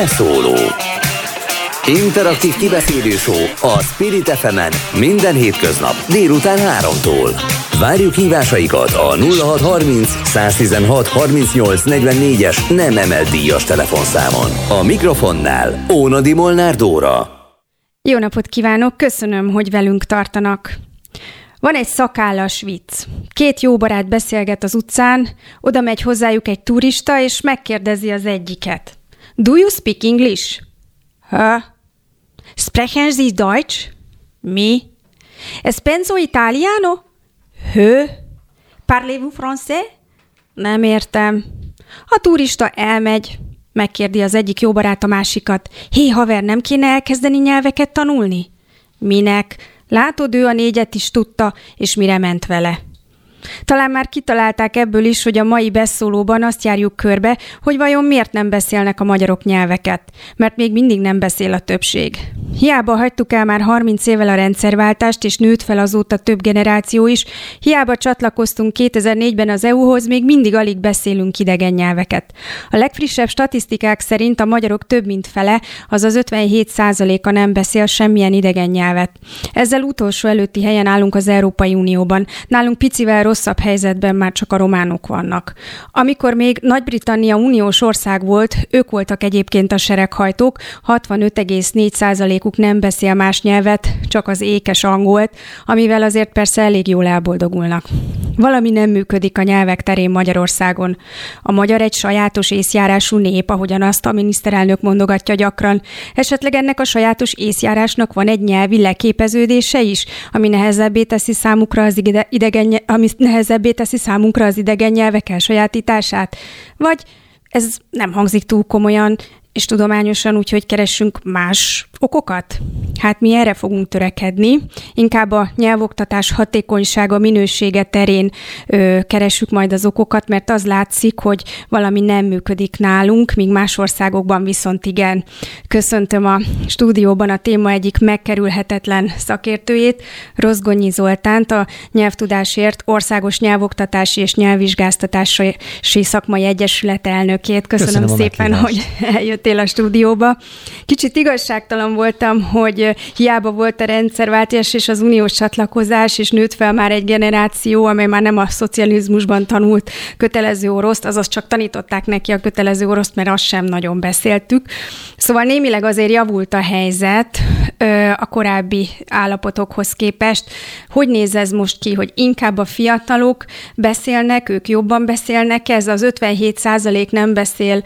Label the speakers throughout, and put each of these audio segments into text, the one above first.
Speaker 1: Beszóló Interaktív kibeszélő a Spirit fm minden hétköznap délután 3-tól. Várjuk hívásaikat a 0630 116 38 44-es nem emelt díjas telefonszámon. A mikrofonnál Ónadi Molnár Dóra.
Speaker 2: Jó napot kívánok, köszönöm, hogy velünk tartanak. Van egy szakállas vicc. Két jó barát beszélget az utcán, oda megy hozzájuk egy turista, és megkérdezi az egyiket. Do you speak English? Ha? Sprechen Sie Deutsch? Mi? Es penso italiano? Hő? Parlez-vous français? Nem értem. A turista elmegy, megkérdi az egyik jó barát a másikat. Hé, haver, nem kéne elkezdeni nyelveket tanulni? Minek? Látod, ő a négyet is tudta, és mire ment vele. Talán már kitalálták ebből is, hogy a mai beszólóban azt járjuk körbe, hogy vajon miért nem beszélnek a magyarok nyelveket, mert még mindig nem beszél a többség. Hiába hagytuk el már 30 évvel a rendszerváltást, és nőtt fel azóta több generáció is, hiába csatlakoztunk 2004-ben az EU-hoz, még mindig alig beszélünk idegen nyelveket. A legfrissebb statisztikák szerint a magyarok több mint fele, azaz 57 a nem beszél semmilyen idegen nyelvet. Ezzel utolsó előtti helyen állunk az Európai Unióban. Nálunk picivel rosszabb helyzetben már csak a románok vannak. Amikor még Nagy-Britannia uniós ország volt, ők voltak egyébként a sereghajtók, 65,4%-uk nem beszél más nyelvet, csak az ékes angolt, amivel azért persze elég jól elboldogulnak. Valami nem működik a nyelvek terén Magyarországon. A magyar egy sajátos észjárású nép, ahogyan azt a miniszterelnök mondogatja gyakran. Esetleg ennek a sajátos észjárásnak van egy nyelvi leképeződése is, ami nehezebbé teszi számukra az idegen, ami nehezebbé teszi számunkra az idegen nyelvek elsajátítását? Vagy ez nem hangzik túl komolyan, és tudományosan, úgyhogy keressünk más okokat? Hát mi erre fogunk törekedni, inkább a nyelvoktatás hatékonysága, minősége terén ö, keressük majd az okokat, mert az látszik, hogy valami nem működik nálunk, míg más országokban viszont igen. Köszöntöm a stúdióban a téma egyik megkerülhetetlen szakértőjét, Rozgonyi Zoltánt, a Nyelvtudásért Országos Nyelvoktatási és Nyelvvizsgáztatási Szakmai Egyesület elnökét. Köszönöm, Köszönöm szépen, hogy eljöttél a stúdióba. Kicsit igazságtalan azon voltam, hogy hiába volt a rendszerváltás és az uniós csatlakozás, és nőtt fel már egy generáció, amely már nem a szocializmusban tanult kötelező oroszt, azaz csak tanították neki a kötelező oroszt, mert azt sem nagyon beszéltük. Szóval némileg azért javult a helyzet a korábbi állapotokhoz képest. Hogy néz ez most ki, hogy inkább a fiatalok beszélnek, ők jobban beszélnek, ez az 57 százalék nem beszél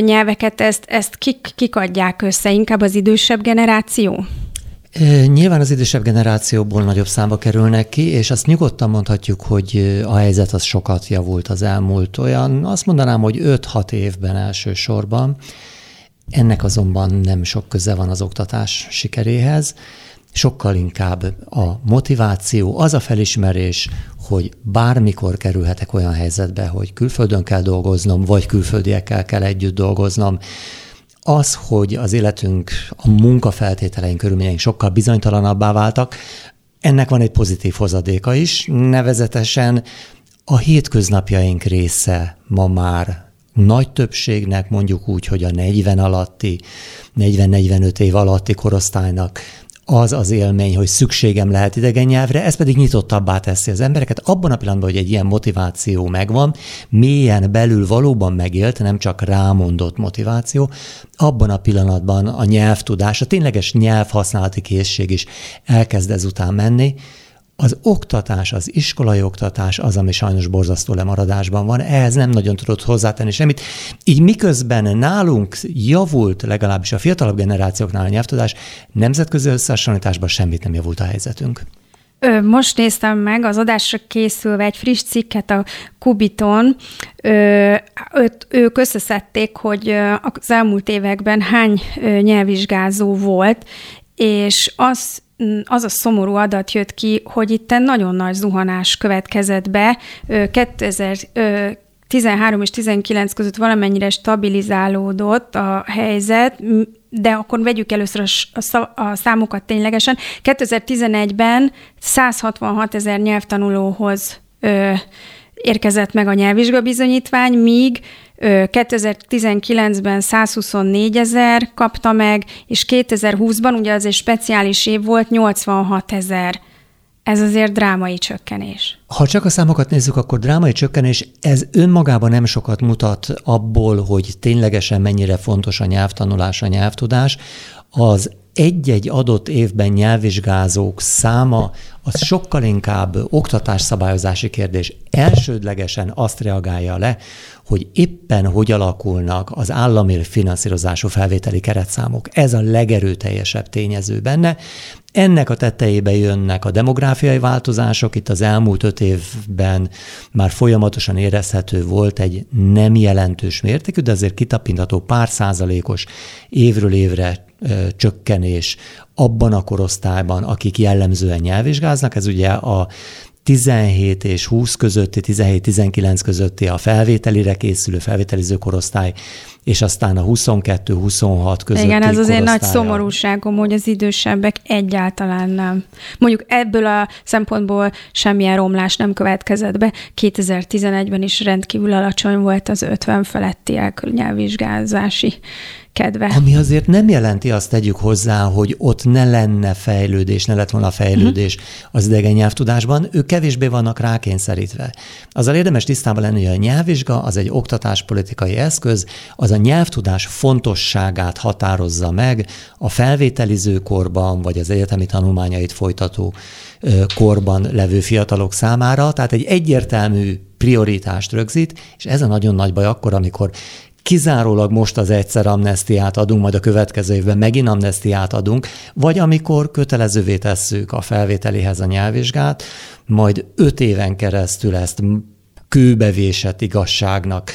Speaker 2: nyelveket, ezt, ezt kik, kik adják össze, inkább az idősebb generáció?
Speaker 3: Nyilván az idősebb generációból nagyobb számba kerülnek ki, és azt nyugodtan mondhatjuk, hogy a helyzet az sokat javult az elmúlt olyan, azt mondanám, hogy 5-6 évben elsősorban. Ennek azonban nem sok köze van az oktatás sikeréhez, sokkal inkább a motiváció, az a felismerés, hogy bármikor kerülhetek olyan helyzetbe, hogy külföldön kell dolgoznom, vagy külföldiekkel kell együtt dolgoznom, az, hogy az életünk, a munkafeltételeink, körülményeink sokkal bizonytalanabbá váltak, ennek van egy pozitív hozadéka is, nevezetesen a hétköznapjaink része ma már nagy többségnek, mondjuk úgy, hogy a 40 alatti, 40-45 év alatti korosztálynak az az élmény, hogy szükségem lehet idegen nyelvre, ez pedig nyitottabbá teszi az embereket. Abban a pillanatban, hogy egy ilyen motiváció megvan, mélyen belül valóban megélt, nem csak rámondott motiváció, abban a pillanatban a nyelvtudás, a tényleges nyelvhasználati készség is elkezd ezután menni, az oktatás, az iskolai oktatás az, ami sajnos borzasztó lemaradásban van, ehhez nem nagyon tudott hozzátenni semmit. Így miközben nálunk javult legalábbis a fiatalabb generációknál a nyelvtudás, nemzetközi összehasonlításban semmit nem javult a helyzetünk.
Speaker 2: Most néztem meg az adásra készülve egy friss cikket a Kubiton. Őt, ők összeszedték, hogy az elmúlt években hány nyelvvizsgázó volt, és az az a szomorú adat jött ki, hogy itt nagyon nagy zuhanás következett be. 2013 és 19 között valamennyire stabilizálódott a helyzet, de akkor vegyük először a, számokat ténylegesen. 2011-ben 166 ezer nyelvtanulóhoz érkezett meg a nyelvvizsgabizonyítvány, míg 2019-ben 124 ezer kapta meg, és 2020-ban, ugye az egy speciális év volt, 86 ezer. Ez azért drámai csökkenés.
Speaker 3: Ha csak a számokat nézzük, akkor drámai csökkenés, ez önmagában nem sokat mutat abból, hogy ténylegesen mennyire fontos a nyelvtanulás, a nyelvtudás. Az egy-egy adott évben nyelvvizsgázók száma az sokkal inkább oktatásszabályozási kérdés. Elsődlegesen azt reagálja le, hogy éppen hogy alakulnak az állami finanszírozású felvételi keretszámok. Ez a legerőteljesebb tényező benne. Ennek a tetejébe jönnek a demográfiai változások. Itt az elmúlt öt évben már folyamatosan érezhető volt egy nem jelentős mértékű, de azért kitapintható pár százalékos évről évre csökkenés abban a korosztályban, akik jellemzően nyelvvizsgáznak, ez ugye a 17 és 20 közötti, 17-19 közötti a felvételire készülő felvételiző korosztály, és aztán a 22-26 közötti
Speaker 2: Igen, ez azért
Speaker 3: nagy
Speaker 2: szomorúságom, hogy az idősebbek egyáltalán nem. Mondjuk ebből a szempontból semmilyen romlás nem következett be. 2011-ben is rendkívül alacsony volt az 50 feletti elkülnyelvvizsgázási kedve.
Speaker 3: Ami azért nem jelenti azt tegyük hozzá, hogy ott ne lenne fejlődés, ne lett volna fejlődés uh-huh. az idegen nyelvtudásban, ők kevésbé vannak rákényszerítve. Azzal érdemes tisztában lenni, hogy a nyelvvizsga az egy oktatáspolitikai eszköz, az a nyelvtudás fontosságát határozza meg a felvételiző korban, vagy az egyetemi tanulmányait folytató korban levő fiatalok számára, tehát egy egyértelmű prioritást rögzít, és ez a nagyon nagy baj akkor, amikor kizárólag most az egyszer amnestiát adunk, majd a következő évben megint amnestiát adunk, vagy amikor kötelezővé tesszük a felvételihez a nyelvvizsgát, majd öt éven keresztül ezt kőbevésett igazságnak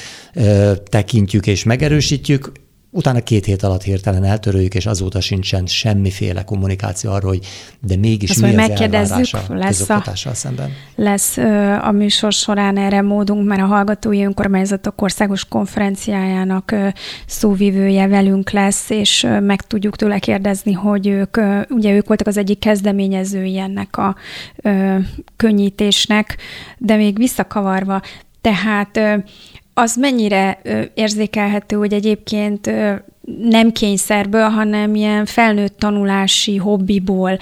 Speaker 3: tekintjük és megerősítjük, utána két hét alatt hirtelen eltöröljük, és azóta sincsen semmiféle kommunikáció arról, hogy de mégis Azt mi az megkérdezzük, lesz a, szemben.
Speaker 2: Lesz a műsor során erre módunk, mert a Hallgatói Önkormányzatok Országos Konferenciájának szóvivője velünk lesz, és meg tudjuk tőle kérdezni, hogy ők, ugye ők voltak az egyik kezdeményezői ennek a könnyítésnek, de még visszakavarva, tehát az mennyire érzékelhető, hogy egyébként nem kényszerből, hanem ilyen felnőtt tanulási hobbiból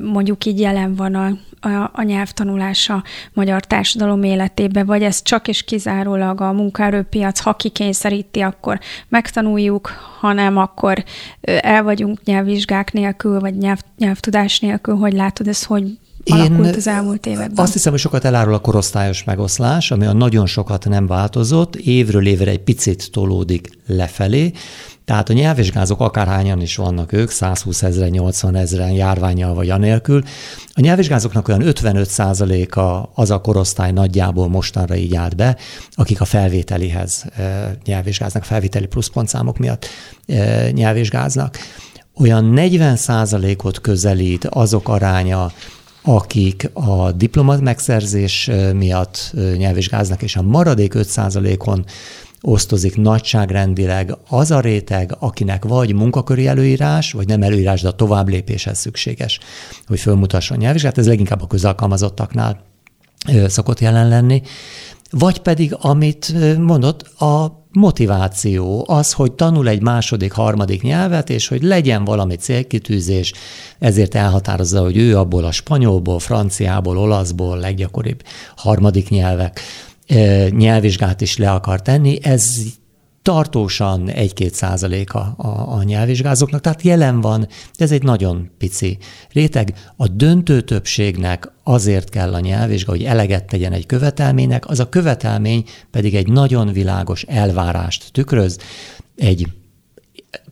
Speaker 2: mondjuk így jelen van a, a, a nyelvtanulás magyar társadalom életében, vagy ez csak és kizárólag a munkaerőpiac, ha kikényszeríti, akkor megtanuljuk, hanem akkor el vagyunk nyelvvizsgák nélkül, vagy nyelv, nyelvtudás nélkül, hogy látod ez, hogy Én az elmúlt években?
Speaker 3: Azt hiszem, hogy sokat elárul a korosztályos megoszlás, ami a nagyon sokat nem változott, évről évre egy picit tolódik lefelé, tehát a nyelvvizsgázók akárhányan is vannak ők, 120 ezeren, 80 ezeren járványjal vagy anélkül. A nyelvvizsgázóknak olyan 55% a az a korosztály nagyjából mostanra így állt be, akik a felvételihez nyelvvizsgáznak, felvételi pluszpontszámok miatt nyelvvizsgáznak. Olyan 40% ot közelít azok aránya, akik a diplomat megszerzés miatt nyelvvizsgáznak, és a maradék 5%-on osztozik nagyságrendileg az a réteg, akinek vagy munkaköri előírás, vagy nem előírás, de a tovább lépéshez szükséges, hogy fölmutasson nyelvvizsgát. Ez leginkább a közalkalmazottaknál szokott jelen lenni. Vagy pedig, amit mondott, a motiváció, az, hogy tanul egy második, harmadik nyelvet, és hogy legyen valami célkitűzés, ezért elhatározza, hogy ő abból a spanyolból, franciából, olaszból, leggyakoribb harmadik nyelvek nyelvvizsgát is le akar tenni, ez tartósan 1-2 százaléka a, a nyelvvizsgázóknak, tehát jelen van, de ez egy nagyon pici réteg. A döntő többségnek azért kell a nyelvvizsga, hogy eleget tegyen egy követelménynek, az a követelmény pedig egy nagyon világos elvárást tükröz, egy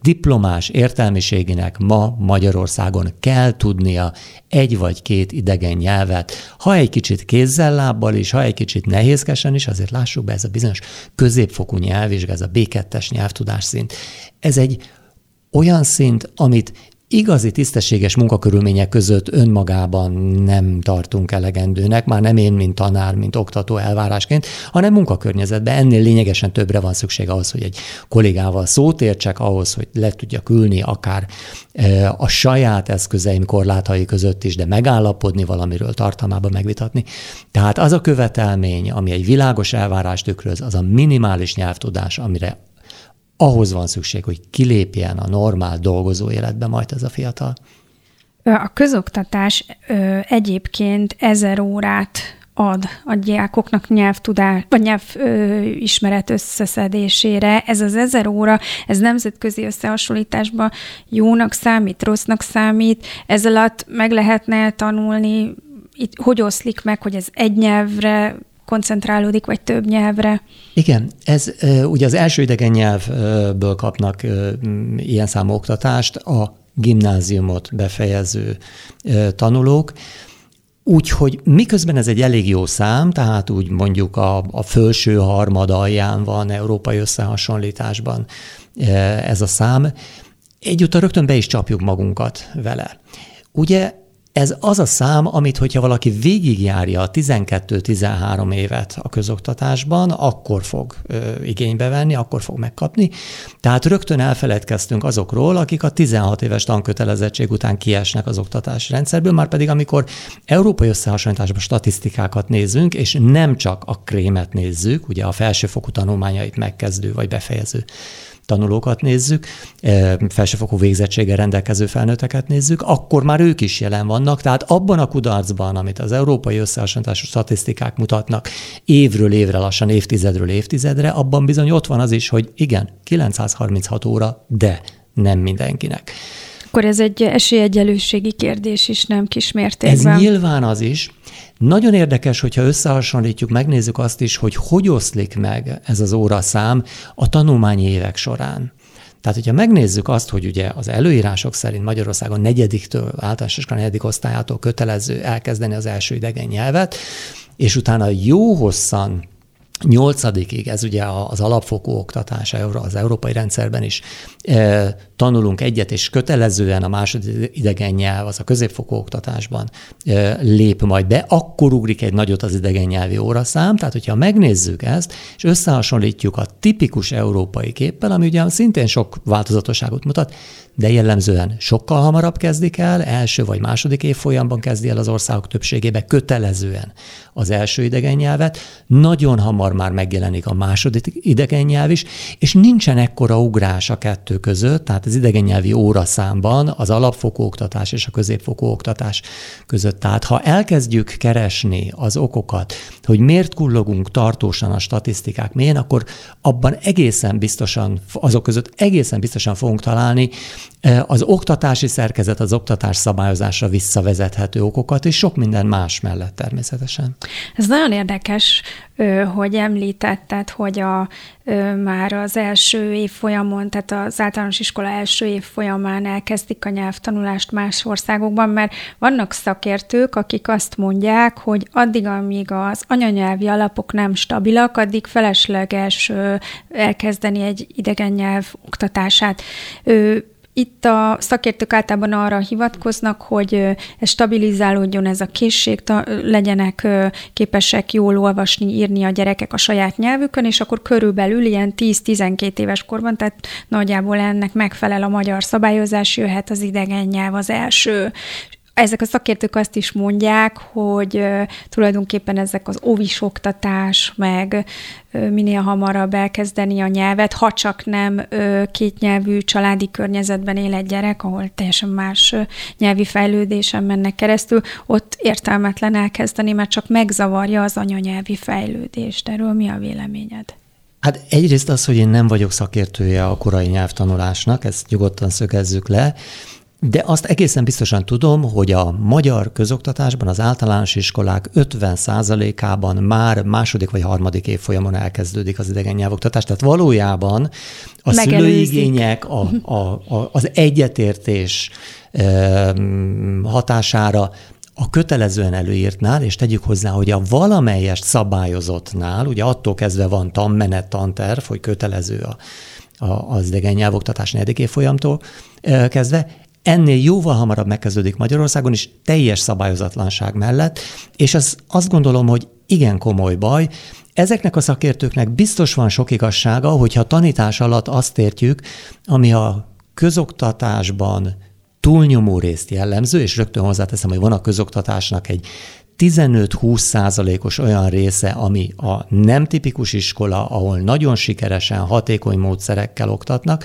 Speaker 3: diplomás értelmiségének ma Magyarországon kell tudnia egy vagy két idegen nyelvet, ha egy kicsit kézzel, lábbal is, ha egy kicsit nehézkesen is, azért lássuk be, ez a bizonyos középfokú nyelvvizsga, ez a B2-es nyelvtudás szint. Ez egy olyan szint, amit igazi tisztességes munkakörülmények között önmagában nem tartunk elegendőnek, már nem én, mint tanár, mint oktató elvárásként, hanem munkakörnyezetben ennél lényegesen többre van szükség ahhoz, hogy egy kollégával szót értsek, ahhoz, hogy le tudjak ülni akár e, a saját eszközeim korlátai között is, de megállapodni valamiről tartalmában megvitatni. Tehát az a követelmény, ami egy világos elvárást tükröz, az a minimális nyelvtudás, amire ahhoz van szükség, hogy kilépjen a normál dolgozó életbe majd ez a fiatal.
Speaker 2: A közoktatás ö, egyébként ezer órát ad a diákoknak nyelvtudás, vagy nyelvismeret összeszedésére. Ez az ezer óra, ez nemzetközi összehasonlításban jónak számít, rossznak számít. Ez alatt meg lehetne tanulni, itt hogy oszlik meg, hogy ez egy nyelvre koncentrálódik, vagy több nyelvre.
Speaker 3: Igen, ez ugye az első idegen nyelvből kapnak ilyen számú oktatást a gimnáziumot befejező tanulók, Úgyhogy miközben ez egy elég jó szám, tehát úgy mondjuk a, a felső harmad alján van európai összehasonlításban ez a szám, egyúttal rögtön be is csapjuk magunkat vele. Ugye ez az a szám, amit, hogyha valaki végigjárja a 12-13 évet a közoktatásban, akkor fog ö, igénybe venni, akkor fog megkapni. Tehát rögtön elfeledkeztünk azokról, akik a 16 éves tankötelezettség után kiesnek az oktatási rendszerből, már pedig amikor európai összehasonlításban statisztikákat nézünk, és nem csak a krémet nézzük, ugye a felsőfokú tanulmányait megkezdő vagy befejező tanulókat nézzük, e, felsőfokú végzettséggel rendelkező felnőtteket nézzük, akkor már ők is jelen vannak. Tehát abban a kudarcban, amit az európai összehasonlítású statisztikák mutatnak évről évre, lassan évtizedről évtizedre, abban bizony ott van az is, hogy igen, 936 óra, de nem mindenkinek.
Speaker 2: Akkor ez egy esélyegyelőségi kérdés is, nem kismértékben.
Speaker 3: Ez nyilván az is, nagyon érdekes, hogyha összehasonlítjuk, megnézzük azt is, hogy hogy oszlik meg ez az óraszám a tanulmányi évek során. Tehát, hogyha megnézzük azt, hogy ugye az előírások szerint Magyarországon negyediktől, általános iskola negyedik osztályától kötelező elkezdeni az első idegen nyelvet, és utána jó hosszan nyolcadikig, ez ugye az alapfokú oktatás az európai rendszerben is e, tanulunk egyet, és kötelezően a második idegen nyelv, az a középfokú oktatásban e, lép majd be, akkor ugrik egy nagyot az idegen nyelvi óraszám, tehát hogyha megnézzük ezt, és összehasonlítjuk a tipikus európai képpel, ami ugye szintén sok változatosságot mutat, de jellemzően sokkal hamarabb kezdik el, első vagy második évfolyamban kezdi el az országok többségébe kötelezően az első idegen nyelvet, nagyon hamar már megjelenik a második idegen nyelv is, és nincsen ekkora ugrás a kettő között, tehát az idegen nyelvi óraszámban az alapfokú oktatás és a középfokú oktatás között. Tehát ha elkezdjük keresni az okokat, hogy miért kullogunk tartósan a statisztikák mélyen, akkor abban egészen biztosan, azok között egészen biztosan fogunk találni az oktatási szerkezet, az oktatás szabályozásra visszavezethető okokat, és sok minden más mellett természetesen.
Speaker 2: Ez nagyon érdekes, hogy említetted, hogy a, már az első év folyamon, tehát az általános iskola első év folyamán elkezdik a nyelvtanulást más országokban, mert vannak szakértők, akik azt mondják, hogy addig, amíg az anyanyelvi alapok nem stabilak, addig felesleges elkezdeni egy idegen nyelv oktatását itt a szakértők általában arra hivatkoznak, hogy ez stabilizálódjon ez a készség, legyenek képesek jól olvasni, írni a gyerekek a saját nyelvükön, és akkor körülbelül ilyen 10-12 éves korban, tehát nagyjából ennek megfelel a magyar szabályozás, jöhet az idegen nyelv az első ezek a szakértők azt is mondják, hogy tulajdonképpen ezek az óvis oktatás, meg minél hamarabb elkezdeni a nyelvet, ha csak nem kétnyelvű családi környezetben él egy gyerek, ahol teljesen más nyelvi fejlődésen mennek keresztül, ott értelmetlen elkezdeni, mert csak megzavarja az anyanyelvi fejlődést. Erről mi a véleményed?
Speaker 3: Hát egyrészt az, hogy én nem vagyok szakértője a korai nyelvtanulásnak, ezt nyugodtan szögezzük le, de azt egészen biztosan tudom, hogy a magyar közoktatásban az általános iskolák 50%-ában már második vagy harmadik évfolyamon elkezdődik az idegen nyelvoktatás. Tehát valójában a szülőigények, a, a, a, az egyetértés hatására a kötelezően előírtnál, és tegyük hozzá, hogy a valamelyest szabályozottnál, ugye attól kezdve van tanmenet, tanterv, hogy kötelező a, a, az idegen nyelvoktatás negyedik évfolyamtól kezdve, ennél jóval hamarabb megkezdődik Magyarországon is teljes szabályozatlanság mellett, és az, azt gondolom, hogy igen komoly baj, Ezeknek a szakértőknek biztos van sok igazsága, hogyha tanítás alatt azt értjük, ami a közoktatásban túlnyomó részt jellemző, és rögtön hozzáteszem, hogy van a közoktatásnak egy 15-20 százalékos olyan része, ami a nem tipikus iskola, ahol nagyon sikeresen, hatékony módszerekkel oktatnak,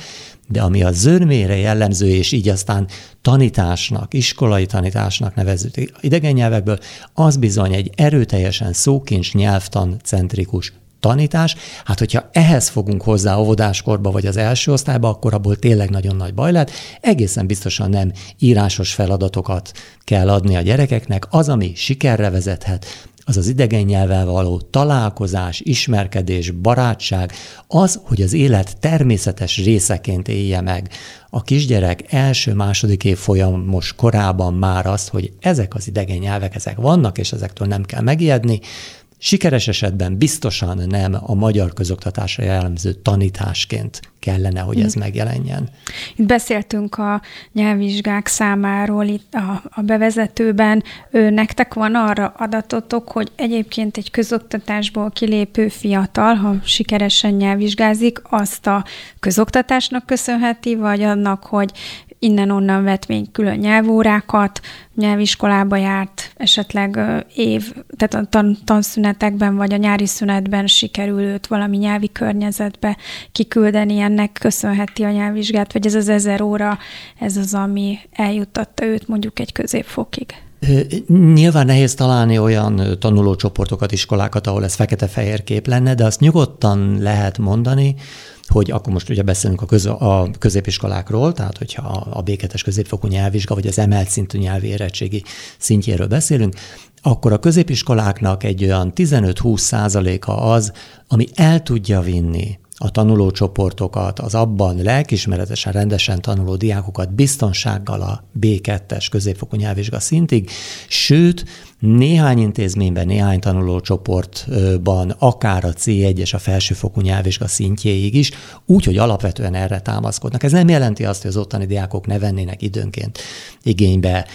Speaker 3: de ami a zörmére jellemző, és így aztán tanításnak, iskolai tanításnak nevező idegen nyelvekből, az bizony egy erőteljesen szókincs nyelvtan centrikus tanítás. Hát, hogyha ehhez fogunk hozzá óvodáskorba vagy az első osztályba, akkor abból tényleg nagyon nagy baj lehet. Egészen biztosan nem írásos feladatokat kell adni a gyerekeknek. Az, ami sikerre vezethet, az az idegen nyelvvel való találkozás, ismerkedés, barátság, az, hogy az élet természetes részeként élje meg. A kisgyerek első-második év folyamos korában már azt, hogy ezek az idegen nyelvek, ezek vannak, és ezektől nem kell megijedni, Sikeres esetben biztosan nem a magyar közoktatásra jellemző tanításként kellene, hogy ez mhm. megjelenjen.
Speaker 2: Itt beszéltünk a nyelvvizsgák számáról itt a, a bevezetőben. Ő, nektek van arra adatotok, hogy egyébként egy közoktatásból kilépő fiatal, ha sikeresen nyelvvizsgázik, azt a közoktatásnak köszönheti, vagy annak, hogy innen-onnan vett még külön nyelvórákat, nyelviskolába járt, esetleg év, tehát a tan- tanszünetekben vagy a nyári szünetben sikerül őt valami nyelvi környezetbe kiküldeni, ennek köszönheti a nyelvvizsgát, vagy ez az ezer óra, ez az, ami eljuttatta őt mondjuk egy középfokig.
Speaker 3: Nyilván nehéz találni olyan tanulócsoportokat, iskolákat, ahol ez fekete-fehér kép lenne, de azt nyugodtan lehet mondani, hogy akkor most ugye beszélünk a, köz, a középiskolákról, tehát hogyha a B2-es középfokú nyelvvizsga, vagy az emelt szintű nyelvi érettségi szintjéről beszélünk, akkor a középiskoláknak egy olyan 15-20 százaléka az, ami el tudja vinni a tanulócsoportokat, az abban lelkismeretesen, rendesen tanuló diákokat biztonsággal a B2-es középfokú nyelvvizsga szintig, sőt, néhány intézményben, néhány tanulócsoportban, akár a C1 és a felsőfokú nyelvvizsga szintjéig is, úgy, hogy alapvetően erre támaszkodnak. Ez nem jelenti azt, hogy az ottani diákok ne vennének időnként igénybe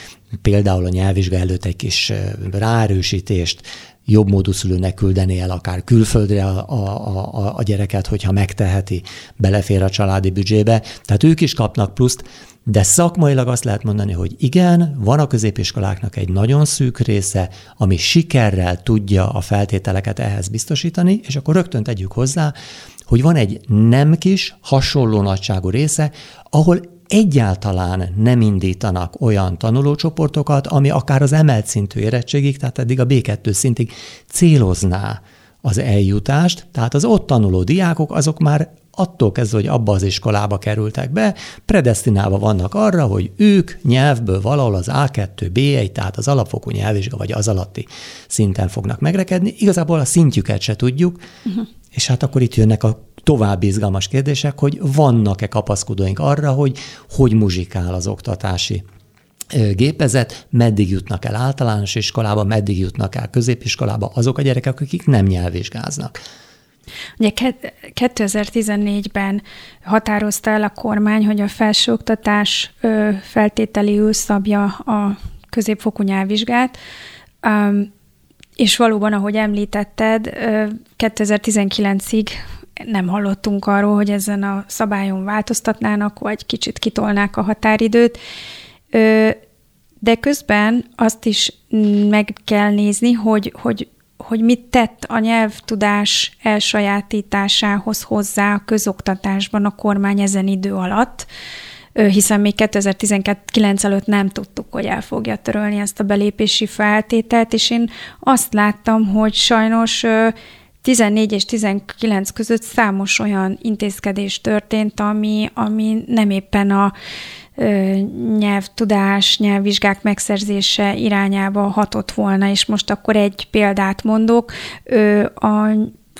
Speaker 3: például a nyelvvizsga előtt egy kis ráerősítést, jobb módú szülőnek küldeni el akár külföldre a, a, a, a gyereket, hogyha megteheti, belefér a családi büdzsébe. Tehát ők is kapnak pluszt, de szakmailag azt lehet mondani, hogy igen, van a középiskoláknak egy nagyon szűk része, ami sikerrel tudja a feltételeket ehhez biztosítani, és akkor rögtön tegyük hozzá, hogy van egy nem kis, hasonló nagyságú része, ahol egyáltalán nem indítanak olyan tanulócsoportokat, ami akár az emelt szintű érettségig, tehát eddig a B2 szintig célozná az eljutást, tehát az ott tanuló diákok azok már attól kezdve, hogy abba az iskolába kerültek be, predestinálva vannak arra, hogy ők nyelvből valahol az A2, B1, tehát az alapfokú nyelvvizsga vagy az alatti szinten fognak megrekedni. Igazából a szintjüket se tudjuk, uh-huh. és hát akkor itt jönnek a további izgalmas kérdések, hogy vannak-e kapaszkodóink arra, hogy hogy muzsikál az oktatási gépezet, meddig jutnak el általános iskolába, meddig jutnak el középiskolába azok a gyerekek, akik nem nyelvvizsgáznak.
Speaker 2: Ugye 2014-ben határozta el a kormány, hogy a felsőoktatás feltételiül szabja a középfokú nyelvvizsgát, és valóban, ahogy említetted, 2019-ig nem hallottunk arról, hogy ezen a szabályon változtatnának, vagy kicsit kitolnák a határidőt. De közben azt is meg kell nézni, hogy, hogy, hogy mit tett a nyelvtudás elsajátításához hozzá a közoktatásban a kormány ezen idő alatt, hiszen még 2019 előtt nem tudtuk, hogy el fogja törölni ezt a belépési feltételt, és én azt láttam, hogy sajnos 14 és 19 között számos olyan intézkedés történt, ami, ami nem éppen a ö, nyelvtudás, nyelvvizsgák megszerzése irányába hatott volna, és most akkor egy példát mondok. Ö, a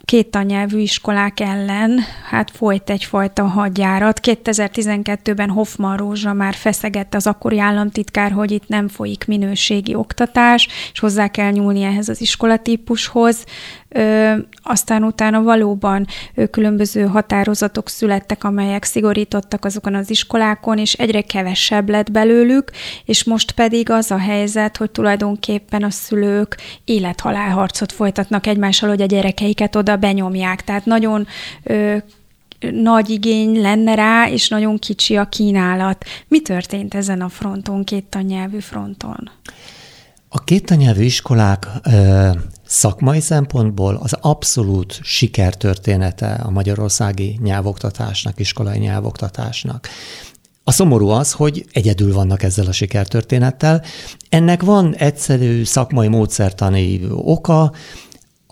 Speaker 2: két tannyelvű iskolák ellen hát folyt egyfajta hadjárat. 2012-ben Hoffman Rózsa már feszegette az akkori államtitkár, hogy itt nem folyik minőségi oktatás, és hozzá kell nyúlni ehhez az iskolatípushoz. Ö, aztán utána valóban különböző határozatok születtek, amelyek szigorítottak azokon az iskolákon, és egyre kevesebb lett belőlük, és most pedig az a helyzet, hogy tulajdonképpen a szülők élethalálharcot folytatnak egymással, hogy a gyerekeiket oda benyomják. Tehát nagyon ö, nagy igény lenne rá, és nagyon kicsi a kínálat. Mi történt ezen a fronton, két tannyelvű fronton?
Speaker 3: A két tannyelvű iskolák ö, szakmai szempontból az abszolút sikertörténete a magyarországi nyelvoktatásnak, iskolai nyelvoktatásnak. A szomorú az, hogy egyedül vannak ezzel a sikertörténettel. Ennek van egyszerű szakmai módszertani oka,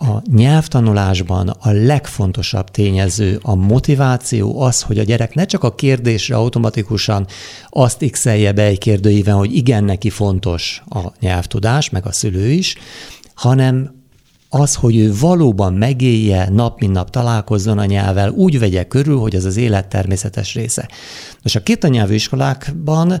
Speaker 3: a nyelvtanulásban a legfontosabb tényező a motiváció, az, hogy a gyerek ne csak a kérdésre automatikusan azt x be egy kérdőíven, hogy igen, neki fontos a nyelvtudás, meg a szülő is, hanem az, hogy ő valóban megélje, nap mint nap találkozzon a nyelvvel, úgy vegye körül, hogy ez az élet természetes része. Most a két nyelvű iskolákban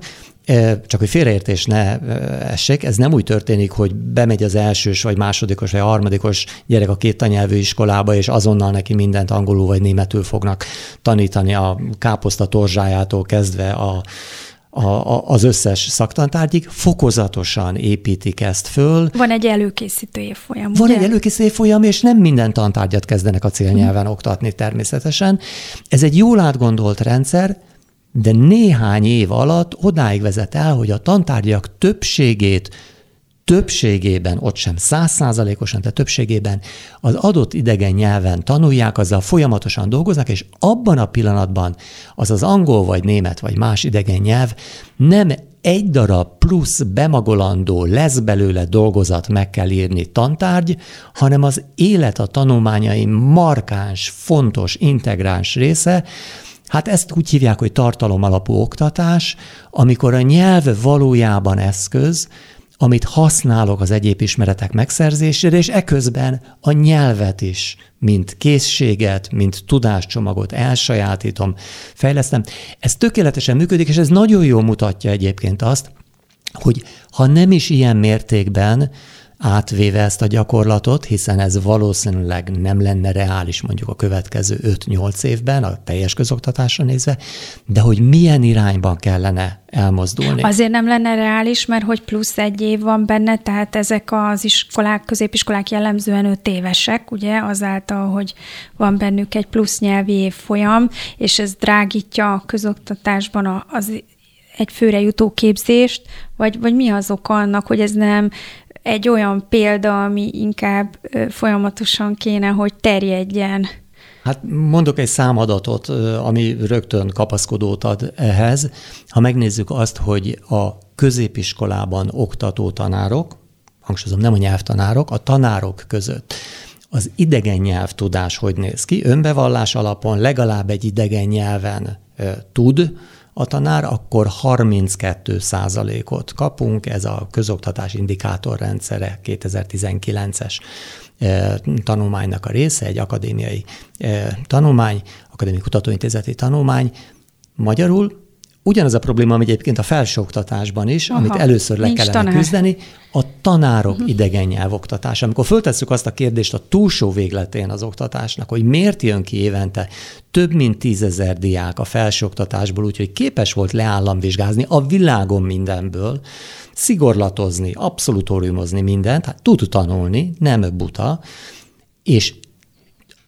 Speaker 3: csak hogy félreértés ne essék, ez nem úgy történik, hogy bemegy az elsős, vagy másodikos, vagy harmadikos gyerek a két tanyelvű iskolába, és azonnal neki mindent angolul vagy németül fognak tanítani a káposzta torzsájától kezdve a, a, a, az összes szaktantárgyig, fokozatosan építik ezt föl.
Speaker 2: Van egy előkészítő évfolyam.
Speaker 3: Van ugye? egy előkészítő évfolyam, és nem minden tantárgyat kezdenek a célnyelven hmm. oktatni természetesen. Ez egy jól átgondolt rendszer, de néhány év alatt odáig vezet el, hogy a tantárgyak többségét többségében, ott sem százszázalékosan, de többségében az adott idegen nyelven tanulják, azzal folyamatosan dolgoznak, és abban a pillanatban az az angol, vagy német, vagy más idegen nyelv nem egy darab plusz bemagolandó, lesz belőle dolgozat meg kell írni tantárgy, hanem az élet a tanulmányai markáns, fontos, integráns része, Hát ezt úgy hívják, hogy tartalom alapú oktatás, amikor a nyelv valójában eszköz, amit használok az egyéb ismeretek megszerzésére, és eközben a nyelvet is, mint készséget, mint tudáscsomagot elsajátítom, fejlesztem. Ez tökéletesen működik, és ez nagyon jól mutatja egyébként azt, hogy ha nem is ilyen mértékben, átvéve ezt a gyakorlatot, hiszen ez valószínűleg nem lenne reális mondjuk a következő 5-8 évben, a teljes közoktatásra nézve, de hogy milyen irányban kellene elmozdulni.
Speaker 2: Azért nem lenne reális, mert hogy plusz egy év van benne, tehát ezek az iskolák, középiskolák jellemzően 5 évesek, ugye, azáltal, hogy van bennük egy plusz nyelvi évfolyam, és ez drágítja a közoktatásban az egy főre jutó képzést, vagy, vagy mi az oka annak, hogy ez nem egy olyan példa, ami inkább folyamatosan kéne, hogy terjedjen.
Speaker 3: Hát mondok egy számadatot, ami rögtön kapaszkodót ad ehhez. Ha megnézzük azt, hogy a középiskolában oktató tanárok, hangsúlyozom, nem a nyelvtanárok, a tanárok között az idegen nyelvtudás hogy néz ki? Önbevallás alapon legalább egy idegen nyelven tud, a tanár, akkor 32 százalékot kapunk, ez a közoktatás indikátorrendszere 2019-es e, tanulmánynak a része, egy akadémiai e, tanulmány, akadémiai kutatóintézeti tanulmány. Magyarul Ugyanaz a probléma, ami egyébként a felsőoktatásban is, Aha, amit először le kellene tanár. küzdeni, a tanárok uh-huh. idegen nyelvoktatása. Amikor föltesszük azt a kérdést a túlsó végletén az oktatásnak, hogy miért jön ki évente több mint tízezer diák a felsőoktatásból, úgyhogy képes volt leállamvizsgázni a világon mindenből, szigorlatozni, abszolutóriumozni mindent, hát tud tanulni, nem buta, és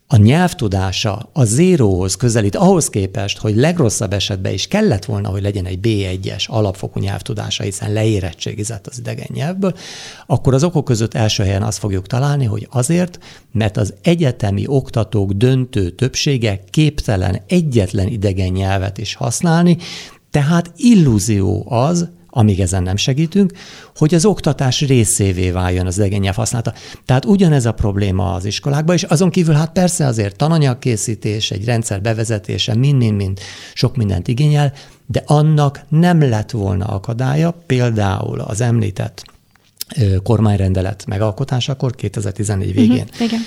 Speaker 3: a nyelvtudása a zéróhoz közelít, ahhoz képest, hogy legrosszabb esetben is kellett volna, hogy legyen egy B1-es alapfokú nyelvtudása, hiszen leérettségizett az idegen nyelvből, akkor az okok között első helyen azt fogjuk találni, hogy azért, mert az egyetemi oktatók döntő többsége képtelen egyetlen idegen nyelvet is használni, tehát illúzió az, amíg ezen nem segítünk, hogy az oktatás részévé váljon az idegen nyelv használata. Tehát ugyanez a probléma az iskolákban, és azon kívül hát persze azért tananyagkészítés, egy rendszer bevezetése, mind-mind-mind sok mindent igényel, de annak nem lett volna akadálya, például az említett kormányrendelet megalkotásakor 2014 végén. Uh-huh, igen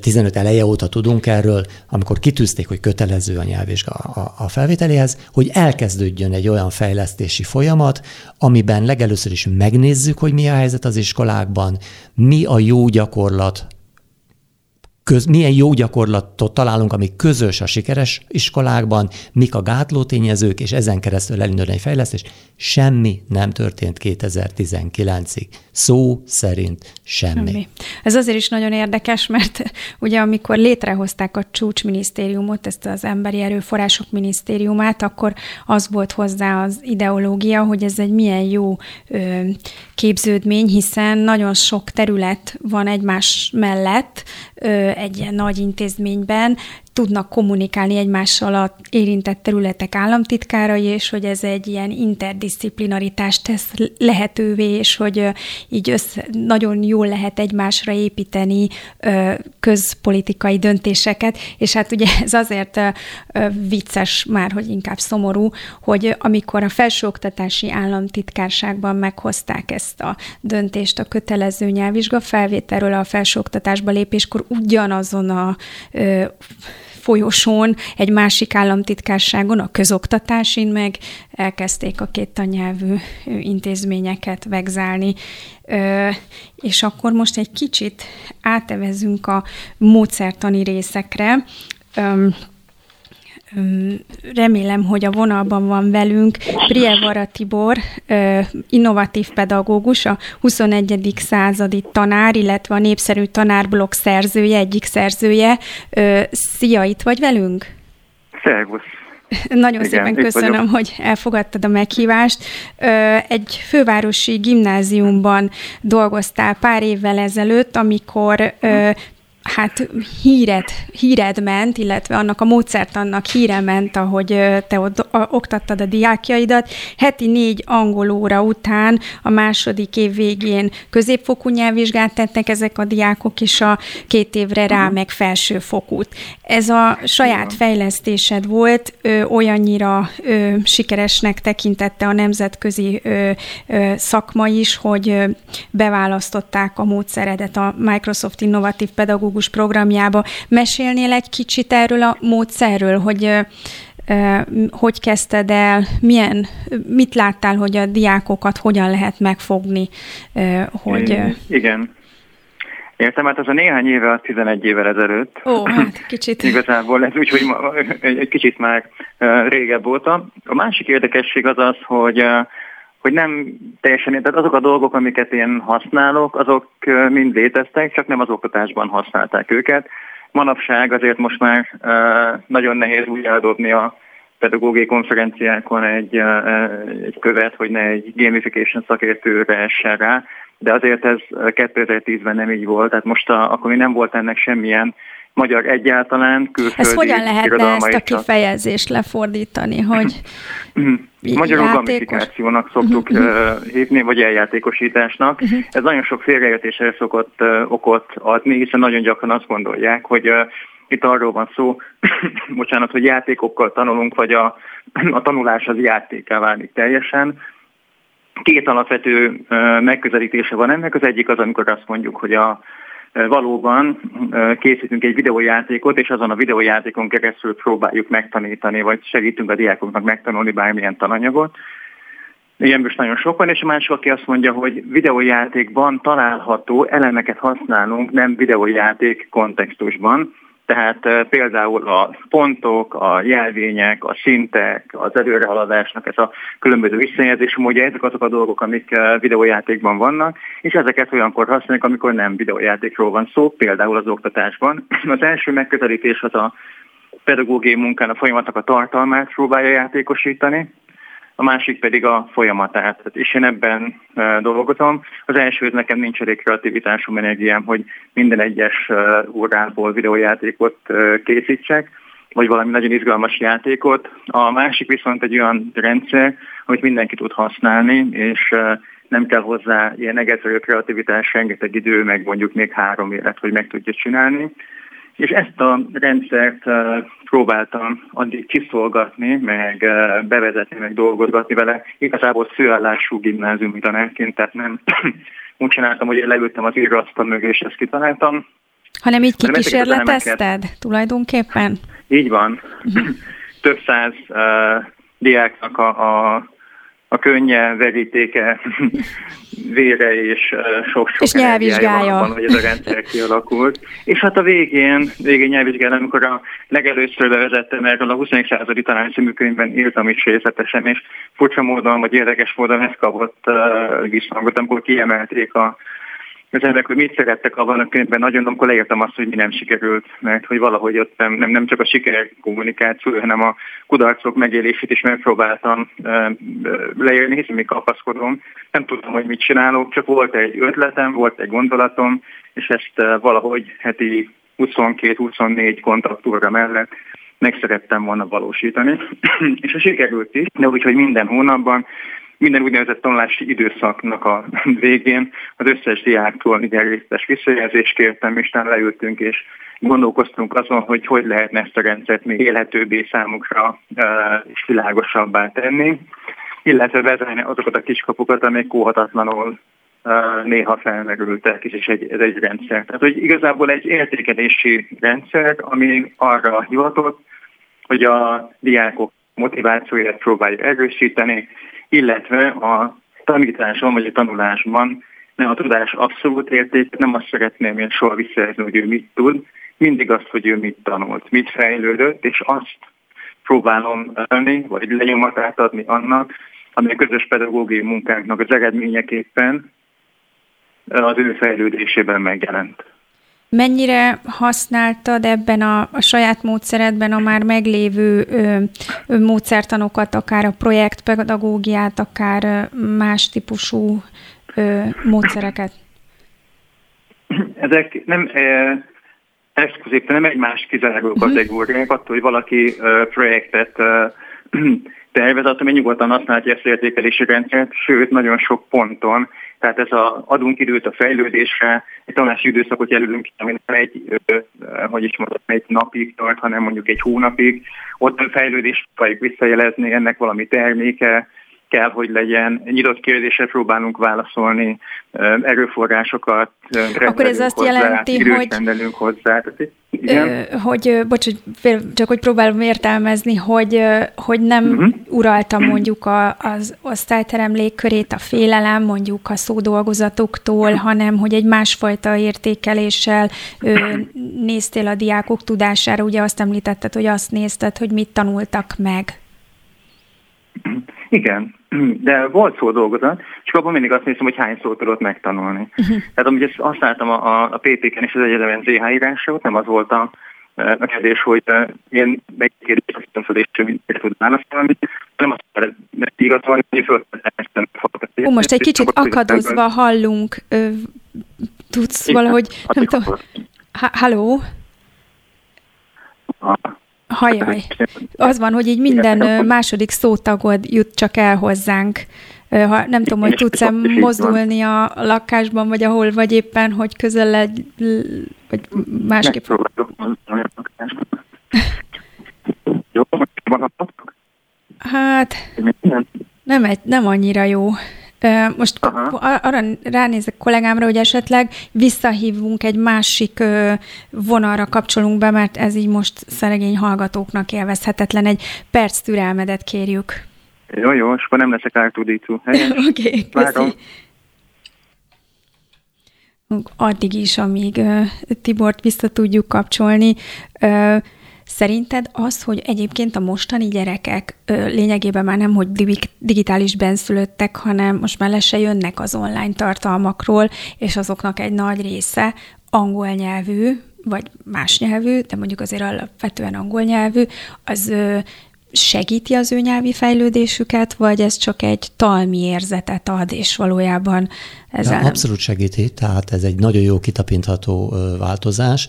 Speaker 3: 15 eleje óta tudunk erről, amikor kitűzték, hogy kötelező a nyelvvizsga a felvételéhez, hogy elkezdődjön egy olyan fejlesztési folyamat, amiben legelőször is megnézzük, hogy mi a helyzet az iskolákban, mi a jó gyakorlat, köz, milyen jó gyakorlatot találunk, ami közös a sikeres iskolákban, mik a gátló tényezők, és ezen keresztül elindulni egy fejlesztés. Semmi nem történt 2019-ig. Szó szerint semmi. semmi.
Speaker 2: Ez azért is nagyon érdekes, mert ugye amikor létrehozták a csúcsminisztériumot, ezt az emberi erőforrások minisztériumát, akkor az volt hozzá az ideológia, hogy ez egy milyen jó ö, képződmény, hiszen nagyon sok terület van egymás mellett, ö, egy nagy intézményben, tudnak kommunikálni egymással a érintett területek államtitkárai, és hogy ez egy ilyen interdisziplinaritást tesz lehetővé, és hogy így össze, nagyon jól lehet egymásra építeni közpolitikai döntéseket, és hát ugye ez azért vicces már, hogy inkább szomorú, hogy amikor a felsőoktatási államtitkárságban meghozták ezt a döntést a kötelező nyelvvizsga felvételről a felsőoktatásba lépéskor ugyanazon a folyosón, egy másik államtitkárságon, a közoktatásin meg elkezdték a két tannyelvű intézményeket vegzálni. És akkor most egy kicsit átevezünk a módszertani részekre. Remélem, hogy a vonalban van velünk Prievara Tibor, innovatív pedagógus, a 21. századi tanár, illetve a népszerű tanárblog szerzője, egyik szerzője. Szia, itt vagy velünk?
Speaker 4: Szervusz!
Speaker 2: Nagyon Igen, szépen köszönöm, vagyok. hogy elfogadtad a meghívást. Egy fővárosi gimnáziumban dolgoztál pár évvel ezelőtt, amikor hát híret, híred ment, illetve annak a módszertannak híre ment, ahogy te ott oktattad a diákjaidat. Heti négy angol óra után a második év végén középfokú nyelvvizsgát tettek ezek a diákok, és a két évre rá meg felsőfokút. Ez a saját fejlesztésed volt, ö, olyannyira ö, sikeresnek tekintette a nemzetközi ö, ö, szakma is, hogy ö, beválasztották a módszeredet a Microsoft Innovatív Pedagógus pedagógus programjába. Mesélnél egy kicsit erről a módszerről, hogy hogy kezdted el, milyen, mit láttál, hogy a diákokat hogyan lehet megfogni, hogy...
Speaker 4: Igen. Értem, hát az a néhány éve, az 11 évvel ezelőtt.
Speaker 2: Ó, hát kicsit.
Speaker 4: Igazából ez úgy, hogy egy kicsit már régebb volt. A másik érdekesség az az, hogy hogy nem teljesen, tehát azok a dolgok, amiket én használok, azok mind léteztek, csak nem az oktatásban használták őket. Manapság azért most már nagyon nehéz úgy eldobni a pedagógiai konferenciákon egy, egy követ, hogy ne egy gamification szakértőre essen rá, de azért ez 2010-ben nem így volt, tehát most a, akkor még nem volt ennek semmilyen magyar egyáltalán, külföldi
Speaker 2: Ez hogyan lehetne ezt a kifejezést lefordítani, hogy
Speaker 4: Magyarul játékos. gamifikációnak szoktuk uh-huh. hívni, vagy eljátékosításnak. Ez nagyon sok félreértésre szokott uh, okot adni, hiszen nagyon gyakran azt gondolják, hogy uh, itt arról van szó, bocsánat, hogy játékokkal tanulunk, vagy a, a tanulás az játéká válik teljesen. Két alapvető megközelítése van ennek. Az egyik az, amikor azt mondjuk, hogy a valóban készítünk egy videójátékot, és azon a videójátékon keresztül próbáljuk megtanítani, vagy segítünk a diákoknak megtanulni bármilyen tananyagot. Ilyen most nagyon sok és a másik, aki azt mondja, hogy videójátékban található elemeket használunk, nem videójáték kontextusban. Tehát például a pontok, a jelvények, a szintek, az előrehaladásnak ez a különböző visszajelzés módja, ezek azok a dolgok, amik videójátékban vannak, és ezeket olyankor használjuk, amikor nem videójátékról van szó, például az oktatásban. Az első megközelítés az a pedagógiai munkán a folyamatnak a tartalmát próbálja játékosítani, a másik pedig a folyamatát. És én ebben dolgozom. Az első, nekem nincs elég kreativitásom, energiám, hogy minden egyes órából videójátékot készítsek, vagy valami nagyon izgalmas játékot. A másik viszont egy olyan rendszer, amit mindenki tud használni, és nem kell hozzá ilyen egezerő kreativitás, rengeteg idő, meg mondjuk még három élet, hogy meg tudja csinálni. És ezt a rendszert próbáltam addig kiszolgatni, meg bevezetni, meg dolgozgatni vele. Igazából főállású gimnáziumi tanárként, tehát nem úgy csináltam, hogy én leültem az írasztal mögé, és ezt kitaláltam,
Speaker 2: Hanem így kikísérletezted tulajdonképpen?
Speaker 4: Így van. Több száz uh, diáknak a, a a könnye, verítéke, vére és sok-sok
Speaker 2: és nyelvvizsgája
Speaker 4: van, hogy ez a rendszer kialakult. És hát a végén, végén nyelvvizsgája, amikor a legelőször bevezettem erről a 21. századi tanácsimű könyvben írtam is részletesen, és furcsa módon, vagy érdekes módon ezt kapott uh, visszhangot, amikor kiemelték a emberek, hogy mit szerettek abban a könyvben, nagyon amikor leírtam azt, hogy mi nem sikerült, mert hogy valahogy ott nem, nem, csak a siker kommunikáció, hanem a kudarcok megélését is megpróbáltam uh, leírni, hiszen még kapaszkodom. Nem tudtam, hogy mit csinálok, csak volt egy ötletem, volt egy gondolatom, és ezt valahogy heti 22-24 kontaktúra mellett meg szerettem volna valósítani, és a sikerült is, de úgyhogy minden hónapban minden úgynevezett tanulási időszaknak a végén az összes diáktól igen részletes visszajelzést kértem, és talán leültünk és gondolkoztunk azon, hogy hogy lehetne ezt a rendszert még élhetőbbé számukra és világosabbá tenni, illetve bezárni azokat a kiskapukat, amik óhatatlanul néha felmerültek, és egy, ez egy rendszer. Tehát, hogy igazából egy értékelési rendszer, ami arra hivatott, hogy a diákok motivációját próbálja erősíteni, illetve a tanításon vagy a tanulásban nem a tudás abszolút érték, nem azt szeretném én soha visszajelzni, hogy ő mit tud, mindig azt, hogy ő mit tanult, mit fejlődött, és azt próbálom adni, vagy lenyomatát adni annak, ami a közös pedagógiai munkánknak az eredményeképpen az ő fejlődésében megjelent.
Speaker 2: Mennyire használtad ebben a, a saját módszeredben a már meglévő ö, ö, módszertanokat, akár a projektpedagógiát, akár ö, más típusú ö, módszereket?
Speaker 4: Ezek nem e, exkluzív, nem egymás kizáró mhm. kategóriák, attól, hogy valaki ö, projektet ö, tervez, attól még nyugodtan használhatja ezt értékelési rendszert, sőt, nagyon sok ponton tehát ez a, adunk időt a fejlődésre, egy tanulási időszakot jelölünk ki, ami nem egy, hogy is mondom, egy napig tart, hanem mondjuk egy hónapig. Ott a fejlődést próbáljuk visszajelezni, ennek valami terméke, kell, hogy legyen. Nyitott kérdésre próbálunk válaszolni, erőforrásokat
Speaker 2: Akkor ez azt hozzá, jelenti, hogy...
Speaker 4: hozzá.
Speaker 2: Igen? Hogy, bocs, hogy csak hogy próbálom értelmezni, hogy, hogy nem uh-huh. uralta mondjuk a, az osztályterem légkörét a félelem, mondjuk a szódolgozatoktól, hanem hogy egy másfajta értékeléssel néztél a diákok tudására. Ugye azt említetted, hogy azt nézted, hogy mit tanultak meg.
Speaker 4: Igen, de volt szó dolgozat, csak abban mindig azt néztem, hogy hány szót tudott megtanulni. Uh-huh. Tehát amúgy ezt használtam a, a PP-ken és az egyetemen ZH írásot, nem az volt a, a kérdés, hogy én megkérdést azt hiszem, hogy mit tud válaszolni, nem azt mert igazolni, hogy föltettem.
Speaker 2: Ó, most egy kicsit akadozva hallunk, tudsz valahogy, nem tudom, halló? Hajaj. Az van, hogy így minden második szótagod jut csak el hozzánk. Ha, nem tudom, hogy tudsz-e mozdulni a lakásban, vagy ahol vagy éppen, hogy közel legy, vagy másképp. Hát, nem, egy, nem annyira jó. Most Aha. arra ránézek kollégámra, hogy esetleg visszahívunk egy másik vonalra kapcsolunk be, mert ez így most szeregény hallgatóknak élvezhetetlen. Egy perc türelmedet kérjük.
Speaker 4: Jó, jó, és akkor nem leszek ártudító.
Speaker 2: Oké, okay. Addig is, amíg Tibort vissza tudjuk kapcsolni. Szerinted az, hogy egyébként a mostani gyerekek ö, lényegében már nem, hogy digitális benszülöttek, hanem most már le se jönnek az online tartalmakról, és azoknak egy nagy része angol nyelvű, vagy más nyelvű, de mondjuk azért alapvetően angol nyelvű, az ö, segíti az ő nyelvi fejlődésüket, vagy ez csak egy talmi érzetet ad, és valójában ez ja,
Speaker 3: Abszolút segíti, tehát ez egy nagyon jó kitapintható változás.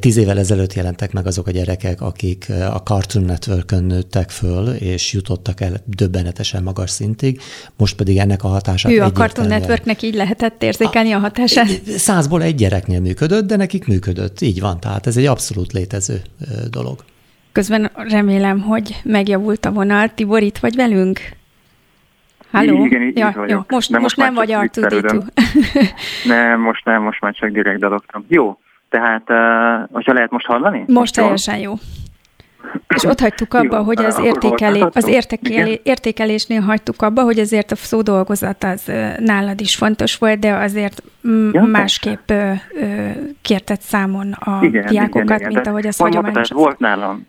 Speaker 3: Tíz évvel ezelőtt jelentek meg azok a gyerekek, akik a Cartoon network nőttek föl, és jutottak el döbbenetesen magas szintig, most pedig ennek a hatását
Speaker 2: Ő a Cartoon Networknek így lehetett érzékelni a, a hatását?
Speaker 3: Százból egy gyereknél működött, de nekik működött, így van, tehát ez egy abszolút létező dolog.
Speaker 2: Közben remélem, hogy megjavult a vonal. Tibor, itt vagy velünk? Halló?
Speaker 4: Igen, így, ja,
Speaker 2: Jó, most, most, most nem vagy artudító.
Speaker 4: nem, most nem, most már csak direkt dalogtam. Jó, Tehát, hogyha lehet most hallani?
Speaker 2: Most, most teljesen jó. És ott hagytuk abba, jó, hogy az, értékelé, az értékelé, értékelésnél hagytuk abba, hogy azért a szódolgozat az nálad is fontos volt, de azért ja, másképp kértett számon a igen, diákokat, igen, igen. mint ahogy az hagyományos.
Speaker 4: Volt nálam,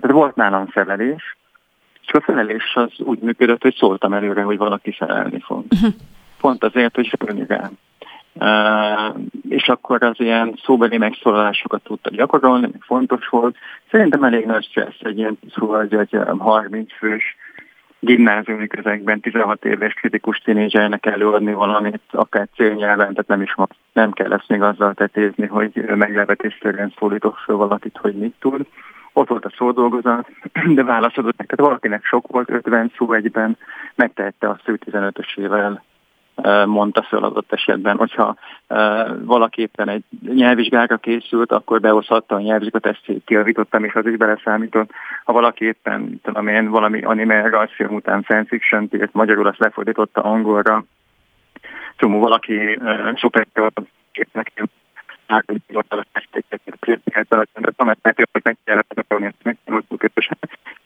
Speaker 4: volt nálam felelés, és a felelés az úgy működött, hogy szóltam előre, hogy valaki felelni fog. Uh-huh. Pont azért, hogy fölni rám. És akkor az ilyen szóbeli megszólalásokat tudta gyakorolni, még fontos volt. Szerintem elég nagy stressz egy ilyen szóval egy 30 fős gimnáziumi közegben 16 éves kritikus tínézsernek előadni valamit, akár célnyelven, tehát nem is nem kell ezt még azzal tetézni, hogy meglepetésszerűen szólítok föl valakit, hogy mit tud. Ott volt a szódolgozat, de válaszodott meg. Valakinek sok volt 50 szó egyben, megtehette azt, hogy 15-ösével mondta föl adott esetben. Hogyha valaki éppen egy nyelvvizsgára készült, akkor behozhatta a nyelvvizsgat, ezt kiavítottam, és az is beleszámított. Ha valaki éppen, tudom én, valami anime rajzfilm után fanfiction írt, magyarul azt lefordította angolra, csomó valaki uh, szuper nekem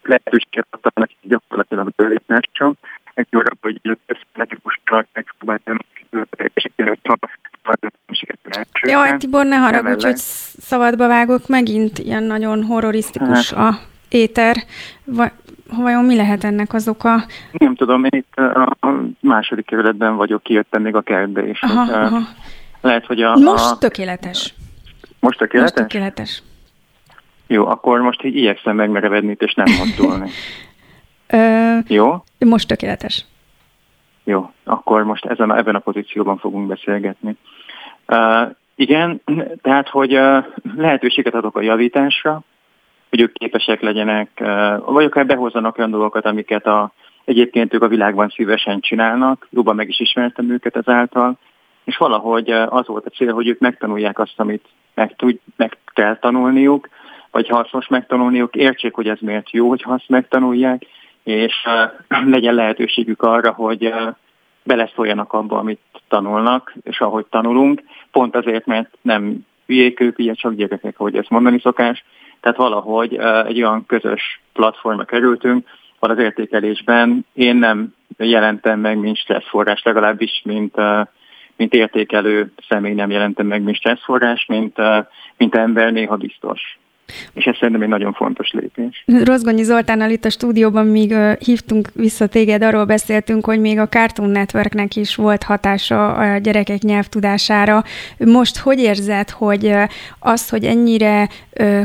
Speaker 4: lehetőséget adta neki gyakorlatilag bőlításra, egy óra, hogy nekik most megpróbáltam
Speaker 2: Jaj, Tibor, ne haragudj, hogy szabadba vágok megint, ilyen nagyon horrorisztikus hát. a éter. Vajon mi lehet ennek az oka?
Speaker 4: Nem tudom, én itt a második kerületben vagyok, kijöttem még a kertbe, és aha, aha. lehet, hogy a...
Speaker 2: Most a... tökéletes.
Speaker 4: Most tökéletes?
Speaker 2: Most tökéletes.
Speaker 4: Jó, akkor most így igyekszem megmerevedni, és nem mozdulni. Ö, Jó?
Speaker 2: Most tökéletes.
Speaker 4: Jó, akkor most ezen, ebben a pozícióban fogunk beszélgetni. Uh, igen, tehát, hogy uh, lehetőséget adok a javításra, hogy ők képesek legyenek, uh, vagy akár behozzanak olyan dolgokat, amiket a, egyébként ők a világban szívesen csinálnak, jobban meg is ismertem őket ezáltal, és valahogy az volt a cél, hogy ők megtanulják azt, amit meg, tud, meg kell tanulniuk, vagy hasznos megtanulniuk, értsék, hogy ez miért jó, hogy azt megtanulják, és legyen lehetőségük arra, hogy beleszóljanak abba, amit tanulnak, és ahogy tanulunk, pont azért, mert nem hülyék ők, ugye csak gyerekek, ahogy ezt mondani szokás, tehát valahogy egy olyan közös platformra kerültünk, ahol az értékelésben én nem jelentem meg, mint stresszforrás, legalábbis, mint, mint értékelő személy nem jelentem meg, mint stresszforrás, mint, mint ember néha biztos és ez szerintem egy nagyon fontos lépés.
Speaker 2: Rozgonyi Zoltánnal itt a stúdióban még hívtunk vissza téged, arról beszéltünk, hogy még a Cartoon Networknek is volt hatása a gyerekek nyelvtudására. Most hogy érzed, hogy az, hogy ennyire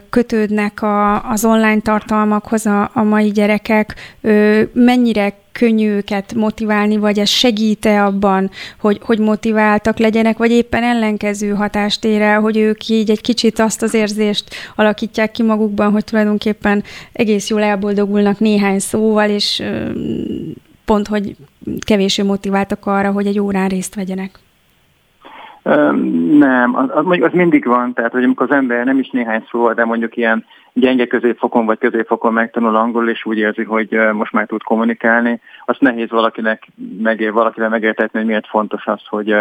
Speaker 2: kötődnek a, az online tartalmakhoz a, mai gyerekek, mennyire könnyű őket motiválni, vagy ez segít-e abban, hogy, hogy motiváltak legyenek, vagy éppen ellenkező hatást ér el, hogy ők így egy kicsit azt az érzést alakítják ki magukban, hogy tulajdonképpen egész jól elboldogulnak néhány szóval, és pont, hogy kevésbé motiváltak arra, hogy egy órán részt vegyenek.
Speaker 4: Nem, az, az, az mindig van, tehát hogy amikor az ember nem is néhány szóval, de mondjuk ilyen gyenge középfokon vagy középfokon megtanul angol, és úgy érzi, hogy most már tud kommunikálni, azt nehéz valakinek megér, valakivel megértetni, hogy miért fontos az, hogy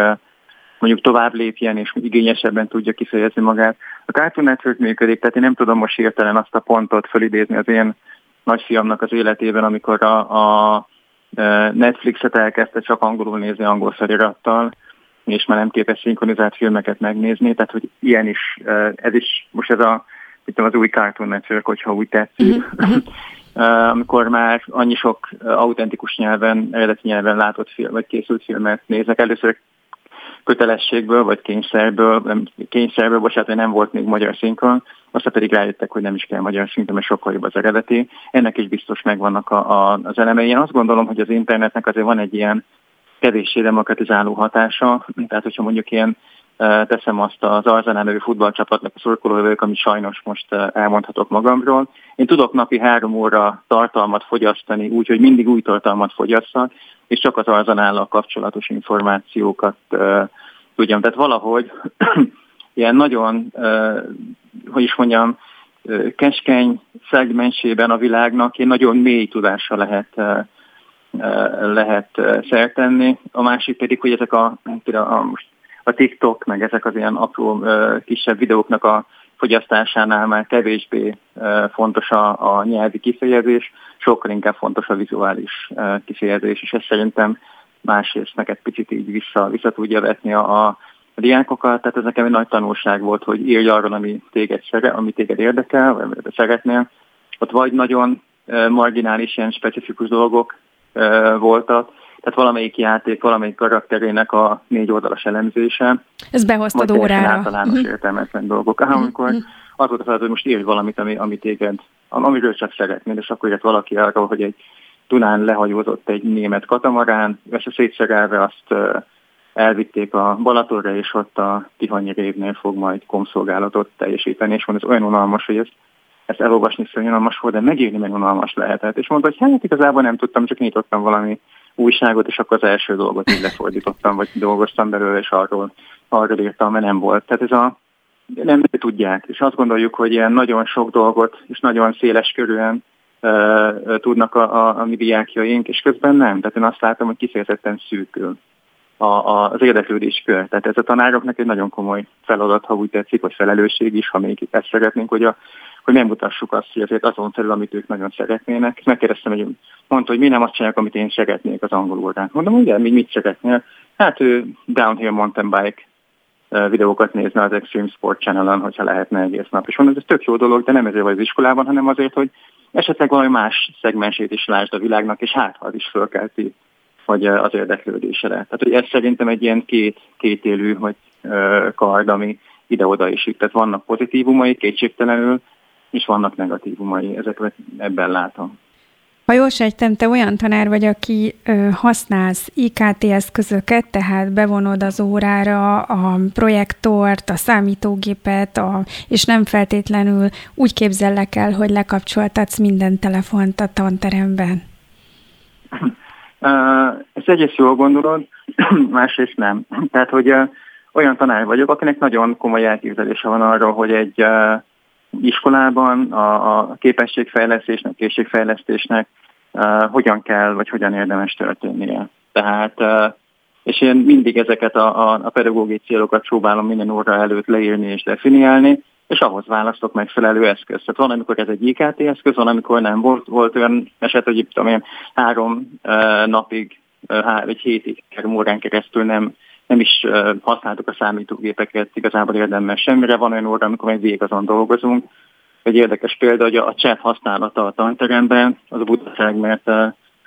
Speaker 4: mondjuk tovább lépjen, és igényesebben tudja kifejezni magát. A Cartoon Network működik, tehát én nem tudom most hirtelen azt a pontot fölidézni az én nagyfiamnak az életében, amikor a, a Netflixet elkezdte csak angolul nézni angol felirattal, és már nem képes szinkronizált filmeket megnézni, tehát hogy ilyen is, ez is most ez a itt az új Cartoon Network, hogyha úgy tetszik. Uh-huh. amikor már annyi sok autentikus nyelven, eredeti nyelven látott film, vagy készült filmet néznek. Először kötelességből, vagy kényszerből, nem, kényszerből, bocsánat, hogy nem volt még magyar szinkron, aztán pedig rájöttek, hogy nem is kell magyar szinkron, mert sokkal jobb az eredeti. Ennek is biztos megvannak a, a, az elemei. Én azt gondolom, hogy az internetnek azért van egy ilyen kevéssé demokratizáló hatása, tehát hogyha mondjuk ilyen teszem azt az Arzenál nevű futballcsapatnak a szurkolóvők, amit sajnos most elmondhatok magamról. Én tudok napi három óra tartalmat fogyasztani, úgyhogy mindig új tartalmat fogyasszak, és csak az Arzenállal kapcsolatos információkat uh, tudjam. Tehát valahogy ilyen nagyon, uh, hogy is mondjam, uh, keskeny szegmensében a világnak én nagyon mély tudásra lehet uh, lehet szertenni. A másik pedig, hogy ezek a, a most a TikTok, meg ezek az ilyen apró kisebb videóknak a fogyasztásánál már kevésbé fontos a, a nyelvi kifejezés, sokkal inkább fontos a vizuális kifejezés, és ez szerintem másrészt egy picit így vissza, vissza tudja vetni a, a diákokat, tehát ez nekem egy nagy tanulság volt, hogy írj arról, ami téged, szere, ami téged érdekel, vagy amit szeretnél. Ott vagy nagyon marginális, ilyen specifikus dolgok voltak, tehát valamelyik játék, valamelyik karakterének a négy oldalas elemzése.
Speaker 2: Ez behoztad órára.
Speaker 4: általános uh-huh. értelmetlen dolgok. Uh-huh. amikor uh-huh. az volt a feladat, hogy most írj valamit, ami, ami téged, amiről csak szeretnél, és akkor jött valaki arról, hogy egy Dunán lehajózott egy német katamarán, össze szétszerelve azt elvitték a Balatonra, és ott a Tihanyi révnél fog majd komszolgálatot teljesíteni, és mondja, ez olyan unalmas, hogy ezt, ezt elolvasni unalmas volt, de megírni meg unalmas lehetett. És mondta, hogy hát igazából nem tudtam, csak nyitottam valami újságot, és akkor az első dolgot így lefordítottam, vagy dolgoztam belőle, és arról, arról írtam, mert nem volt. Tehát ez a nem tudják, és azt gondoljuk, hogy ilyen nagyon sok dolgot, és nagyon széles körülön uh, tudnak a, a, a mi diákjaink, és közben nem. Tehát én azt látom, hogy kifejezetten szűkül a, a, az érdeklődés kör. Tehát ez a tanároknak egy nagyon komoly feladat, ha úgy tetszik, vagy felelősség is, ha még ezt szeretnénk, hogy a hogy megmutassuk azt, hogy azért azon felül, amit ők nagyon szeretnének. Megkérdeztem, hogy mondta, hogy mi nem azt csinálják, amit én szeretnék az angol órán. Mondom, hogy igen, mit szeretnél? Hát ő downhill mountain bike videókat nézne az Extreme Sport Channel-on, hogyha lehetne egész nap. És mondom, ez tök jó dolog, de nem ezért vagy az iskolában, hanem azért, hogy esetleg valami más szegmensét is lásd a világnak, és hát az is fölkelti hogy az érdeklődésre. Tehát hogy ez szerintem egy ilyen két, kétélű hogy kard, ami ide-oda is Tehát vannak pozitívumai kétségtelenül, és vannak negatívumai, ezeket ebben látom.
Speaker 2: Ha jól sejtem, te olyan tanár vagy, aki ö, használsz IKT eszközöket, tehát bevonod az órára a projektort, a számítógépet, a, és nem feltétlenül úgy képzellek el, hogy lekapcsoltatsz minden telefont a tanteremben.
Speaker 4: Ezt egyrészt jól gondolod, másrészt nem. Tehát, hogy olyan tanár vagyok, akinek nagyon komoly elképzelése van arról, hogy egy iskolában a, a képességfejlesztésnek, készségfejlesztésnek uh, hogyan kell, vagy hogyan érdemes történnie. Tehát, uh, és én mindig ezeket a, a, a pedagógiai célokat próbálom minden óra előtt leírni és definiálni, és ahhoz választok megfelelő eszközt. Tehát van, amikor ez egy IKT eszköz, van, amikor nem volt, volt olyan eset, hogy itt tudom három uh, napig, uh, há, egy hétig, három órán keresztül nem nem is használtuk a számítógépeket igazából érdemben semmire. Van olyan óra, amikor egy végig azon dolgozunk. Egy érdekes példa, hogy a chat használata a tanteremben az a butaság, mert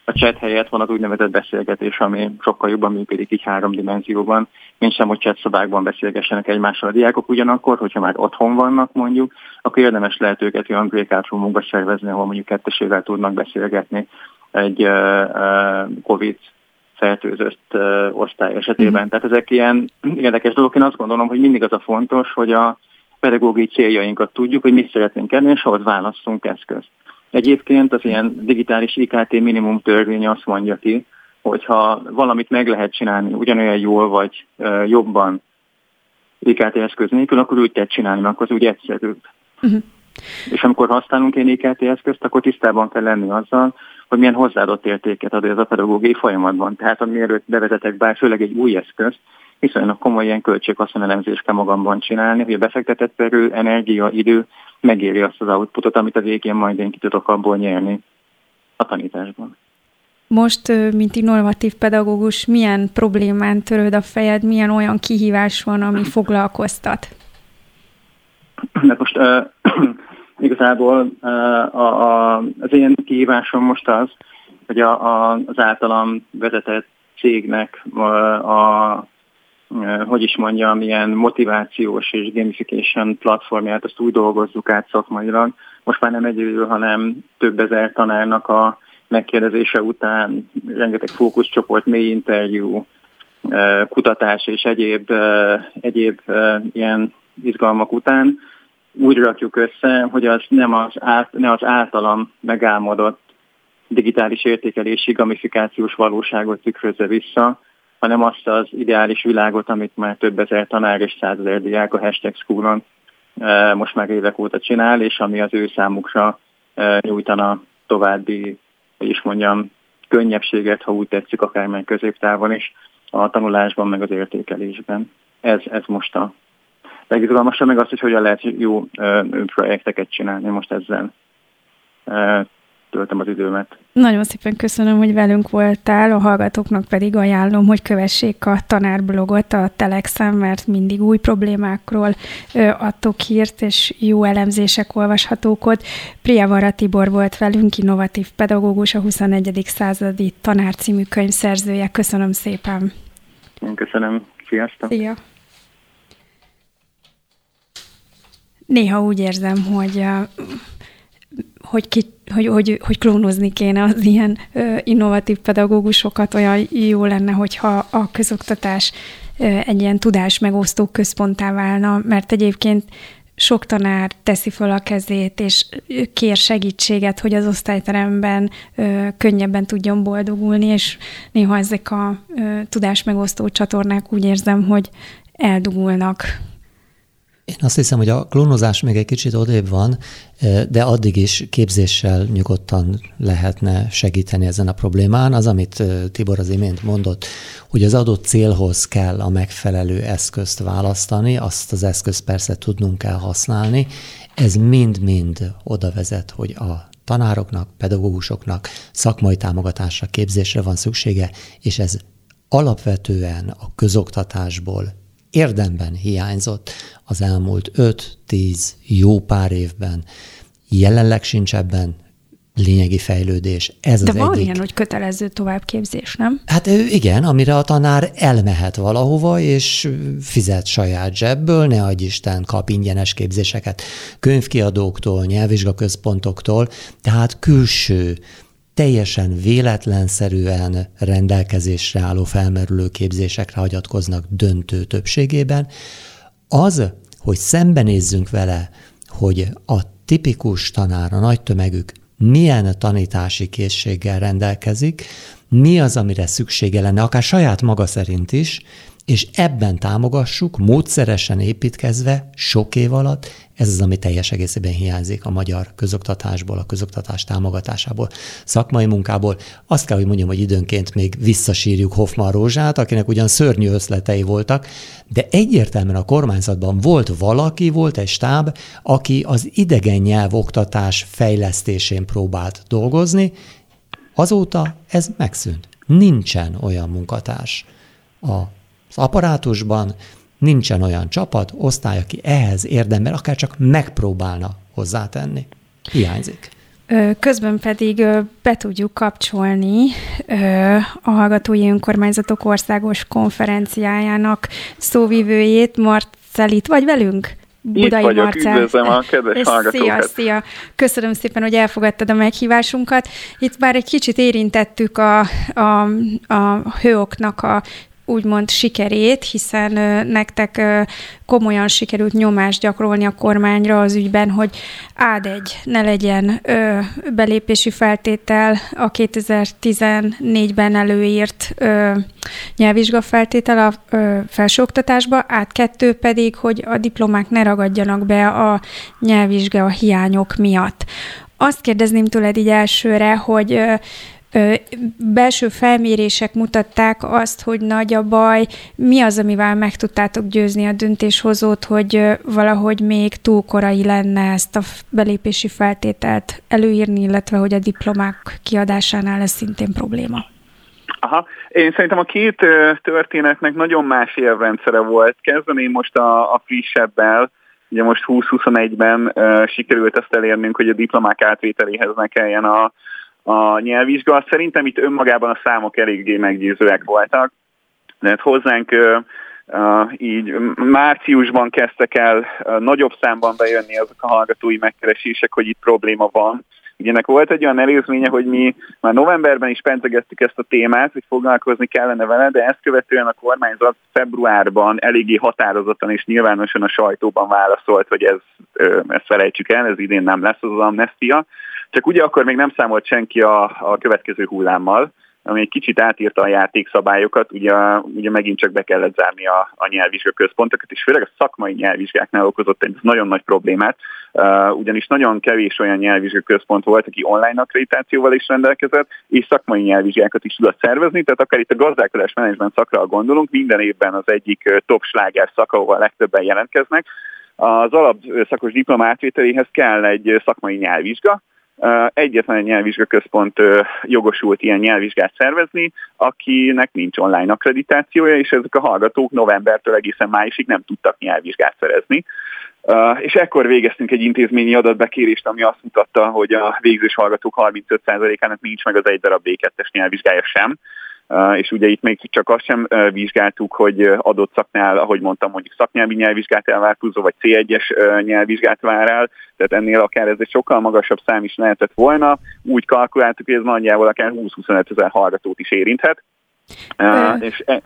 Speaker 4: a chat helyett van az úgynevezett beszélgetés, ami sokkal jobban működik így három dimenzióban, mint sem, hogy chat szobákban beszélgessenek egymással a diákok. Ugyanakkor, hogyha már otthon vannak mondjuk, akkor érdemes lehet őket olyan breakout szervezni, ahol mondjuk kettesével tudnak beszélgetni egy COVID fertőzött osztály esetében. Mm. Tehát ezek ilyen érdekes dolgok. Én azt gondolom, hogy mindig az a fontos, hogy a pedagógiai céljainkat tudjuk, hogy mit szeretnénk elni, és ahhoz választunk eszközt. Egyébként az ilyen digitális IKT minimum törvény azt mondja ki, hogyha valamit meg lehet csinálni ugyanolyan jól vagy jobban IKT eszköz nélkül, akkor úgy kell csinálni, mert akkor az úgy egyszerűbb. Uh-huh. És amikor használunk egy IKT eszközt, akkor tisztában kell lenni azzal, hogy milyen hozzáadott értéket ad ez a pedagógiai folyamatban. Tehát amiről bevezetek bár főleg egy új eszközt, viszonylag komoly ilyen költséghaszonelemzést kell magamban csinálni, hogy a befektetett perő, energia, idő megéri azt az outputot, amit a végén majd én ki tudok abból nyerni a tanításban.
Speaker 2: Most, mint innovatív pedagógus, milyen problémán törőd a fejed, milyen olyan kihívás van, ami foglalkoztat?
Speaker 4: De most igazából a, a, az én kihívásom most az, hogy a, a, az általam vezetett cégnek a, a hogy is mondjam, ilyen motivációs és gamification platformját, azt úgy dolgozzuk át szakmailag. Most már nem egyedül, hanem több ezer tanárnak a megkérdezése után, rengeteg fókuszcsoport, mély interjú, kutatás és egyéb, egyéb ilyen izgalmak után úgy rakjuk össze, hogy az nem az, át, ne az általam megálmodott digitális értékelési gamifikációs valóságot tükrözze vissza, hanem azt az ideális világot, amit már több ezer tanár és százezer diák a hashtag schoolon e, most már évek óta csinál, és ami az ő számukra e, nyújtana további, hogy is mondjam, könnyebbséget, ha úgy tetszik, akár meg középtávon is a tanulásban, meg az értékelésben. ez, ez most a legizgalmasabb, meg az, hogy hogyan lehet jó projekteket csinálni most ezzel töltöm az időmet.
Speaker 2: Nagyon szépen köszönöm, hogy velünk voltál, a hallgatóknak pedig ajánlom, hogy kövessék a tanárblogot a Telexen, mert mindig új problémákról adtok hírt, és jó elemzések olvashatók ott. Priavara Tibor volt velünk, innovatív pedagógus, a 21. századi tanár című könyv szerzője. Köszönöm szépen.
Speaker 4: Én köszönöm. Sziasztok.
Speaker 2: Szia. Néha úgy érzem, hogy hogy, ki, hogy, hogy, hogy klónozni kéne az ilyen ö, innovatív pedagógusokat, olyan jó lenne, hogyha a közoktatás ö, egy ilyen tudás megosztó központtá válna, mert egyébként sok tanár teszi fel a kezét, és kér segítséget, hogy az osztályteremben ö, könnyebben tudjon boldogulni, és néha ezek a ö, tudás megosztó csatornák úgy érzem, hogy eldugulnak.
Speaker 3: Én azt hiszem, hogy a klónozás még egy kicsit odébb van, de addig is képzéssel nyugodtan lehetne segíteni ezen a problémán. Az, amit Tibor az imént mondott, hogy az adott célhoz kell a megfelelő eszközt választani, azt az eszközt persze tudnunk kell használni. Ez mind-mind oda vezet, hogy a tanároknak, pedagógusoknak szakmai támogatásra, képzésre van szüksége, és ez alapvetően a közoktatásból érdemben hiányzott az elmúlt 5-10 jó pár évben. Jelenleg sincs ebben lényegi fejlődés. Ez
Speaker 2: De
Speaker 3: az
Speaker 2: van
Speaker 3: egyik.
Speaker 2: ilyen, hogy kötelező továbbképzés, nem?
Speaker 3: Hát igen, amire a tanár elmehet valahova, és fizet saját zsebből, ne adj Isten, kap ingyenes képzéseket könyvkiadóktól, nyelvvizsgaközpontoktól, tehát külső teljesen véletlenszerűen rendelkezésre álló felmerülő képzésekre hagyatkoznak döntő többségében, az, hogy szembenézzünk vele, hogy a tipikus tanár, a nagy tömegük milyen tanítási készséggel rendelkezik, mi az, amire szüksége lenne, akár saját maga szerint is, és ebben támogassuk, módszeresen építkezve, sok év alatt, ez az, ami teljes egészében hiányzik a magyar közoktatásból, a közoktatás támogatásából, szakmai munkából. Azt kell, hogy mondjam, hogy időnként még visszasírjuk Hoffman Rózsát, akinek ugyan szörnyű öszletei voltak, de egyértelműen a kormányzatban volt valaki, volt egy stáb, aki az idegen nyelv oktatás fejlesztésén próbált dolgozni, azóta ez megszűnt. Nincsen olyan munkatárs az apparátusban nincsen olyan csapat, osztály, aki ehhez érdemben akár csak megpróbálna hozzátenni. Hiányzik.
Speaker 2: Közben pedig be tudjuk kapcsolni a Hallgatói Önkormányzatok Országos Konferenciájának szóvivőjét, Marcelit, vagy velünk?
Speaker 5: Budai Itt vagyok, Marcel. üdvözlöm a kedves hallgatókat.
Speaker 2: Szia, szia! Köszönöm szépen, hogy elfogadtad a meghívásunkat. Itt már egy kicsit érintettük a, a, a hőoknak a úgymond sikerét, hiszen nektek komolyan sikerült nyomást gyakorolni a kormányra az ügyben, hogy ád egy ne legyen belépési feltétel a 2014-ben előírt nyelvvizsgafeltétel a felsőoktatásba, át kettő pedig, hogy a diplomák ne ragadjanak be a nyelvvizsga hiányok miatt. Azt kérdezném tőled így elsőre, hogy belső felmérések mutatták azt, hogy nagy a baj. Mi az, amivel meg tudtátok győzni a döntéshozót, hogy valahogy még túl korai lenne ezt a belépési feltételt előírni, illetve hogy a diplomák kiadásánál ez szintén probléma?
Speaker 5: Aha, én szerintem a két történetnek nagyon más érrendszere volt. Kezdeném most a, a frissebbel, Ugye most 2021-ben uh, sikerült ezt elérnünk, hogy a diplomák átvételéhez ne kelljen a, a nyelvvizsga. Szerintem itt önmagában a számok eléggé meggyőzőek voltak. Tehát hozzánk uh, így márciusban kezdtek el nagyobb számban bejönni azok a hallgatói megkeresések, hogy itt probléma van. Ugye ennek volt egy olyan előzménye, hogy mi már novemberben is pentegettük ezt a témát, hogy foglalkozni kellene vele, de ezt követően a kormányzat februárban eléggé határozottan és nyilvánosan a sajtóban válaszolt, hogy ez, ezt felejtsük el, ez idén nem lesz az amnestia. Csak ugye akkor még nem számolt senki a, a következő hullámmal, ami egy kicsit átírta a játékszabályokat, ugye, ugye megint csak be kellett zárni a, a nyelvvizsga központokat, és főleg a szakmai nyelvvizsgáknál okozott egy nagyon nagy problémát, uh, ugyanis nagyon kevés olyan nyelvvizsga központ volt, aki online akkreditációval is rendelkezett, és szakmai nyelvvizsgákat is tudott szervezni, tehát akár itt a gazdálkodás menedzsment szakra gondolunk, minden évben az egyik top sláger szak, ahol legtöbben jelentkeznek, az alapszakos diploma átvételéhez kell egy szakmai nyelvvizsga, Egyetlen egy nyelvvizsga központ jogosult ilyen nyelvvizsgát szervezni, akinek nincs online akkreditációja, és ezek a hallgatók novembertől egészen májusig nem tudtak nyelvvizsgát szerezni. Uh, és ekkor végeztünk egy intézményi adatbekérést, ami azt mutatta, hogy a végzős hallgatók 35%-ának nincs meg az egy darab B2-es nyelvvizsgája sem és ugye itt még csak azt sem vizsgáltuk, hogy adott szaknál, ahogy mondtam, mondjuk szaknyelvi nyelvvizsgát elvárkúzó, vagy C1-es nyelvvizsgát vár el, tehát ennél akár ez egy sokkal magasabb szám is lehetett volna. Úgy kalkuláltuk, hogy ez nagyjából akár 20-25 ezer hallgatót is érinthet.
Speaker 3: Uh, és e-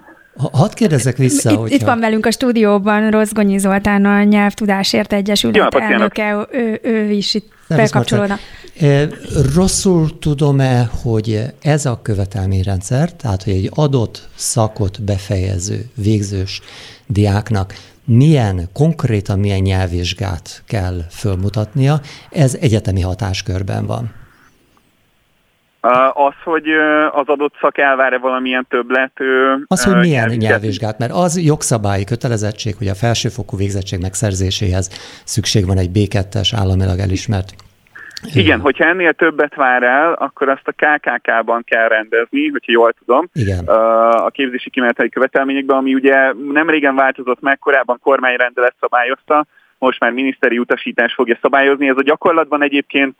Speaker 3: Hadd kérdezzek vissza,
Speaker 2: itt, hogyha... itt van velünk a stúdióban Rozgonyi Zoltán, a Nyelvtudásért Egyesület Jó, elnöke, ő, ő is itt bekapcsolódna.
Speaker 3: Rosszul tudom-e, hogy ez a követelményrendszer, tehát hogy egy adott szakot befejező, végzős diáknak milyen, konkrétan milyen nyelvvizsgát kell fölmutatnia, ez egyetemi hatáskörben van.
Speaker 5: Az, hogy az adott szak elvár-e valamilyen többlet.
Speaker 3: Az, hogy milyen nyelvvizsgát, nyelvvizsgát, mert az jogszabályi kötelezettség, hogy a felsőfokú végzettség megszerzéséhez szükség van egy B2-es államilag elismert
Speaker 5: igen, hogyha ennél többet vár el, akkor azt a KKK-ban kell rendezni, hogyha jól tudom,
Speaker 3: Igen.
Speaker 5: a képzési kimeneteli követelményekben, ami ugye nem régen változott meg, korábban kormányrendelet szabályozta, most már miniszteri utasítás fogja szabályozni. Ez a gyakorlatban egyébként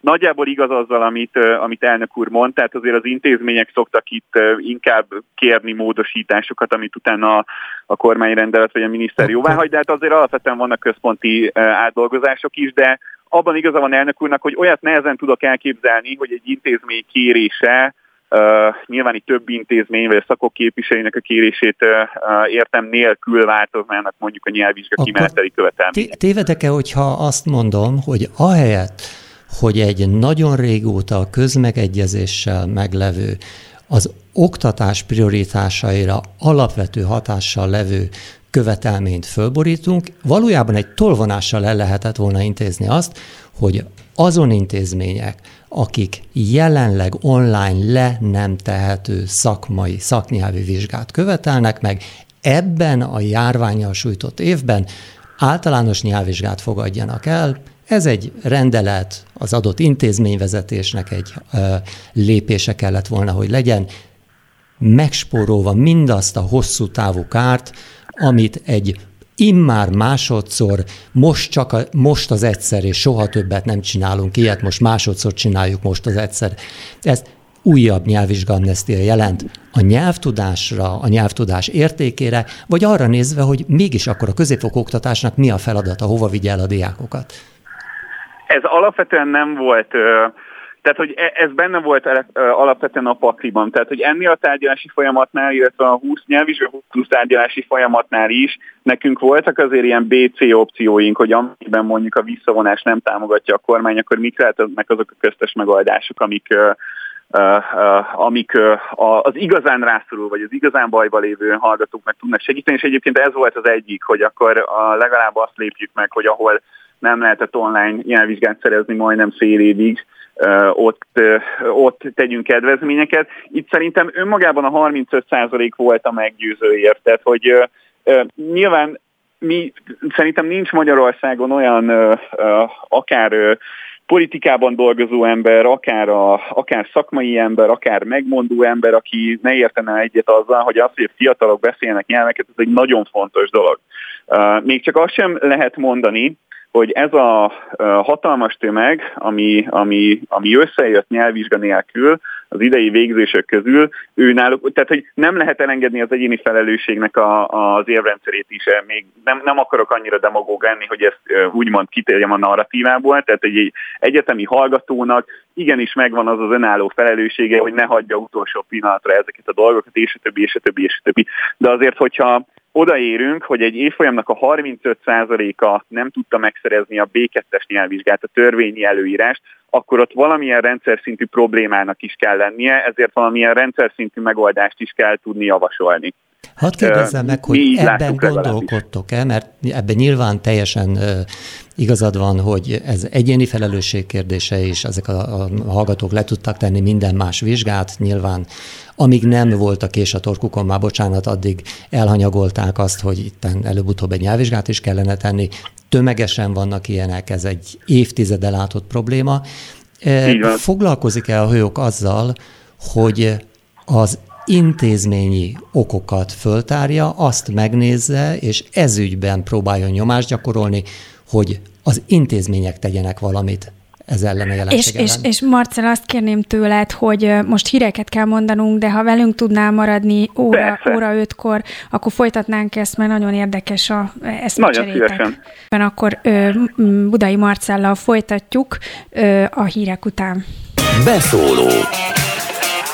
Speaker 5: nagyjából igaz azzal, amit, amit elnök úr mond, tehát azért az intézmények szoktak itt inkább kérni módosításokat, amit utána a, a kormányrendelet vagy a miniszter jóvá hagy, de hát azért alapvetően vannak központi átdolgozások is, de abban igaza van elnök úrnak, hogy olyat nehezen tudok elképzelni, hogy egy intézmény kérése, Uh, nyilván itt több intézmény, vagy a szakok képviselőinek a kérését uh, értem nélkül változnának mondjuk a nyelvvizsga kimeneteli követelmények.
Speaker 3: Tévedek-e, hogyha azt mondom, hogy ahelyett, hogy egy nagyon régóta a közmegegyezéssel meglevő, az oktatás prioritásaira alapvető hatással levő követelményt fölborítunk, valójában egy tolvonással el lehetett volna intézni azt, hogy azon intézmények, akik jelenleg online le nem tehető szakmai, szaknyelvi vizsgát követelnek meg, ebben a járványjal sújtott évben általános nyelvvizsgát fogadjanak el, ez egy rendelet, az adott intézményvezetésnek egy ö, lépése kellett volna, hogy legyen, megspórolva mindazt a hosszú távú kárt, amit egy immár másodszor, most csak a, most az egyszer, és soha többet nem csinálunk ilyet, most másodszor csináljuk most az egyszer. Ez újabb nyelvvizsgamnestia jelent a nyelvtudásra, a nyelvtudás értékére, vagy arra nézve, hogy mégis akkor a középfokú oktatásnak mi a feladata, hova vigye el a diákokat?
Speaker 5: Ez alapvetően nem volt tehát, hogy e, ez benne volt alapvetően a pakliban. Tehát, hogy ennél a tárgyalási folyamatnál, illetve a 20 nyelvvizsga 20 tárgyalási folyamatnál is nekünk voltak azért ilyen BC opcióink, hogy amiben mondjuk a visszavonás nem támogatja a kormány, akkor mik lehetnek azok a köztes megoldások, amik amik az igazán rászorul, vagy az igazán bajba lévő hallgatóknak tudnak segíteni, és egyébként ez volt az egyik, hogy akkor legalább azt lépjük meg, hogy ahol nem lehetett online nyelvvizsgát szerezni majdnem fél évig, ott, ott tegyünk kedvezményeket. Itt szerintem önmagában a 35% volt a meggyőzőért, tehát hogy nyilván mi szerintem nincs Magyarországon olyan akár politikában dolgozó ember, akár, a, akár szakmai ember, akár megmondó ember, aki ne értene egyet azzal, hogy az, hogy fiatalok beszélnek nyelveket, ez egy nagyon fontos dolog. Még csak azt sem lehet mondani, hogy ez a hatalmas tömeg, ami, ami, ami összejött nyelvvizsga nélkül az idei végzések közül, ő náluk, tehát hogy nem lehet elengedni az egyéni felelősségnek a, az érvrendszerét is, még nem, nem akarok annyira demagóg lenni, hogy ezt úgymond kitérjem a narratívából, tehát egy egyetemi hallgatónak igenis megvan az az önálló felelőssége, hogy ne hagyja utolsó pillanatra ezeket a dolgokat, és a többi, és a többi, és a többi. De azért, hogyha odaérünk, hogy egy évfolyamnak a 35%-a nem tudta megszerezni a B2-es nyelvvizsgát, a törvényi előírást, akkor ott valamilyen rendszer szintű problémának is kell lennie, ezért valamilyen rendszer szintű megoldást is kell tudni javasolni.
Speaker 3: Hadd kérdezzem meg, hogy ebben gondolkodtok-e, mert ebben nyilván teljesen igazad van, hogy ez egyéni felelősség kérdése is, ezek a, a hallgatók le tudtak tenni minden más vizsgát, nyilván amíg nem voltak és a torkukon, már bocsánat, addig elhanyagolták azt, hogy itt előbb-utóbb egy nyelvvizsgát is kellene tenni. Tömegesen vannak ilyenek, ez egy évtizede látott probléma. Foglalkozik-e a hők azzal, hogy az intézményi okokat föltárja, azt megnézze, és ezügyben próbáljon nyomást gyakorolni, hogy az intézmények tegyenek valamit ez ellen a jelenség
Speaker 2: és, ellen. És, és Marcel, azt kérném tőled, hogy most híreket kell mondanunk, de ha velünk tudnál maradni óra, óra ötkor, akkor folytatnánk ezt, mert nagyon érdekes a eszmecserétek. Nagyon szívesen. Akkor ö, Budai Marcellal folytatjuk ö, a hírek után.
Speaker 1: Beszóló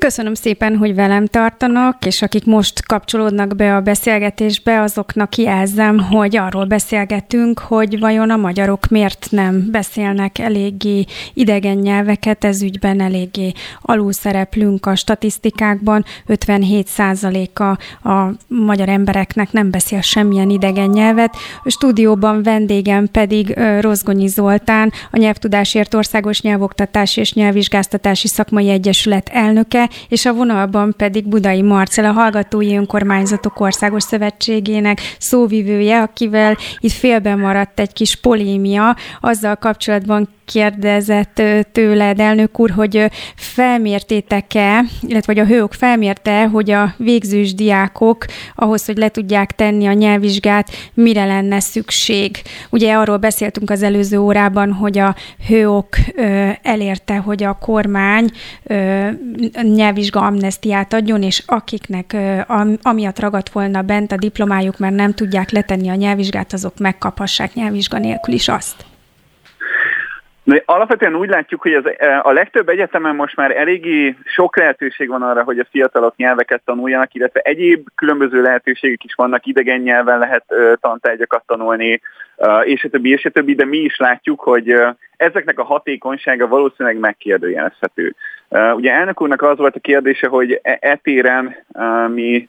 Speaker 2: Köszönöm szépen, hogy velem tartanak, és akik most kapcsolódnak be a beszélgetésbe, azoknak jelzem, hogy arról beszélgetünk, hogy vajon a magyarok miért nem beszélnek eléggé idegen nyelveket, ez ügyben eléggé alulszereplünk a statisztikákban. 57%-a a magyar embereknek nem beszél semmilyen idegen nyelvet. A stúdióban vendégem pedig Rozgonyi Zoltán, a Nyelvtudásért Országos Nyelvoktatási és Nyelvvizsgáztatási Szakmai Egyesület elnöke, és a vonalban pedig Budai Marcel, a Hallgatói Önkormányzatok Országos Szövetségének szóvivője, akivel itt félben maradt egy kis polémia azzal kapcsolatban kérdezett tőled, elnök úr, hogy felmértétek-e, illetve hogy a hők felmérte, hogy a végzős diákok ahhoz, hogy le tudják tenni a nyelvvizsgát, mire lenne szükség. Ugye arról beszéltünk az előző órában, hogy a hőok elérte, hogy a kormány nyelvvizsga amnestiát adjon, és akiknek amiatt ragadt volna bent a diplomájuk, mert nem tudják letenni a nyelvvizsgát, azok megkaphassák nyelvvizsga nélkül is azt.
Speaker 5: De alapvetően úgy látjuk, hogy az, e, a legtöbb egyetemen most már eléggé sok lehetőség van arra, hogy a fiatalok nyelveket tanuljanak, illetve egyéb különböző lehetőségek is vannak, idegen nyelven lehet tantárgyakat tanulni, és a többi, és a többi, de mi is látjuk, hogy ezeknek a hatékonysága valószínűleg megkérdőjelezhető. Ugye elnök úrnak az volt a kérdése, hogy e, etéren mi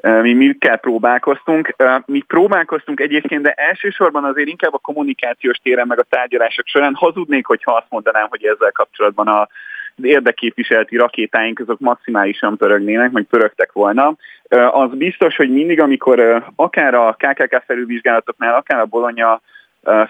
Speaker 5: mi mikkel próbálkoztunk. Mi próbálkoztunk egyébként, de elsősorban azért inkább a kommunikációs téren meg a tárgyalások során hazudnék, hogyha azt mondanám, hogy ezzel kapcsolatban a az érdekképviseleti rakétáink azok maximálisan pörögnének, vagy pörögtek volna. Az biztos, hogy mindig, amikor akár a KKK felülvizsgálatoknál, akár a Bologna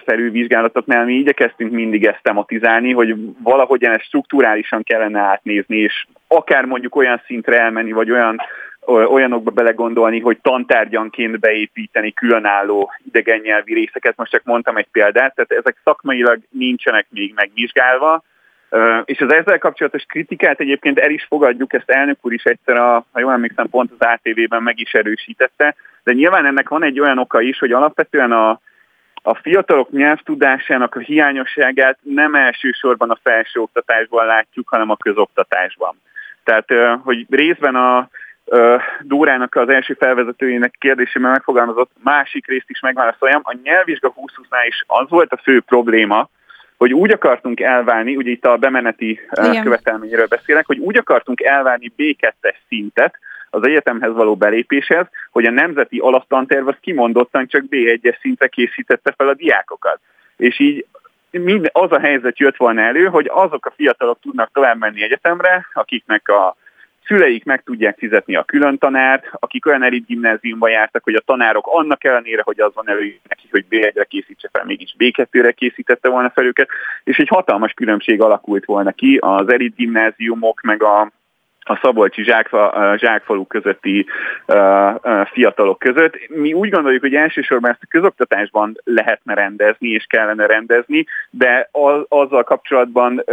Speaker 5: felülvizsgálatoknál mi igyekeztünk mindig ezt tematizálni, hogy valahogyan ezt struktúrálisan kellene átnézni, és akár mondjuk olyan szintre elmenni, vagy olyan olyanokba belegondolni, hogy tantárgyanként beépíteni különálló idegen nyelvi részeket. Most csak mondtam egy példát, tehát ezek szakmailag nincsenek még megvizsgálva, és az ezzel kapcsolatos kritikát egyébként el is fogadjuk, ezt elnök úr is egyszer, a, ha jól emlékszem, pont az ATV-ben meg is erősítette, de nyilván ennek van egy olyan oka is, hogy alapvetően a, a fiatalok nyelvtudásának a hiányosságát nem elsősorban a felsőoktatásban látjuk, hanem a közoktatásban. Tehát, hogy részben a Dórának az első felvezetőjének kérdésében megfogalmazott másik részt is megválaszoljam. A nyelvvizsga 2020-nál is az volt a fő probléma, hogy úgy akartunk elválni, ugye itt a bemeneti Igen. követelményről beszélek, hogy úgy akartunk elválni B2-es szintet az egyetemhez való belépéshez, hogy a nemzeti alaptanterv az kimondottan csak B1-es szintre készítette fel a diákokat. És így mind, az a helyzet jött volna elő, hogy azok a fiatalok tudnak tovább menni egyetemre, akiknek a szüleik meg tudják fizetni a külön tanárt, akik olyan elit gimnáziumba jártak, hogy a tanárok annak ellenére, hogy az van elő neki, hogy B1-re készítse fel, mégis B2-re készítette volna fel őket, és egy hatalmas különbség alakult volna ki az elit gimnáziumok, meg a a Szabolcsi zsákfa, zsákfalu közötti fiatalok között. Mi úgy gondoljuk, hogy elsősorban ezt a közoktatásban lehetne rendezni és kellene rendezni, de az, azzal kapcsolatban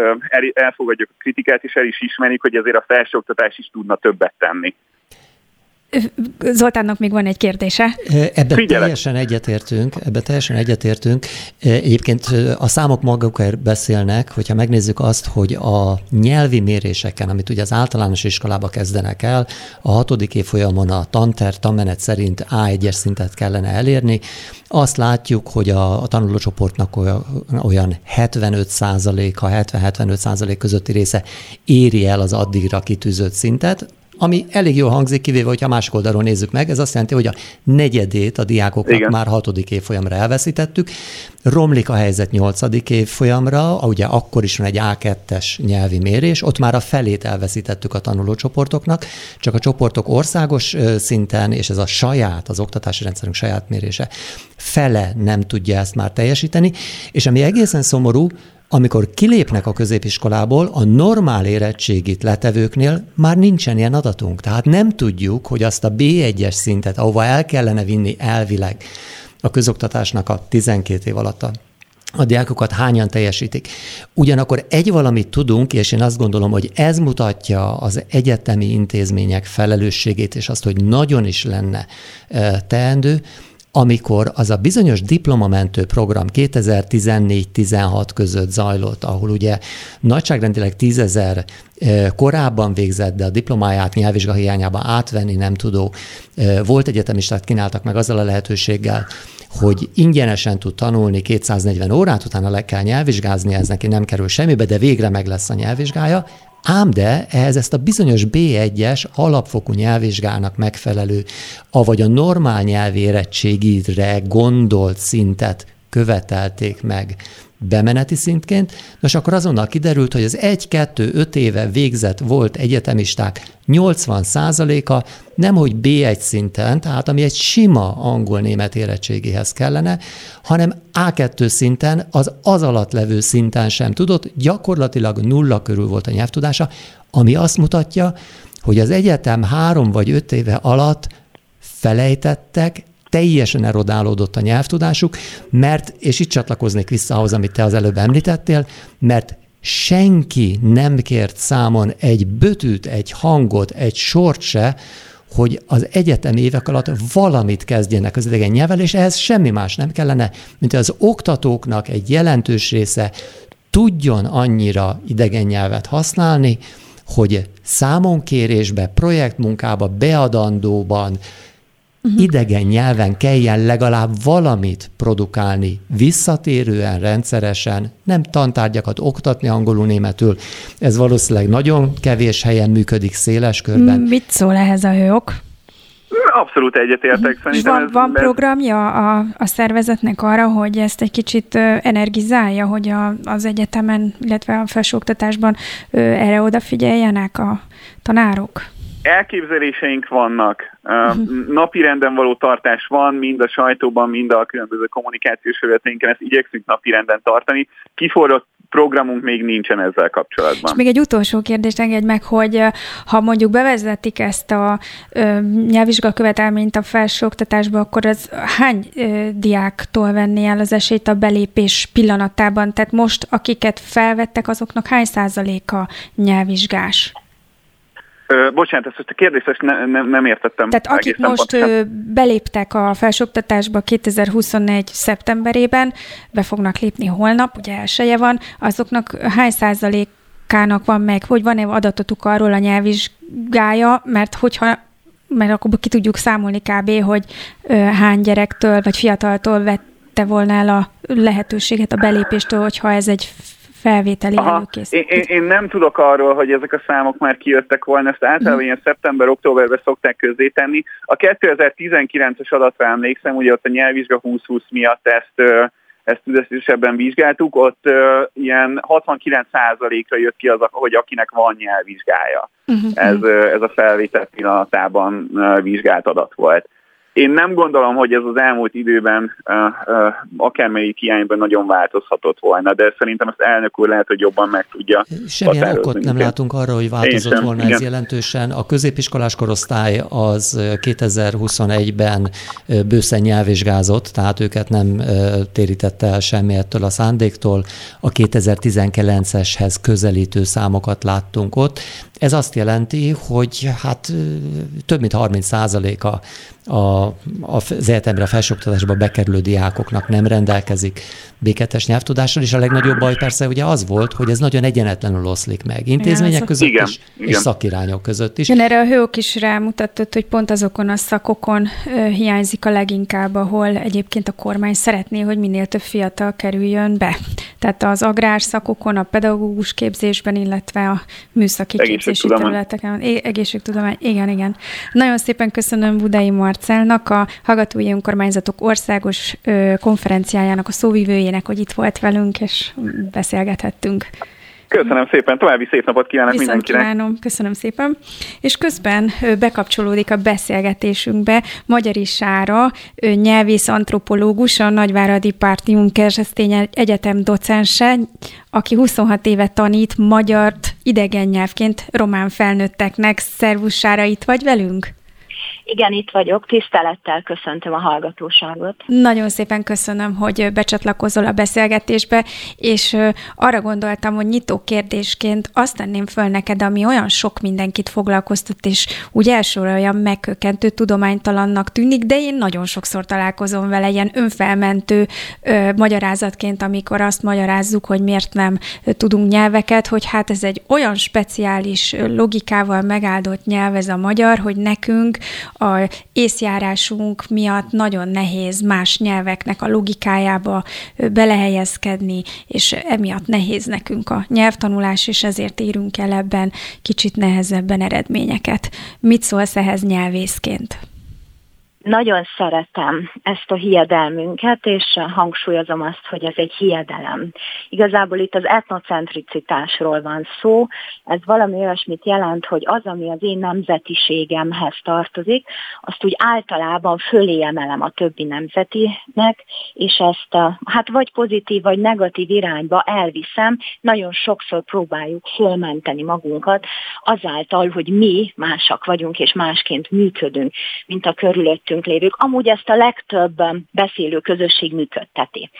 Speaker 5: elfogadjuk a kritikát, és el is ismerik, hogy azért a felsőoktatás is tudna többet tenni.
Speaker 2: Zoltánnak még van egy kérdése.
Speaker 3: Ebben Figyelek. teljesen egyetértünk, ebben teljesen egyetértünk. Egyébként a számok magukért beszélnek, hogyha megnézzük azt, hogy a nyelvi méréseken, amit ugye az általános iskolába kezdenek el, a hatodik évfolyamon a tanter, tanmenet szerint A1-es szintet kellene elérni, azt látjuk, hogy a, a tanulócsoportnak olyan, olyan 75% a 70-75% közötti része éri el az addigra kitűzött szintet, ami elég jól hangzik, kivéve, hogyha másik oldalról nézzük meg, ez azt jelenti, hogy a negyedét a diákoknak Igen. már hatodik évfolyamra elveszítettük, romlik a helyzet nyolcadik évfolyamra, ugye akkor is van egy A2-es nyelvi mérés, ott már a felét elveszítettük a tanulócsoportoknak, csak a csoportok országos szinten, és ez a saját, az oktatási rendszerünk saját mérése, fele nem tudja ezt már teljesíteni, és ami egészen szomorú, amikor kilépnek a középiskolából, a normál érettségit letevőknél már nincsen ilyen adatunk. Tehát nem tudjuk, hogy azt a B1-es szintet, ahova el kellene vinni elvileg a közoktatásnak a 12 év alatt a diákokat hányan teljesítik. Ugyanakkor egy valamit tudunk, és én azt gondolom, hogy ez mutatja az egyetemi intézmények felelősségét, és azt, hogy nagyon is lenne teendő, amikor az a bizonyos diplomamentő program 2014-16 között zajlott, ahol ugye nagyságrendileg tízezer korábban végzett, de a diplomáját nyelvvizsga hiányában átvenni nem tudó volt egyetemistát kínáltak meg azzal a lehetőséggel, hogy ingyenesen tud tanulni 240 órát, utána le kell nyelvvizsgázni, ez neki nem kerül semmibe, de végre meg lesz a nyelvvizsgája, Ám de ehhez ezt a bizonyos B1-es alapfokú nyelvvizsgának megfelelő, avagy a normál nyelvérettségire gondolt szintet követelték meg bemeneti szintként, nos akkor azonnal kiderült, hogy az 1-2-5 éve végzett volt egyetemisták 80%-a nemhogy B1 szinten, tehát ami egy sima angol-német érettségéhez kellene, hanem A2 szinten, az az alatt levő szinten sem tudott, gyakorlatilag nulla körül volt a nyelvtudása, ami azt mutatja, hogy az egyetem három vagy öt éve alatt felejtettek teljesen erodálódott a nyelvtudásuk, mert, és itt csatlakoznék vissza ahhoz, amit te az előbb említettél, mert senki nem kért számon egy bötűt, egy hangot, egy sort se, hogy az egyetem évek alatt valamit kezdjenek az idegen nyelvvel, és ehhez semmi más nem kellene, mint az oktatóknak egy jelentős része tudjon annyira idegen nyelvet használni, hogy számonkérésbe, projektmunkába, beadandóban, uh-huh. idegen nyelven kelljen legalább valamit produkálni, visszatérően, rendszeresen, nem tantárgyakat oktatni angolul, németül. Ez valószínűleg nagyon kevés helyen működik széles körben.
Speaker 2: Mit szól ehhez a hőok?
Speaker 5: Abszolút egyetértek.
Speaker 2: Szerintem van, ez, van programja a, a szervezetnek arra, hogy ezt egy kicsit energizálja, hogy a, az egyetemen, illetve a felsőoktatásban erre odafigyeljenek a tanárok?
Speaker 5: Elképzeléseink vannak, napi renden való tartás van, mind a sajtóban, mind a különböző kommunikációs felületeinken, ezt igyekszünk napi renden tartani. Kiforrott programunk még nincsen ezzel kapcsolatban.
Speaker 2: És még egy utolsó kérdést engedj meg, hogy ha mondjuk bevezetik ezt a nyelvvizsga követelményt a felsőoktatásba, akkor az hány ö, diáktól venni el az esélyt a belépés pillanatában? Tehát most, akiket felvettek, azoknak hány százaléka nyelvvizsgás?
Speaker 5: Ö, bocsánat, ezt a kérdést ezt ne, ne, nem értettem.
Speaker 2: Tehát akik most pontosan. beléptek a felsőoktatásba 2021. szeptemberében, be fognak lépni holnap, ugye elsője van, azoknak hány százalékának van meg, hogy van-e adatotuk arról a nyelvvizsgája, mert hogyha mert akkor ki tudjuk számolni kb., hogy ö, hány gyerektől vagy fiataltól vette volna el a lehetőséget a belépéstől, hogyha ez egy felvételi Aha, előkészítés.
Speaker 5: Én, én nem tudok arról, hogy ezek a számok már kijöttek volna, ezt általában uh-huh. ilyen szeptember-októberben szokták közzétenni. A 2019-es adatra emlékszem, ugye ott a nyelvvizsga 2020 miatt ezt ezt tüzetesebben vizsgáltuk, ott uh, ilyen 69%-ra jött ki az, hogy akinek van nyelvvizsgája. Uh-huh. Ez, uh, ez a felvétel pillanatában uh, vizsgált adat volt. Én nem gondolom, hogy ez az elmúlt időben akármelyik hiányban nagyon változhatott volna, de szerintem ezt elnök úr lehet, hogy jobban meg tudja
Speaker 3: Semmilyen okot nem látunk arra, hogy változott volna igen. ez jelentősen. A középiskolás korosztály az 2021-ben bőszen nyelvvizsgázott, tehát őket nem térítette el semmi ettől a szándéktól. A 2019-eshez közelítő számokat láttunk ott. Ez azt jelenti, hogy hát több mint 30 százaléka a, az egyetemre felsőoktatásba bekerülő diákoknak nem rendelkezik béketes nyelvtudással, és a legnagyobb baj persze ugye az volt, hogy ez nagyon egyenetlenül oszlik meg. Intézmények ja, között igen, is, igen. és szakirányok között is.
Speaker 2: Igen, erre a hők is rámutatott, hogy pont azokon a szakokon ö, hiányzik a leginkább, ahol egyébként a kormány szeretné, hogy minél több fiatal kerüljön be. Tehát az agrárszakokon, a pedagógus képzésben, illetve a műszaki képzési területeken. Egészségtudomány, igen, igen. Nagyon szépen köszönöm Budai Mar Marcelnak, a Hallgatói Önkormányzatok Országos Konferenciájának a szóvivőjének, hogy itt volt velünk, és beszélgethettünk.
Speaker 5: Köszönöm szépen, további szép napot kívánok Viszont mindenkinek.
Speaker 2: kívánom, köszönöm szépen. És közben bekapcsolódik a beszélgetésünkbe Magyari Sára, nyelvész antropológus, a Nagyváradi Pártium Keresztény Egyetem docense, aki 26 éve tanít magyart idegen nyelvként román felnőtteknek. Szervusz Sára, itt vagy velünk?
Speaker 6: Igen, itt vagyok, tisztelettel köszöntöm a hallgatóságot.
Speaker 2: Nagyon szépen köszönöm, hogy becsatlakozol a beszélgetésbe, és arra gondoltam, hogy nyitó kérdésként azt tenném föl neked, ami olyan sok mindenkit foglalkoztat, és úgy elsőre olyan megkökkentő tudománytalannak tűnik, de én nagyon sokszor találkozom vele ilyen önfelmentő ö, magyarázatként, amikor azt magyarázzuk, hogy miért nem tudunk nyelveket, hogy hát ez egy olyan speciális logikával megáldott nyelv ez a magyar, hogy nekünk a észjárásunk miatt nagyon nehéz más nyelveknek a logikájába belehelyezkedni, és emiatt nehéz nekünk a nyelvtanulás, és ezért érünk el ebben kicsit nehezebben eredményeket. Mit szólsz ehhez nyelvészként?
Speaker 6: Nagyon szeretem ezt a hiedelmünket, és hangsúlyozom azt, hogy ez egy hiedelem. Igazából itt az etnocentricitásról van szó, ez valami olyasmit jelent, hogy az, ami az én nemzetiségemhez tartozik, azt úgy általában fölé emelem a többi nemzetinek, és ezt hát vagy pozitív, vagy negatív irányba elviszem, nagyon sokszor próbáljuk fölmenteni magunkat azáltal, hogy mi másak vagyunk, és másként működünk, mint a körülöttünk körülöttünk lévők. Amúgy ezt a legtöbb beszélő közösség működteti.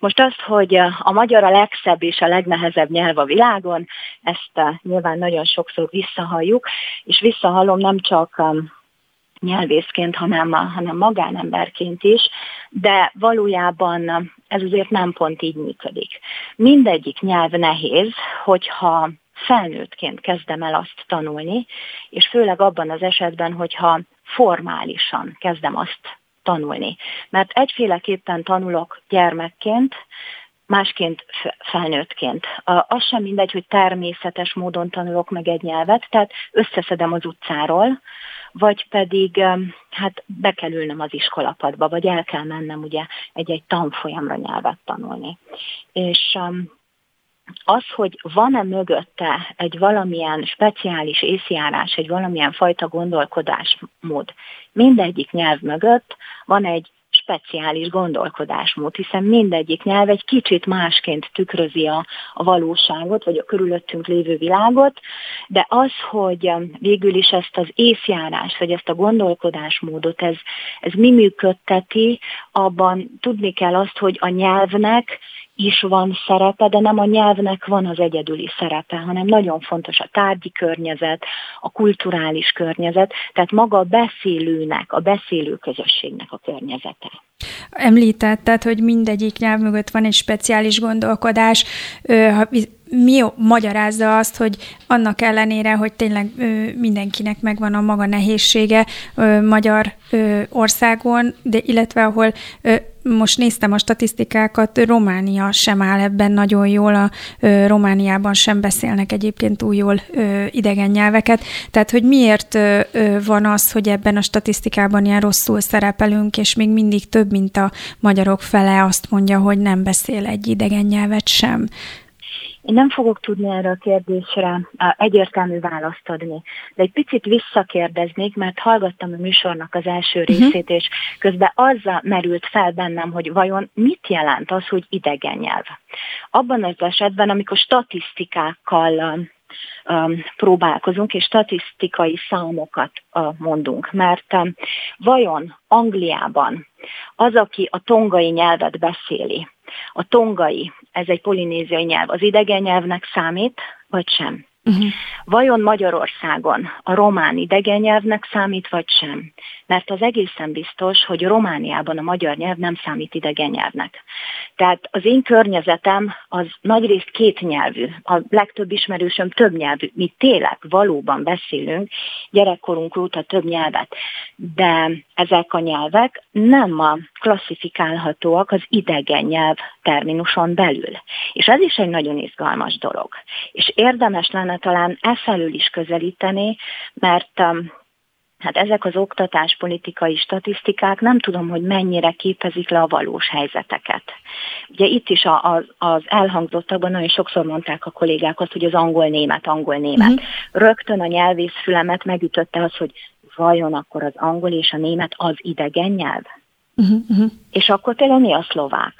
Speaker 6: Most azt, hogy a magyar a legszebb és a legnehezebb nyelv a világon, ezt uh, nyilván nagyon sokszor visszahalljuk, és visszahallom nem csak um, nyelvészként, hanem, hanem magánemberként is, de valójában ez azért nem pont így működik. Mindegyik nyelv nehéz, hogyha felnőttként kezdem el azt tanulni, és főleg abban az esetben, hogyha formálisan kezdem azt tanulni. Mert egyféleképpen tanulok gyermekként, másként felnőttként. Az sem mindegy, hogy természetes módon tanulok meg egy nyelvet, tehát összeszedem az utcáról, vagy pedig hát be kell ülnöm az iskolapadba, vagy el kell mennem ugye egy-egy tanfolyamra nyelvet tanulni. És az, hogy van-e mögötte egy valamilyen speciális észjárás, egy valamilyen fajta gondolkodásmód, mindegyik nyelv mögött van egy speciális gondolkodásmód, hiszen mindegyik nyelv egy kicsit másként tükrözi a, a valóságot, vagy a körülöttünk lévő világot, de az, hogy végül is ezt az észjárást, vagy ezt a gondolkodásmódot, ez, ez mi működteti, abban tudni kell azt, hogy a nyelvnek is van szerepe, de nem a nyelvnek van az egyedüli szerepe, hanem nagyon fontos a tárgyi környezet, a kulturális környezet, tehát maga a beszélőnek, a beszélő közösségnek a környezete.
Speaker 2: Említetted, hogy mindegyik nyelv mögött van egy speciális gondolkodás. Ha mi magyarázza azt, hogy annak ellenére, hogy tényleg mindenkinek megvan a maga nehézsége magyar országon, de illetve ahol most néztem a statisztikákat, Románia sem áll ebben nagyon jól, a Romániában sem beszélnek egyébként új jól idegen nyelveket, tehát hogy miért van az, hogy ebben a statisztikában ilyen rosszul szerepelünk, és még mindig több, mint a magyarok fele azt mondja, hogy nem beszél egy idegen nyelvet sem.
Speaker 6: Én nem fogok tudni erre a kérdésre egyértelmű választ adni, de egy picit visszakérdeznék, mert hallgattam a műsornak az első uh-huh. részét, és közben azzal merült fel bennem, hogy vajon mit jelent az, hogy idegen nyelv. Abban az esetben, amikor statisztikákkal um, próbálkozunk, és statisztikai számokat uh, mondunk. Mert um, vajon Angliában az, aki a tongai nyelvet beszéli, a tongai, ez egy polinéziai nyelv, az idegen nyelvnek számít, vagy sem? Uh-huh. Vajon Magyarországon a román idegen nyelvnek számít, vagy sem? Mert az egészen biztos, hogy Romániában a magyar nyelv nem számít idegen nyelvnek. Tehát az én környezetem az nagyrészt két nyelvű, a legtöbb ismerősöm több nyelvű. Mi tényleg valóban beszélünk gyerekkorunk óta több nyelvet, de ezek a nyelvek nem a klasszifikálhatóak az idegen nyelv terminuson belül. És ez is egy nagyon izgalmas dolog. És érdemes lenne talán e felül is közelíteni, mert um, Hát ezek az oktatáspolitikai statisztikák nem tudom, hogy mennyire képezik le a valós helyzeteket. Ugye itt is a, a, az elhangzottakban nagyon sokszor mondták a kollégák azt, hogy az angol-német, angol-német. Uh-huh. Rögtön a nyelvész fülemet megütötte az, hogy vajon akkor az angol és a német az idegen nyelv? Uh-huh. És akkor tényleg mi a szlovák?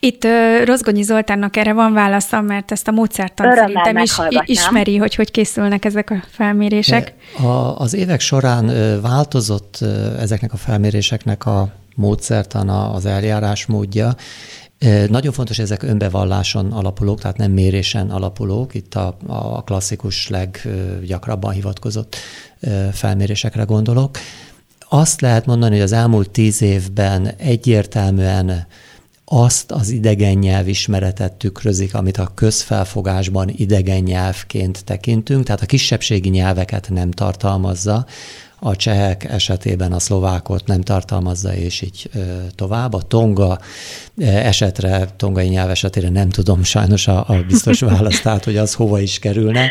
Speaker 2: Itt uh, Rozgonyi Zoltánnak erre van válasza, mert ezt a módszertan szerintem is ismeri, hogy hogy készülnek ezek a felmérések.
Speaker 3: A, az évek során változott ezeknek a felméréseknek a módszertana, az eljárásmódja. Nagyon fontos, hogy ezek önbevalláson alapulók, tehát nem mérésen alapulók. Itt a, a klasszikus, leggyakrabban hivatkozott felmérésekre gondolok. Azt lehet mondani, hogy az elmúlt tíz évben egyértelműen azt az idegen nyelvismeretet tükrözik, amit a közfelfogásban idegen nyelvként tekintünk, tehát a kisebbségi nyelveket nem tartalmazza, a csehek esetében a szlovákot nem tartalmazza, és így tovább. A tonga esetre, tongai nyelv esetére nem tudom sajnos a, a biztos választ, tehát hogy az hova is kerülne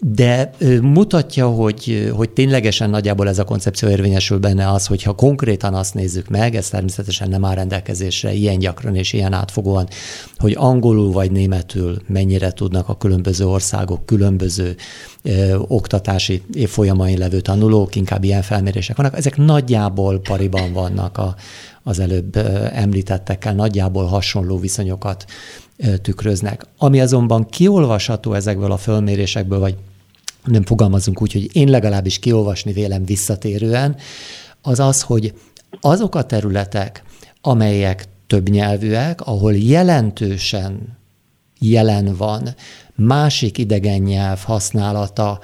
Speaker 3: de mutatja, hogy, hogy ténylegesen nagyjából ez a koncepció érvényesül benne az, hogyha konkrétan azt nézzük meg, ez természetesen nem áll rendelkezésre ilyen gyakran és ilyen átfogóan, hogy angolul vagy németül mennyire tudnak a különböző országok különböző ö, oktatási évfolyamain levő tanulók, inkább ilyen felmérések vannak, ezek nagyjából pariban vannak a, az előbb említettekkel, nagyjából hasonló viszonyokat tükröznek. Ami azonban kiolvasható ezekből a fölmérésekből, vagy nem fogalmazunk úgy, hogy én legalábbis kiolvasni vélem visszatérően, az az, hogy azok a területek, amelyek többnyelvűek, ahol jelentősen jelen van másik idegen nyelv használata,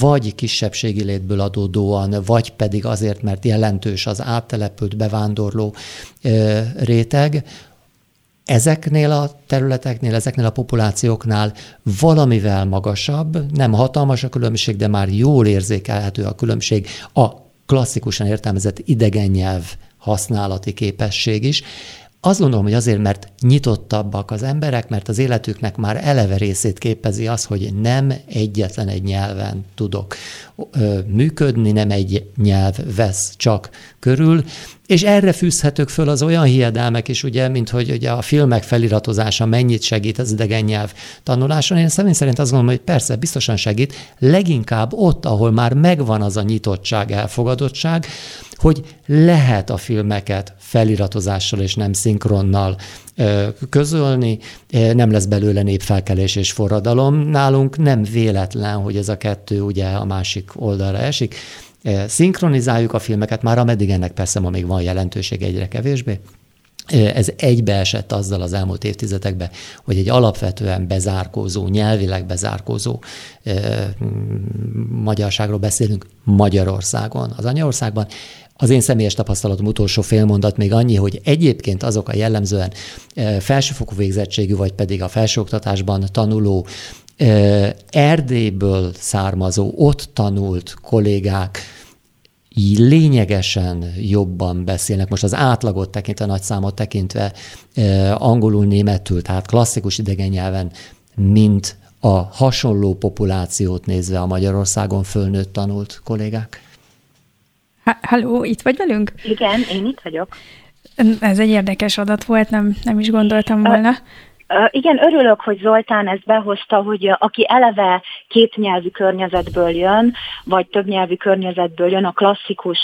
Speaker 3: vagy kisebbségi létből adódóan, vagy pedig azért, mert jelentős az áttelepült bevándorló réteg, ezeknél a területeknél, ezeknél a populációknál valamivel magasabb, nem hatalmas a különbség, de már jól érzékelhető a különbség a klasszikusan értelmezett idegen nyelv használati képesség is. Azt gondolom, hogy azért, mert nyitottabbak az emberek, mert az életüknek már eleve részét képezi az, hogy nem egyetlen egy nyelven tudok működni, nem egy nyelv vesz csak körül, és erre fűzhetők föl az olyan hiedelmek is, ugye, mint hogy ugye a filmek feliratozása mennyit segít az idegen nyelv tanuláson. Én személy szerint azt gondolom, hogy persze, biztosan segít, leginkább ott, ahol már megvan az a nyitottság, elfogadottság, hogy lehet a filmeket feliratozással és nem szinkronnal közölni, nem lesz belőle népfelkelés és forradalom. Nálunk nem véletlen, hogy ez a kettő ugye a másik oldalra esik. Szinkronizáljuk a filmeket, már ameddig ennek persze ma még van jelentőség egyre kevésbé, ez egybeesett azzal az elmúlt évtizedekben, hogy egy alapvetően bezárkózó, nyelvileg bezárkózó magyarságról beszélünk Magyarországon. Az anyaországban az én személyes tapasztalatom utolsó félmondat még annyi, hogy egyébként azok a jellemzően felsőfokú végzettségű, vagy pedig a felsőoktatásban tanuló Erdélyből származó, ott tanult kollégák lényegesen jobban beszélnek, most az átlagot tekintve, nagy számot tekintve, angolul, németül, tehát klasszikus idegen nyelven, mint a hasonló populációt nézve a Magyarországon fölnőtt tanult kollégák.
Speaker 2: Halló, itt vagy velünk?
Speaker 6: Igen, én itt vagyok.
Speaker 2: Ez egy érdekes adat volt, nem, nem is gondoltam volna.
Speaker 6: Igen, örülök, hogy Zoltán ezt behozta, hogy aki eleve két nyelvű környezetből jön, vagy több nyelvű környezetből jön, a klasszikus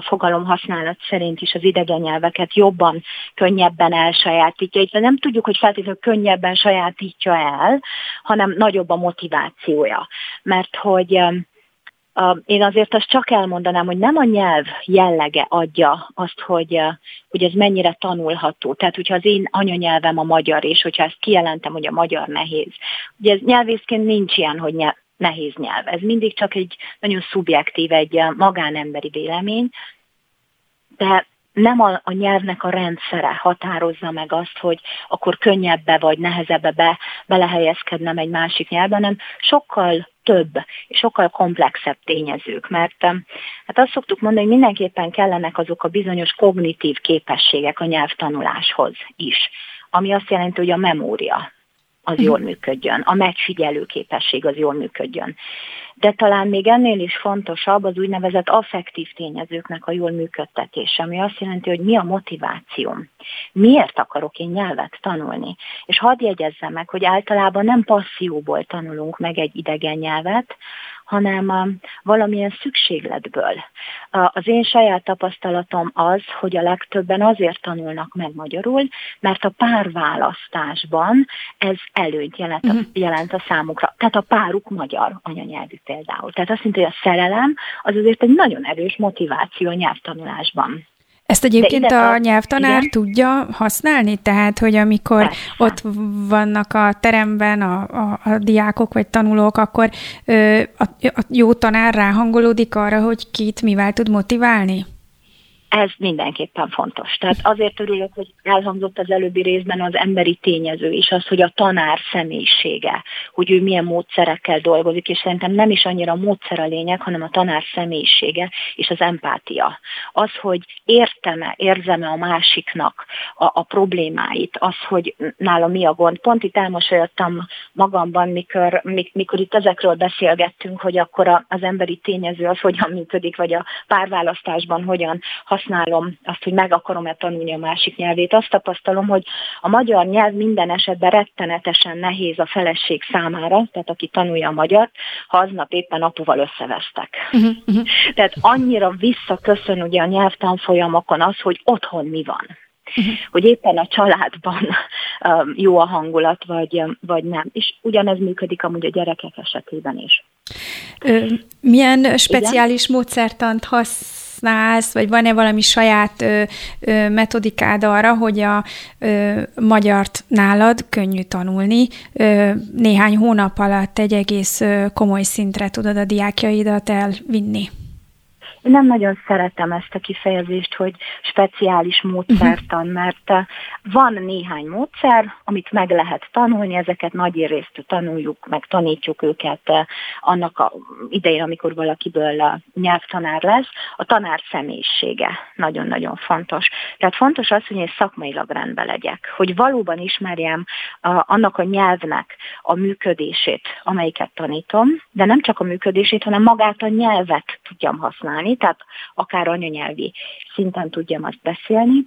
Speaker 6: fogalom használat szerint is az idegen nyelveket jobban, könnyebben elsajátítja. Itt nem tudjuk, hogy feltétlenül könnyebben sajátítja el, hanem nagyobb a motivációja. Mert hogy én azért azt csak elmondanám, hogy nem a nyelv jellege adja azt, hogy, hogy ez mennyire tanulható. Tehát, hogyha az én anyanyelvem a magyar, és hogyha ezt kijelentem, hogy a magyar nehéz. Ugye ez nyelvészként nincs ilyen, hogy nyelv, nehéz nyelv. Ez mindig csak egy nagyon szubjektív, egy magánemberi vélemény, de nem a, a nyelvnek a rendszere határozza meg azt, hogy akkor könnyebbe vagy nehezebbe be, belehelyezkednem egy másik nyelvben, hanem sokkal több és sokkal komplexebb tényezők, mert hát azt szoktuk mondani, hogy mindenképpen kellenek azok a bizonyos kognitív képességek a nyelvtanuláshoz is, ami azt jelenti, hogy a memória, az jól működjön, a megfigyelő képesség az jól működjön. De talán még ennél is fontosabb az úgynevezett affektív tényezőknek a jól működtetése, ami azt jelenti, hogy mi a motivációm. Miért akarok én nyelvet tanulni? És hadd jegyezzem meg, hogy általában nem passzióból tanulunk meg egy idegen nyelvet, hanem um, valamilyen szükségletből. Az én saját tapasztalatom az, hogy a legtöbben azért tanulnak meg magyarul, mert a párválasztásban ez előnyt jelent, uh-huh. jelent a számukra. Tehát a páruk magyar anyanyelvű például. Tehát azt mondja, hogy a szerelem az azért egy nagyon erős motiváció a nyelvtanulásban.
Speaker 2: Ezt egyébként a nyelvtanár igen? tudja használni? Tehát, hogy amikor Persze. ott vannak a teremben a, a, a diákok vagy tanulók, akkor ö, a, a jó tanár ráhangolódik arra, hogy kit mivel tud motiválni?
Speaker 6: Ez mindenképpen fontos. Tehát azért örülök, hogy elhangzott az előbbi részben az emberi tényező is, az, hogy a tanár személyisége, hogy ő milyen módszerekkel dolgozik, és szerintem nem is annyira a módszer a lényeg, hanem a tanár személyisége és az empátia. Az, hogy értem-e, érzem-e a másiknak a, a problémáit, az, hogy nála mi a gond. Pont itt elmosolyodtam magamban, mikor, mikor itt ezekről beszélgettünk, hogy akkor az emberi tényező az hogyan működik, vagy a párválasztásban hogyan használom azt, hogy meg akarom-e tanulni a másik nyelvét. Azt tapasztalom, hogy a magyar nyelv minden esetben rettenetesen nehéz a feleség számára, tehát aki tanulja a magyar, ha aznap éppen apuval összevesztek. Uh-huh, uh-huh. Tehát annyira visszaköszön ugye a nyelvtanfolyamokon az, hogy otthon mi van. Uh-huh. hogy éppen a családban um, jó a hangulat, vagy, vagy nem. És ugyanez működik amúgy a gyerekek esetében is.
Speaker 2: Milyen speciális Igen? módszertant hasz használsz, vagy van-e valami saját ö, ö, metodikád arra, hogy a ö, magyart nálad könnyű tanulni. Ö, néhány hónap alatt egy egész ö, komoly szintre tudod a diákjaidat elvinni.
Speaker 6: Én nem nagyon szeretem ezt a kifejezést, hogy speciális módszertan, mhm. mert eh, van néhány módszer, amit meg lehet tanulni, ezeket nagy részt tanuljuk, meg tanítjuk őket eh, annak a idején, amikor valakiből a nyelvtanár lesz. A tanár személyisége nagyon-nagyon fontos. Tehát fontos az, hogy én szakmailag rendben legyek, hogy valóban ismerjem annak a nyelvnek a működését, amelyiket tanítom, de nem csak a működését, hanem magát a nyelvet tudjam használni, beszélni, tehát akár anyanyelvi szinten tudjam azt beszélni,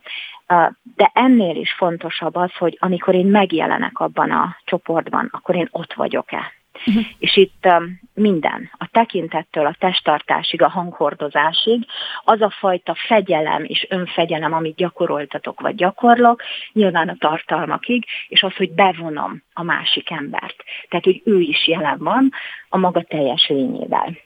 Speaker 6: de ennél is fontosabb az, hogy amikor én megjelenek abban a csoportban, akkor én ott vagyok-e. Uh-huh. És itt um, minden, a tekintettől a testtartásig, a hanghordozásig, az a fajta fegyelem és önfegyelem, amit gyakoroltatok vagy gyakorlok, nyilván a tartalmakig, és az, hogy bevonom a másik embert. Tehát, hogy ő is jelen van a maga teljes lényével.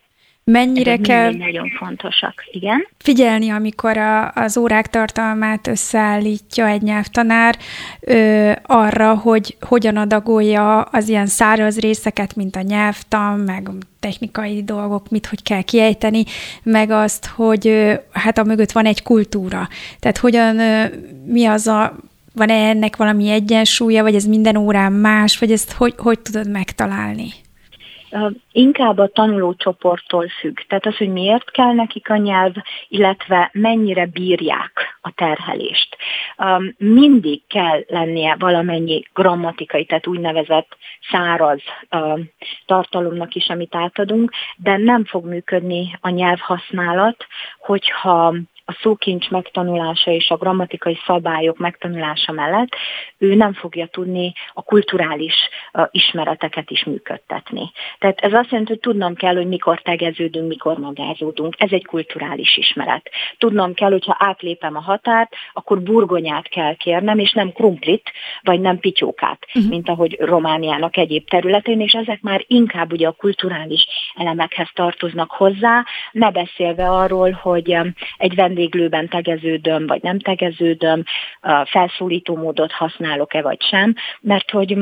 Speaker 2: Mennyire Ezek kell
Speaker 6: nagyon fontosak, igen.
Speaker 2: Figyelni, amikor a, az órák tartalmát összeállítja egy nyelvtanár ö, arra, hogy hogyan adagolja az ilyen száraz részeket, mint a nyelvtan, meg technikai dolgok, mit hogy kell kiejteni, meg azt, hogy ö, hát a mögött van egy kultúra. Tehát hogyan, ö, mi az a van-e ennek valami egyensúlya, vagy ez minden órán más, vagy ezt hogy, hogy tudod megtalálni?
Speaker 6: Inkább a tanulócsoporttól függ. Tehát az, hogy miért kell nekik a nyelv, illetve mennyire bírják a terhelést. Mindig kell lennie valamennyi grammatikai, tehát úgynevezett száraz tartalomnak is, amit átadunk, de nem fog működni a nyelvhasználat, hogyha a szókincs megtanulása és a grammatikai szabályok megtanulása mellett ő nem fogja tudni a kulturális ismereteket is működtetni. Tehát ez azt jelenti, hogy tudnom kell, hogy mikor tegeződünk, mikor magázódunk. Ez egy kulturális ismeret. Tudnom kell, hogyha átlépem a határt, akkor burgonyát kell kérnem, és nem krumplit, vagy nem pityókát, uh-huh. mint ahogy Romániának egyéb területén, és ezek már inkább ugye a kulturális elemekhez tartoznak hozzá, ne beszélve arról, hogy egy vendéglőben tegeződöm, vagy nem tegeződöm, felszólító módot használok-e, vagy sem, mert hogy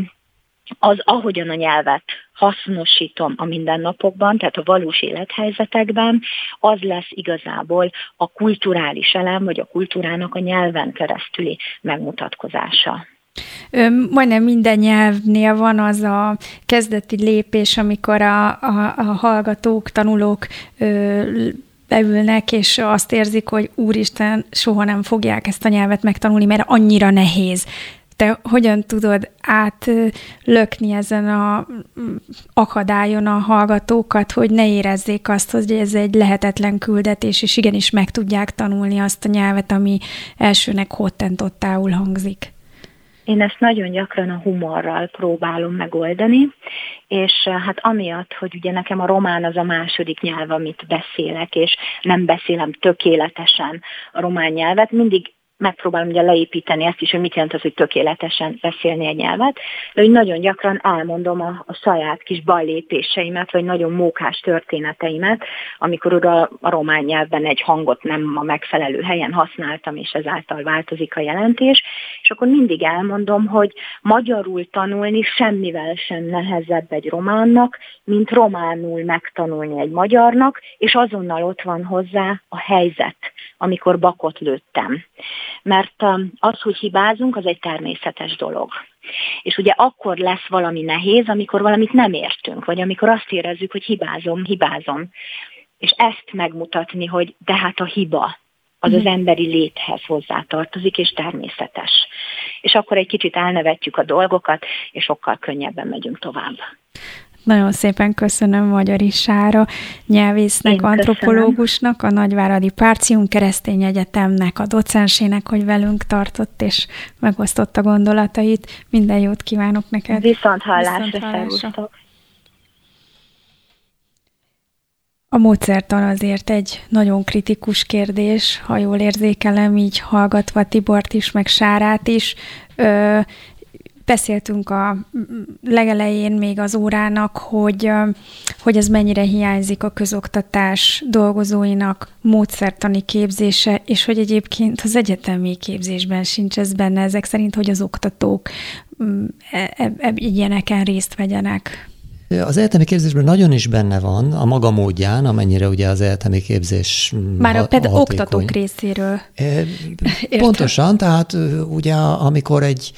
Speaker 6: az, ahogyan a nyelvet hasznosítom a mindennapokban, tehát a valós élethelyzetekben, az lesz igazából a kulturális elem, vagy a kultúrának a nyelven keresztüli megmutatkozása.
Speaker 2: Majdnem minden nyelvnél van az a kezdeti lépés, amikor a, a, a hallgatók, tanulók ö, beülnek, és azt érzik, hogy úristen, soha nem fogják ezt a nyelvet megtanulni, mert annyira nehéz. Te hogyan tudod átlökni ezen a akadályon a hallgatókat, hogy ne érezzék azt, hogy ez egy lehetetlen küldetés, és igenis meg tudják tanulni azt a nyelvet, ami elsőnek hottentottául hangzik?
Speaker 6: Én ezt nagyon gyakran a humorral próbálom megoldani, és hát amiatt, hogy ugye nekem a román az a második nyelv, amit beszélek, és nem beszélem tökéletesen a román nyelvet, mindig megpróbálom ugye leépíteni ezt is, hogy mit jelent az, hogy tökéletesen beszélni egy nyelvet, de hogy nagyon gyakran elmondom a, a saját kis bajlépéseimet, vagy nagyon mókás történeteimet, amikor a, a román nyelvben egy hangot nem a megfelelő helyen használtam, és ezáltal változik a jelentés, és akkor mindig elmondom, hogy magyarul tanulni semmivel sem nehezebb egy románnak, mint románul megtanulni egy magyarnak, és azonnal ott van hozzá a helyzet, amikor bakot lőttem mert um, az, hogy hibázunk, az egy természetes dolog. És ugye akkor lesz valami nehéz, amikor valamit nem értünk, vagy amikor azt érezzük, hogy hibázom, hibázom. És ezt megmutatni, hogy de hát a hiba, az az mhm. emberi léthez hozzátartozik, és természetes. És akkor egy kicsit elnevetjük a dolgokat, és sokkal könnyebben megyünk tovább.
Speaker 2: Nagyon szépen köszönöm Magyari Sára, nyelvésznek, Én antropológusnak, a Nagyváradi Párcium Keresztény Egyetemnek, a docensének, hogy velünk tartott és megosztotta gondolatait. Minden jót kívánok neked!
Speaker 6: Viszont hallásra,
Speaker 2: A módszertan azért egy nagyon kritikus kérdés, ha jól érzékelem, így hallgatva Tibort is, meg Sárát is. Ö, beszéltünk a legelején még az órának, hogy, hogy ez mennyire hiányzik a közoktatás dolgozóinak módszertani képzése, és hogy egyébként az egyetemi képzésben sincs ez benne, ezek szerint, hogy az oktatók e, e, e, ilyeneken részt vegyenek.
Speaker 3: Az egyetemi képzésben nagyon is benne van, a maga módján, amennyire ugye az egyetemi képzés
Speaker 2: Már a ped- oktatók részéről.
Speaker 3: Pontosan, tehát ugye amikor egy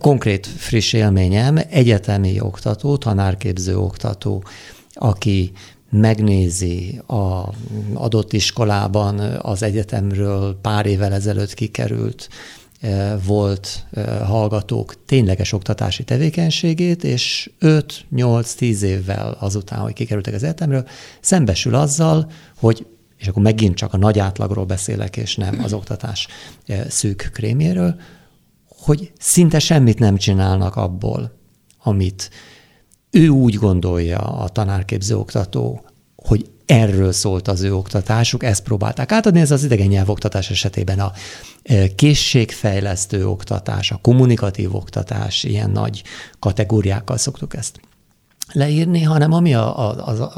Speaker 3: Konkrét friss élményem, egyetemi oktató, tanárképző oktató, aki megnézi a adott iskolában az egyetemről pár évvel ezelőtt kikerült eh, volt eh, hallgatók tényleges oktatási tevékenységét, és 5-8-10 évvel azután, hogy kikerültek az egyetemről, szembesül azzal, hogy és akkor megint csak a nagy átlagról beszélek, és nem az oktatás eh, szűk krémjéről, hogy szinte semmit nem csinálnak abból, amit ő úgy gondolja a tanárképző oktató, hogy erről szólt az ő oktatásuk, ezt próbálták átadni, ez az idegen nyelvoktatás esetében a e, készségfejlesztő oktatás, a kommunikatív oktatás, ilyen nagy kategóriákkal szoktuk ezt leírni, hanem ami a, a, az a,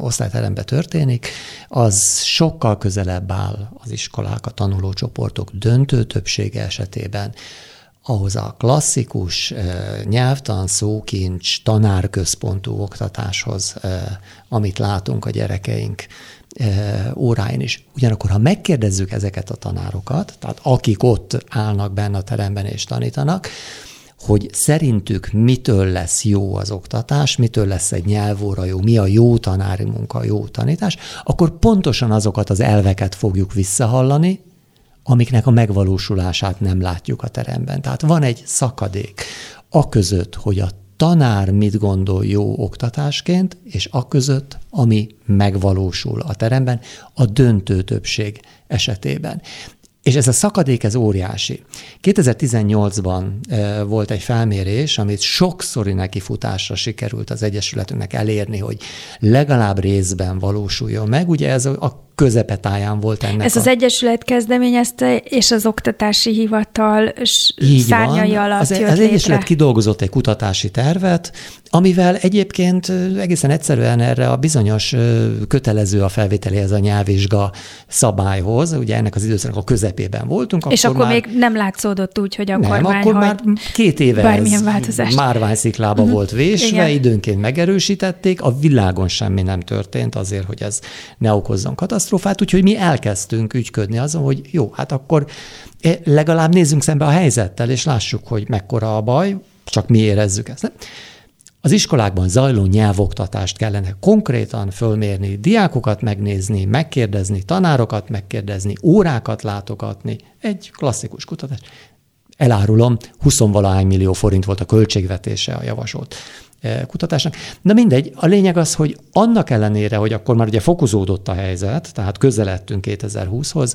Speaker 3: osztályteremben történik, az sokkal közelebb áll az iskolák, a tanulócsoportok döntő többsége esetében ahhoz a klasszikus nyelvtan, szókincs, tanárközpontú oktatáshoz, amit látunk a gyerekeink óráin is. Ugyanakkor, ha megkérdezzük ezeket a tanárokat, tehát akik ott állnak benne a teremben és tanítanak, hogy szerintük mitől lesz jó az oktatás, mitől lesz egy nyelvóra jó, mi a jó tanári munka, a jó tanítás, akkor pontosan azokat az elveket fogjuk visszahallani, amiknek a megvalósulását nem látjuk a teremben. Tehát van egy szakadék a között, hogy a tanár mit gondol jó oktatásként, és a között, ami megvalósul a teremben, a döntő többség esetében. És ez a szakadék, ez óriási. 2018-ban volt egy felmérés, amit sokszori nekifutásra sikerült az Egyesületünknek elérni, hogy legalább részben valósuljon meg. Ugye ez a közepetáján volt ennek.
Speaker 2: Ez a... az Egyesület kezdeményezte, és az Oktatási Hivatal Így szárnyai van. alatt az, jött
Speaker 3: Az Egyesület kidolgozott egy kutatási tervet, amivel egyébként egészen egyszerűen erre a bizonyos kötelező a felvételéhez a nyelvvizsga szabályhoz, ugye ennek az időszaknak a közepében voltunk.
Speaker 2: És akkor, akkor már... még nem látszódott úgy, hogy a
Speaker 3: nem,
Speaker 2: kormány
Speaker 3: akkor már két éve ez változást. márványsziklába uh-huh. volt vésve, Igen. időnként megerősítették, a világon semmi nem történt azért, hogy ez ne okozzon katasztrófát, úgyhogy mi elkezdtünk ügyködni azon, hogy jó, hát akkor e, legalább nézzünk szembe a helyzettel, és lássuk, hogy mekkora a baj, csak mi érezzük ezt. Nem? Az iskolákban zajló nyelvoktatást kellene konkrétan fölmérni, diákokat megnézni, megkérdezni, tanárokat megkérdezni, órákat látogatni. Egy klasszikus kutatás. Elárulom, 20 millió forint volt a költségvetése a javasolt kutatásnak. Na mindegy, a lényeg az, hogy annak ellenére, hogy akkor már ugye fokozódott a helyzet, tehát közeledtünk 2020-hoz,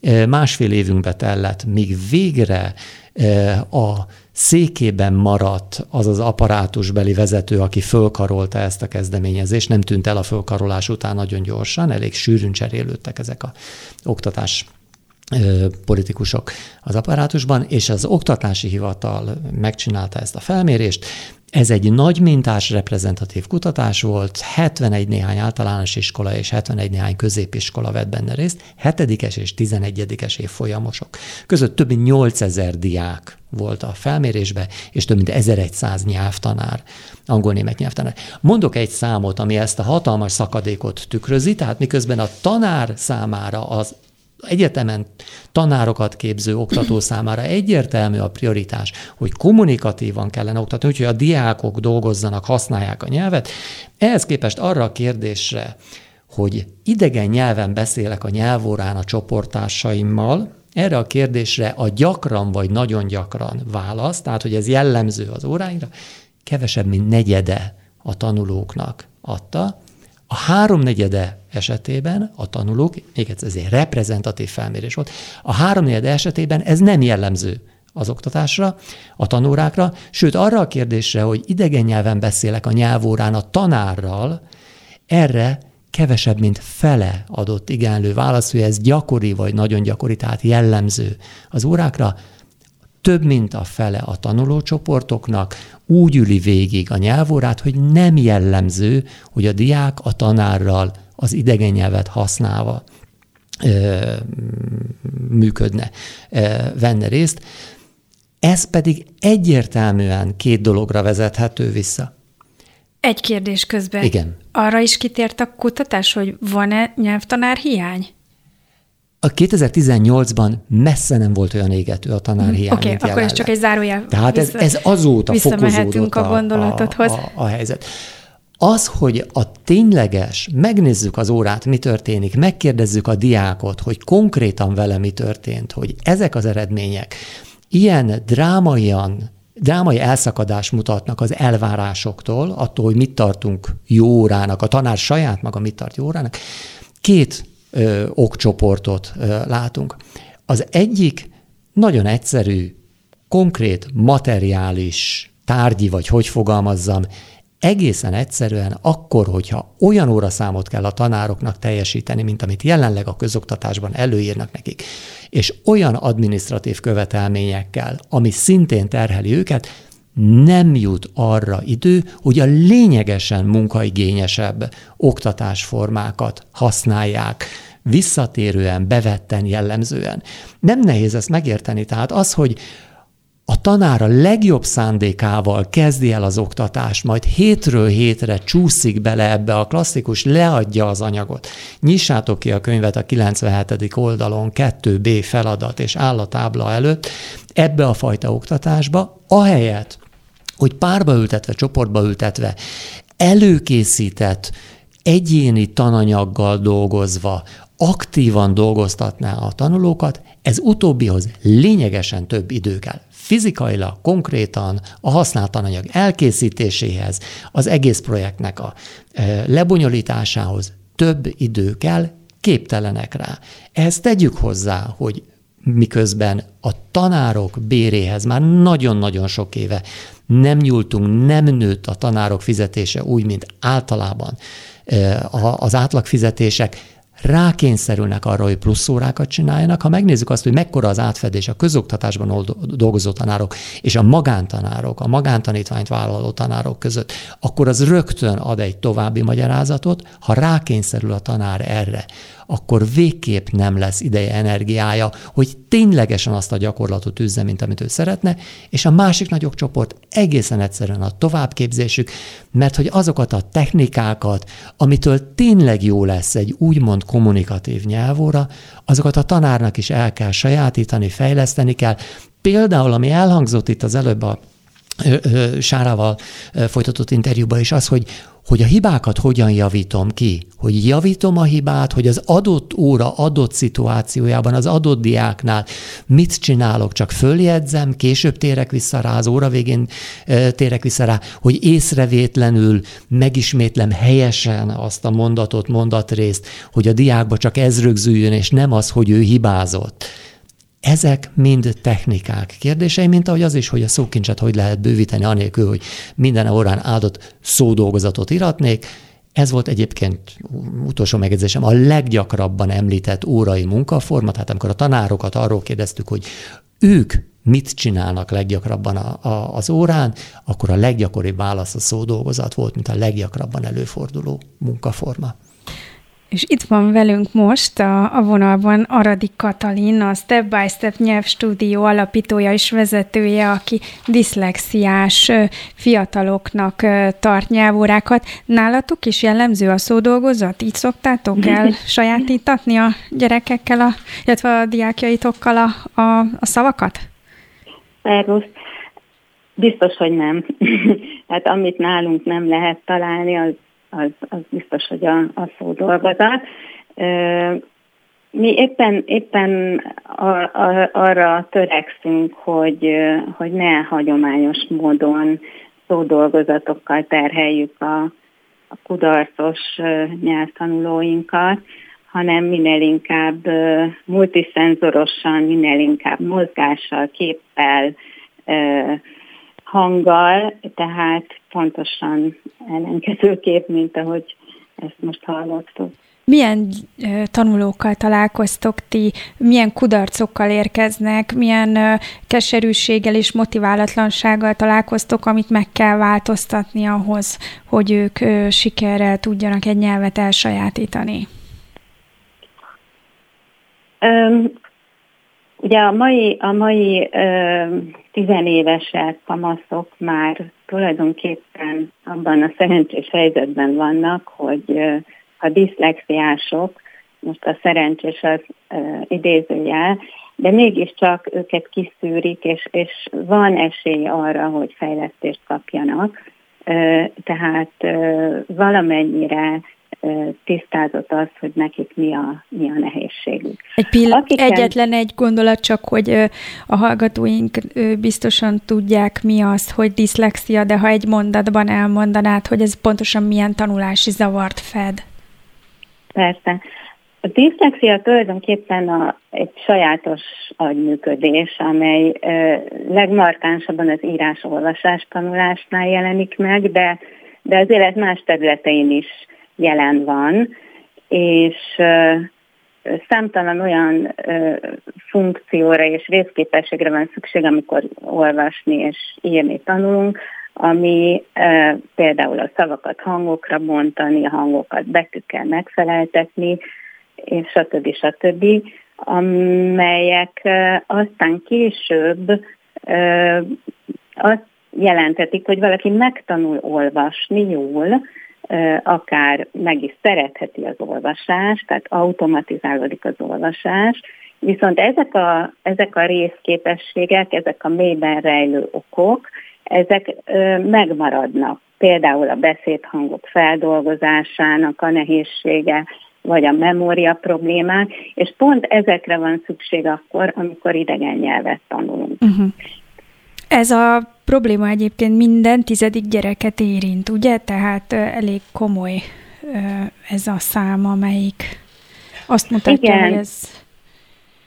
Speaker 3: e, másfél évünkbe tellett, míg végre e, a székében maradt az az apparátusbeli vezető, aki fölkarolta ezt a kezdeményezést, nem tűnt el a fölkarolás után nagyon gyorsan, elég sűrűn cserélődtek ezek a oktatás politikusok az apparátusban, és az oktatási hivatal megcsinálta ezt a felmérést, ez egy nagy mintás reprezentatív kutatás volt, 71 néhány általános iskola és 71 néhány középiskola vett benne részt, 7 és 11-es évfolyamosok. Között több mint 8000 diák volt a felmérésbe, és több mint 1100 nyelvtanár, angol-német nyelvtanár. Mondok egy számot, ami ezt a hatalmas szakadékot tükrözi, tehát miközben a tanár számára az egyetemen tanárokat képző oktató számára egyértelmű a prioritás, hogy kommunikatívan kellene oktatni, úgyhogy a diákok dolgozzanak, használják a nyelvet. Ehhez képest arra a kérdésre, hogy idegen nyelven beszélek a nyelvórán a csoporttársaimmal, erre a kérdésre a gyakran vagy nagyon gyakran válasz, tehát hogy ez jellemző az óráinkra, kevesebb, mint negyede a tanulóknak adta, a háromnegyede esetében a tanulók, még egyszer ez egy reprezentatív felmérés volt, a háromnegyede esetében ez nem jellemző az oktatásra, a tanórákra, sőt arra a kérdésre, hogy idegen nyelven beszélek a nyelvórán a tanárral, erre kevesebb, mint fele adott igenlő válasz, hogy ez gyakori vagy nagyon gyakori, tehát jellemző az órákra, több mint a fele a tanulócsoportoknak úgy üli végig a nyelvórát, hogy nem jellemző, hogy a diák a tanárral az idegen nyelvet használva működne, venne részt. Ez pedig egyértelműen két dologra vezethető vissza.
Speaker 2: Egy kérdés közben.
Speaker 3: Igen.
Speaker 2: Arra is kitért a kutatás, hogy van-e nyelvtanár hiány?
Speaker 3: A 2018-ban messze nem volt olyan égető a tanárhiány,
Speaker 2: Oké, okay, akkor ez csak egy zárójel.
Speaker 3: Tehát ez, ez azóta fokozódott
Speaker 2: a, a, gondolatodhoz.
Speaker 3: A, a, a helyzet. Az, hogy a tényleges, megnézzük az órát, mi történik, megkérdezzük a diákot, hogy konkrétan vele mi történt, hogy ezek az eredmények ilyen drámaian, drámai elszakadást mutatnak az elvárásoktól, attól, hogy mit tartunk jó órának, a tanár saját maga mit tart jó órának. Két ö, okcsoportot ö, látunk. Az egyik nagyon egyszerű, konkrét, materiális, tárgyi, vagy hogy fogalmazzam, egészen egyszerűen akkor, hogyha olyan óraszámot kell a tanároknak teljesíteni, mint amit jelenleg a közoktatásban előírnak nekik, és olyan administratív követelményekkel, ami szintén terheli őket, nem jut arra idő, hogy a lényegesen munkaigényesebb oktatásformákat használják, visszatérően, bevetten, jellemzően. Nem nehéz ezt megérteni. Tehát az, hogy a tanár a legjobb szándékával kezdi el az oktatást, majd hétről hétre csúszik bele ebbe a klasszikus, leadja az anyagot. Nyissátok ki a könyvet a 97. oldalon, 2B feladat, és áll a tábla előtt, ebbe a fajta oktatásba, ahelyett, hogy párba ültetve, csoportba ültetve, előkészített, egyéni tananyaggal dolgozva, aktívan dolgoztatná a tanulókat, ez utóbbihoz lényegesen több idő kell. fizikailag, konkrétan a használt tananyag elkészítéséhez, az egész projektnek a lebonyolításához több idő kell, képtelenek rá. Ehhez tegyük hozzá, hogy miközben a tanárok béréhez már nagyon-nagyon sok éve nem nyúltunk, nem nőtt a tanárok fizetése úgy, mint általában az átlagfizetések, rákényszerülnek arra, hogy plusz órákat csináljanak. Ha megnézzük azt, hogy mekkora az átfedés a közoktatásban dolgozó tanárok és a magántanárok, a magántanítványt vállaló tanárok között, akkor az rögtön ad egy további magyarázatot, ha rákényszerül a tanár erre, akkor végképp nem lesz ideje, energiája, hogy ténylegesen azt a gyakorlatot üzze, mint amit ő szeretne, és a másik nagyobb csoport egészen egyszerűen a továbbképzésük, mert hogy azokat a technikákat, amitől tényleg jó lesz egy úgymond kommunikatív nyelvóra, azokat a tanárnak is el kell sajátítani, fejleszteni kell. Például, ami elhangzott itt az előbb a Sárával folytatott interjúban is az, hogy hogy a hibákat hogyan javítom ki, hogy javítom a hibát, hogy az adott óra adott szituációjában, az adott diáknál mit csinálok, csak följegyzem, később térek vissza rá, az óra végén térek vissza rá, hogy észrevétlenül megismétlem helyesen azt a mondatot, mondatrészt, hogy a diákba csak ez rögzüljön, és nem az, hogy ő hibázott. Ezek mind technikák kérdései, mint ahogy az is, hogy a szókincset hogy lehet bővíteni anélkül, hogy minden órán áldott szódolgozatot iratnék. Ez volt egyébként utolsó megjegyzésem a leggyakrabban említett órai munkaforma, tehát amikor a tanárokat arról kérdeztük, hogy ők mit csinálnak leggyakrabban a, a, az órán, akkor a leggyakoribb válasz a szódolgozat volt, mint a leggyakrabban előforduló munkaforma.
Speaker 2: És itt van velünk most a, a vonalban Aradi Katalin, a Step by Step nyelvstúdió alapítója és vezetője, aki diszlexiás fiataloknak tart nyelvórákat. Nálatok is jellemző a szódolgozat? Így szoktátok el sajátítatni a gyerekekkel, a, illetve a diákjaitokkal a, a, a szavakat?
Speaker 7: Szervusz. Biztos, hogy nem. hát amit nálunk nem lehet találni, az az, az biztos, hogy a, a szó dolgozat. Mi éppen, éppen ar, ar, arra törekszünk, hogy, hogy ne hagyományos módon szódolgozatokkal terheljük a, a kudarcos nyelvtanulóinkat, hanem minél inkább multiszenzorosan, minél inkább mozgással, képpel, hanggal, tehát pontosan ellenkezőkép, mint ahogy ezt most hallottuk.
Speaker 2: Milyen tanulókkal találkoztok ti, milyen kudarcokkal érkeznek, milyen keserűséggel és motiválatlansággal találkoztok, amit meg kell változtatni ahhoz, hogy ők sikerrel tudjanak egy nyelvet elsajátítani?
Speaker 7: Ugye a mai, a mai ö, tizenévesek, kamaszok már tulajdonképpen abban a szerencsés helyzetben vannak, hogy a diszlexiások, most a szerencsés az idézőjel, de mégiscsak őket kiszűrik, és, és van esély arra, hogy fejlesztést kapjanak. Tehát valamennyire tisztázott az, hogy nekik mi a, mi a nehézségük.
Speaker 2: Egy pill- Akiken... Egyetlen egy gondolat csak, hogy a hallgatóink biztosan tudják mi az, hogy diszlexia, de ha egy mondatban elmondanád, hogy ez pontosan milyen tanulási zavart fed.
Speaker 7: Persze. A diszlexia tulajdonképpen a, egy sajátos agyműködés, amely ö, legmarkánsabban az írás-olvasás tanulásnál jelenik meg, de, de az élet más területein is jelen van, és számtalan olyan funkcióra és részképességre van szükség, amikor olvasni és írni tanulunk, ami például a szavakat hangokra bontani, a hangokat betűkkel megfeleltetni, és stb. stb., amelyek aztán később azt jelentetik, hogy valaki megtanul olvasni jól, akár meg is szeretheti az olvasást, tehát automatizálódik az olvasás, viszont ezek a, ezek a részképességek, ezek a mélyben rejlő okok, ezek megmaradnak. Például a beszédhangok feldolgozásának a nehézsége, vagy a memória problémák, és pont ezekre van szükség akkor, amikor idegen nyelvet tanulunk. Uh-huh.
Speaker 2: Ez a probléma egyébként minden tizedik gyereket érint, ugye? Tehát elég komoly ez a szám, amelyik azt mutatja, Igen. hogy ez...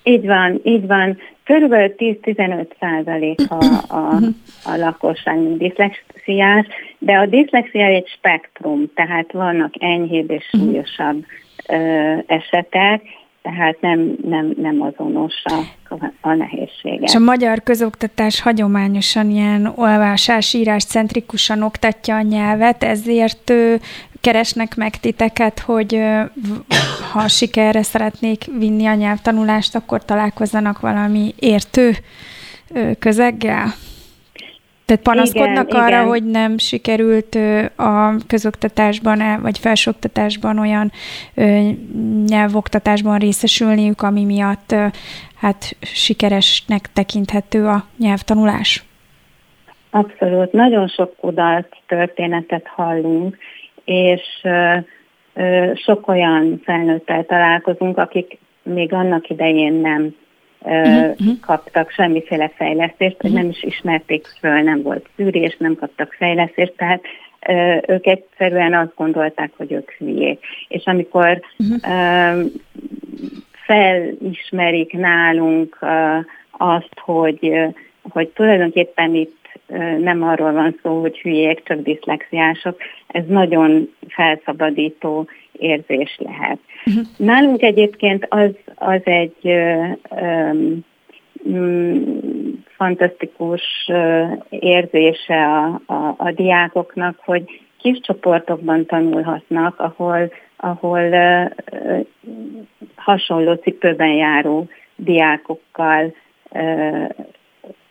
Speaker 7: Így van, így van. Körülbelül 10-15 százalék a, a, a lakosság diszlexiás, de a diszlexia egy spektrum, tehát vannak enyhébb és súlyosabb ö, esetek, tehát nem, nem, nem azonos a, a nehézsége.
Speaker 2: És a magyar közoktatás hagyományosan ilyen olvásás, írás centrikusan oktatja a nyelvet, ezért keresnek meg titeket, hogy ha sikerre szeretnék vinni a nyelvtanulást, akkor találkozzanak valami értő közeggel? Tehát panaszkodnak igen, arra, igen. hogy nem sikerült a közoktatásban vagy felsőoktatásban olyan nyelvoktatásban részesülniük, ami miatt hát sikeresnek tekinthető a nyelvtanulás?
Speaker 7: Abszolút. Nagyon sok kudarc történetet hallunk, és sok olyan felnőttel találkozunk, akik még annak idején nem uh-huh. kaptak semmiféle fejlesztést, uh-huh. nem is ismerték föl, nem volt szűrés, nem kaptak fejlesztést, tehát ők egyszerűen azt gondolták, hogy ők hülyék. És amikor uh-huh. felismerik nálunk azt, hogy, hogy tulajdonképpen itt nem arról van szó, hogy hülyék, csak diszlexiások, ez nagyon felszabadító érzés lehet. Uh-huh. Nálunk egyébként az, az egy um, fantasztikus érzése a, a, a diákoknak, hogy kis csoportokban tanulhatnak, ahol, ahol uh, hasonló cipőben járó diákokkal uh,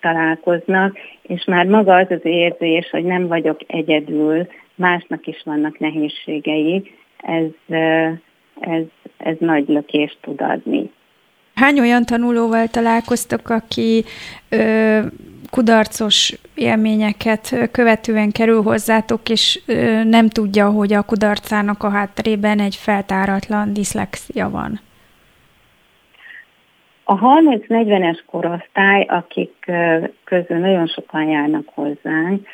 Speaker 7: találkoznak, és már maga az az érzés, hogy nem vagyok egyedül, másnak is vannak nehézségei, ez, ez, ez nagy lökést tud adni.
Speaker 2: Hány olyan tanulóval találkoztok, aki ö, kudarcos élményeket követően kerül hozzátok, és ö, nem tudja, hogy a kudarcának a hátterében egy feltáratlan diszlexia van?
Speaker 7: A 30-40-es korosztály, akik közül nagyon sokan járnak hozzánk,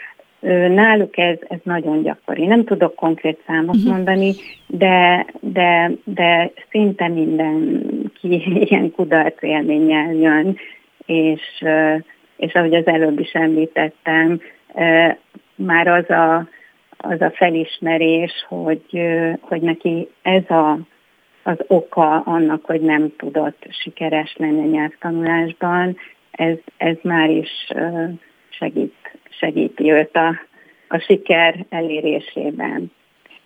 Speaker 7: Náluk ez, ez nagyon gyakori. Nem tudok konkrét számot uh-huh. mondani, de, de, de szinte mindenki ilyen kudarc élménnyel jön, és, és ahogy az előbb is említettem, már az a, az a felismerés, hogy, hogy neki ez a, az oka annak, hogy nem tudott sikeres lenni a nyelvtanulásban, ez, ez már is segít segíti őt a, a siker elérésében.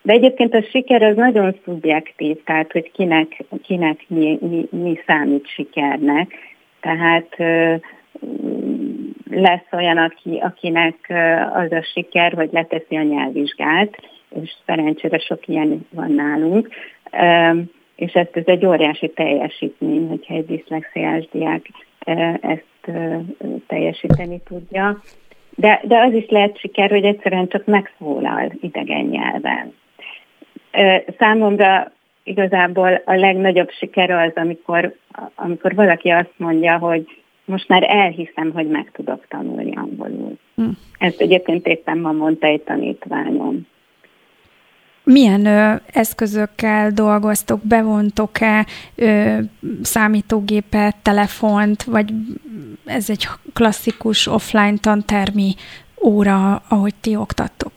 Speaker 7: De egyébként a siker az nagyon szubjektív, tehát hogy kinek, kinek mi, mi, mi számít sikernek. Tehát lesz olyan, aki, akinek az a siker, hogy leteszi a nyelvvizsgát, és szerencsére sok ilyen van nálunk, és ezt ez egy óriási teljesítmény, hogyha egy diszlexiás diák ezt teljesíteni tudja de, de az is lehet siker, hogy egyszerűen csak megszólal idegen nyelven. Számomra igazából a legnagyobb siker az, amikor, amikor valaki azt mondja, hogy most már elhiszem, hogy meg tudok tanulni angolul. Hm. Ezt egyébként éppen ma mondta egy tanítványom.
Speaker 2: Milyen ö, eszközökkel dolgoztok, bevontok-e ö, számítógépet, telefont, vagy ez egy klasszikus offline tantermi óra, ahogy ti oktattok?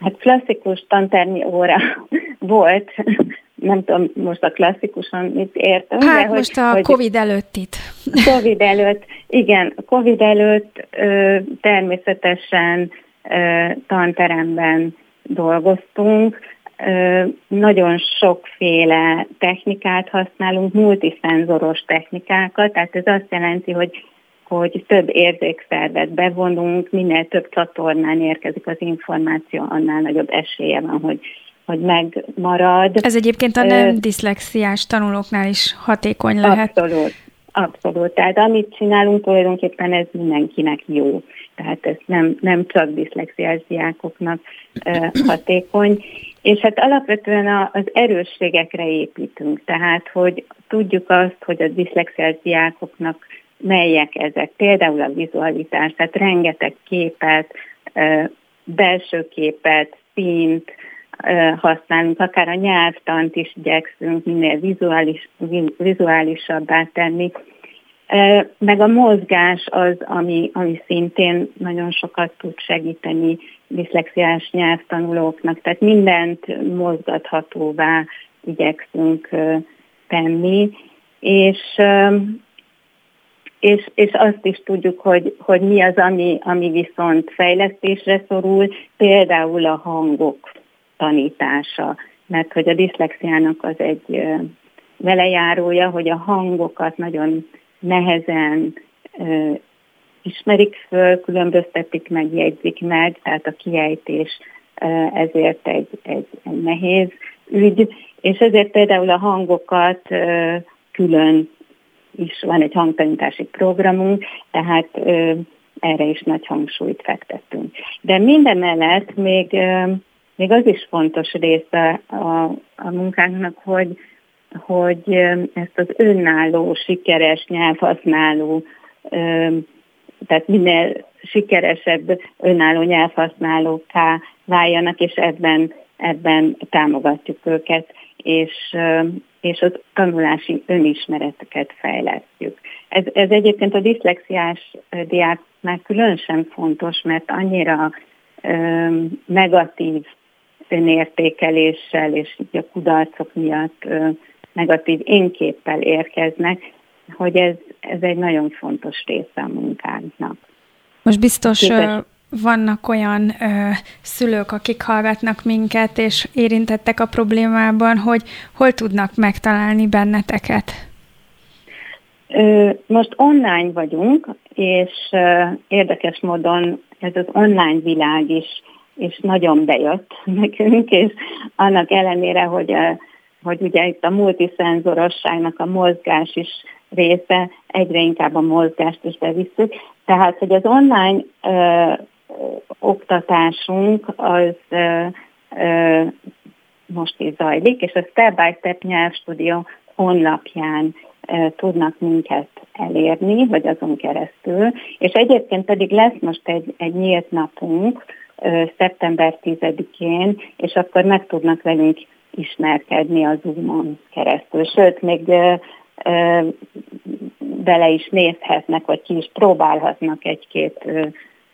Speaker 7: Hát klasszikus tantermi óra volt, nem tudom most a klasszikusan mit értem.
Speaker 2: Hát de most hogy, a hogy Covid előtt itt.
Speaker 7: Covid előtt, igen, Covid előtt ö, természetesen ö, tanteremben dolgoztunk, nagyon sokféle technikát használunk, multiszenzoros technikákat, tehát ez azt jelenti, hogy hogy több érzékszervet bevonunk, minél több csatornán érkezik az információ, annál nagyobb esélye van, hogy, hogy megmarad.
Speaker 2: Ez egyébként a nem diszlexiás tanulóknál is hatékony lehet.
Speaker 7: Abszolút, abszolút. Tehát amit csinálunk, tulajdonképpen ez mindenkinek jó. Tehát ez nem, nem csak diszlexiás diákoknak hatékony. És hát alapvetően az erősségekre építünk, tehát hogy tudjuk azt, hogy a diszlexiás diákoknak melyek ezek. Például a vizualitás, tehát rengeteg képet, belső képet, színt használunk, akár a nyelvtant is igyekszünk minél vizuális, vizuálisabbá tenni. Meg a mozgás az, ami, ami szintén nagyon sokat tud segíteni diszlexiás nyelvtanulóknak, tehát mindent mozgathatóvá igyekszünk tenni, és, és, és azt is tudjuk, hogy, hogy mi az, ami, ami viszont fejlesztésre szorul, például a hangok tanítása, mert hogy a diszlexiának az egy velejárója, hogy a hangokat nagyon nehezen ismerik föl, különböztetik meg, jegyzik meg, tehát a kiejtés ezért egy, egy, egy nehéz ügy, és ezért például a hangokat külön is van egy hangtanítási programunk, tehát erre is nagy hangsúlyt fektettünk. De minden mellett még, még az is fontos része a, a munkánknak, hogy, hogy ezt az önálló, sikeres nyelvhasználó, tehát minél sikeresebb önálló nyelvhasználóká váljanak, és ebben, ebben támogatjuk őket és, és az tanulási önismereteket fejlesztjük. Ez, ez egyébként a diszlexiás diáknál különösen fontos, mert annyira ö, negatív önértékeléssel és így a kudarcok miatt ö, negatív énképpel érkeznek, hogy ez, ez egy nagyon fontos része a munkánknak.
Speaker 2: Most biztos Képes vannak olyan ö, szülők, akik hallgatnak minket, és érintettek a problémában, hogy hol tudnak megtalálni benneteket?
Speaker 7: Most online vagyunk, és érdekes módon ez az online világ is, és nagyon bejött nekünk, és annak ellenére, hogy, hogy ugye itt a multiszenzorosságnak a mozgás is része, egyre inkább a mozgást is bevisszük. Tehát, hogy az online oktatásunk az most is zajlik, és a Step by Step nyelvstudió honlapján tudnak minket elérni, vagy azon keresztül. És egyébként pedig lesz most egy, egy nyílt napunk, szeptember 10-én, és akkor meg tudnak velünk ismerkedni az Zoom-on keresztül. Sőt, még bele is nézhetnek, vagy ki is próbálhatnak egy-két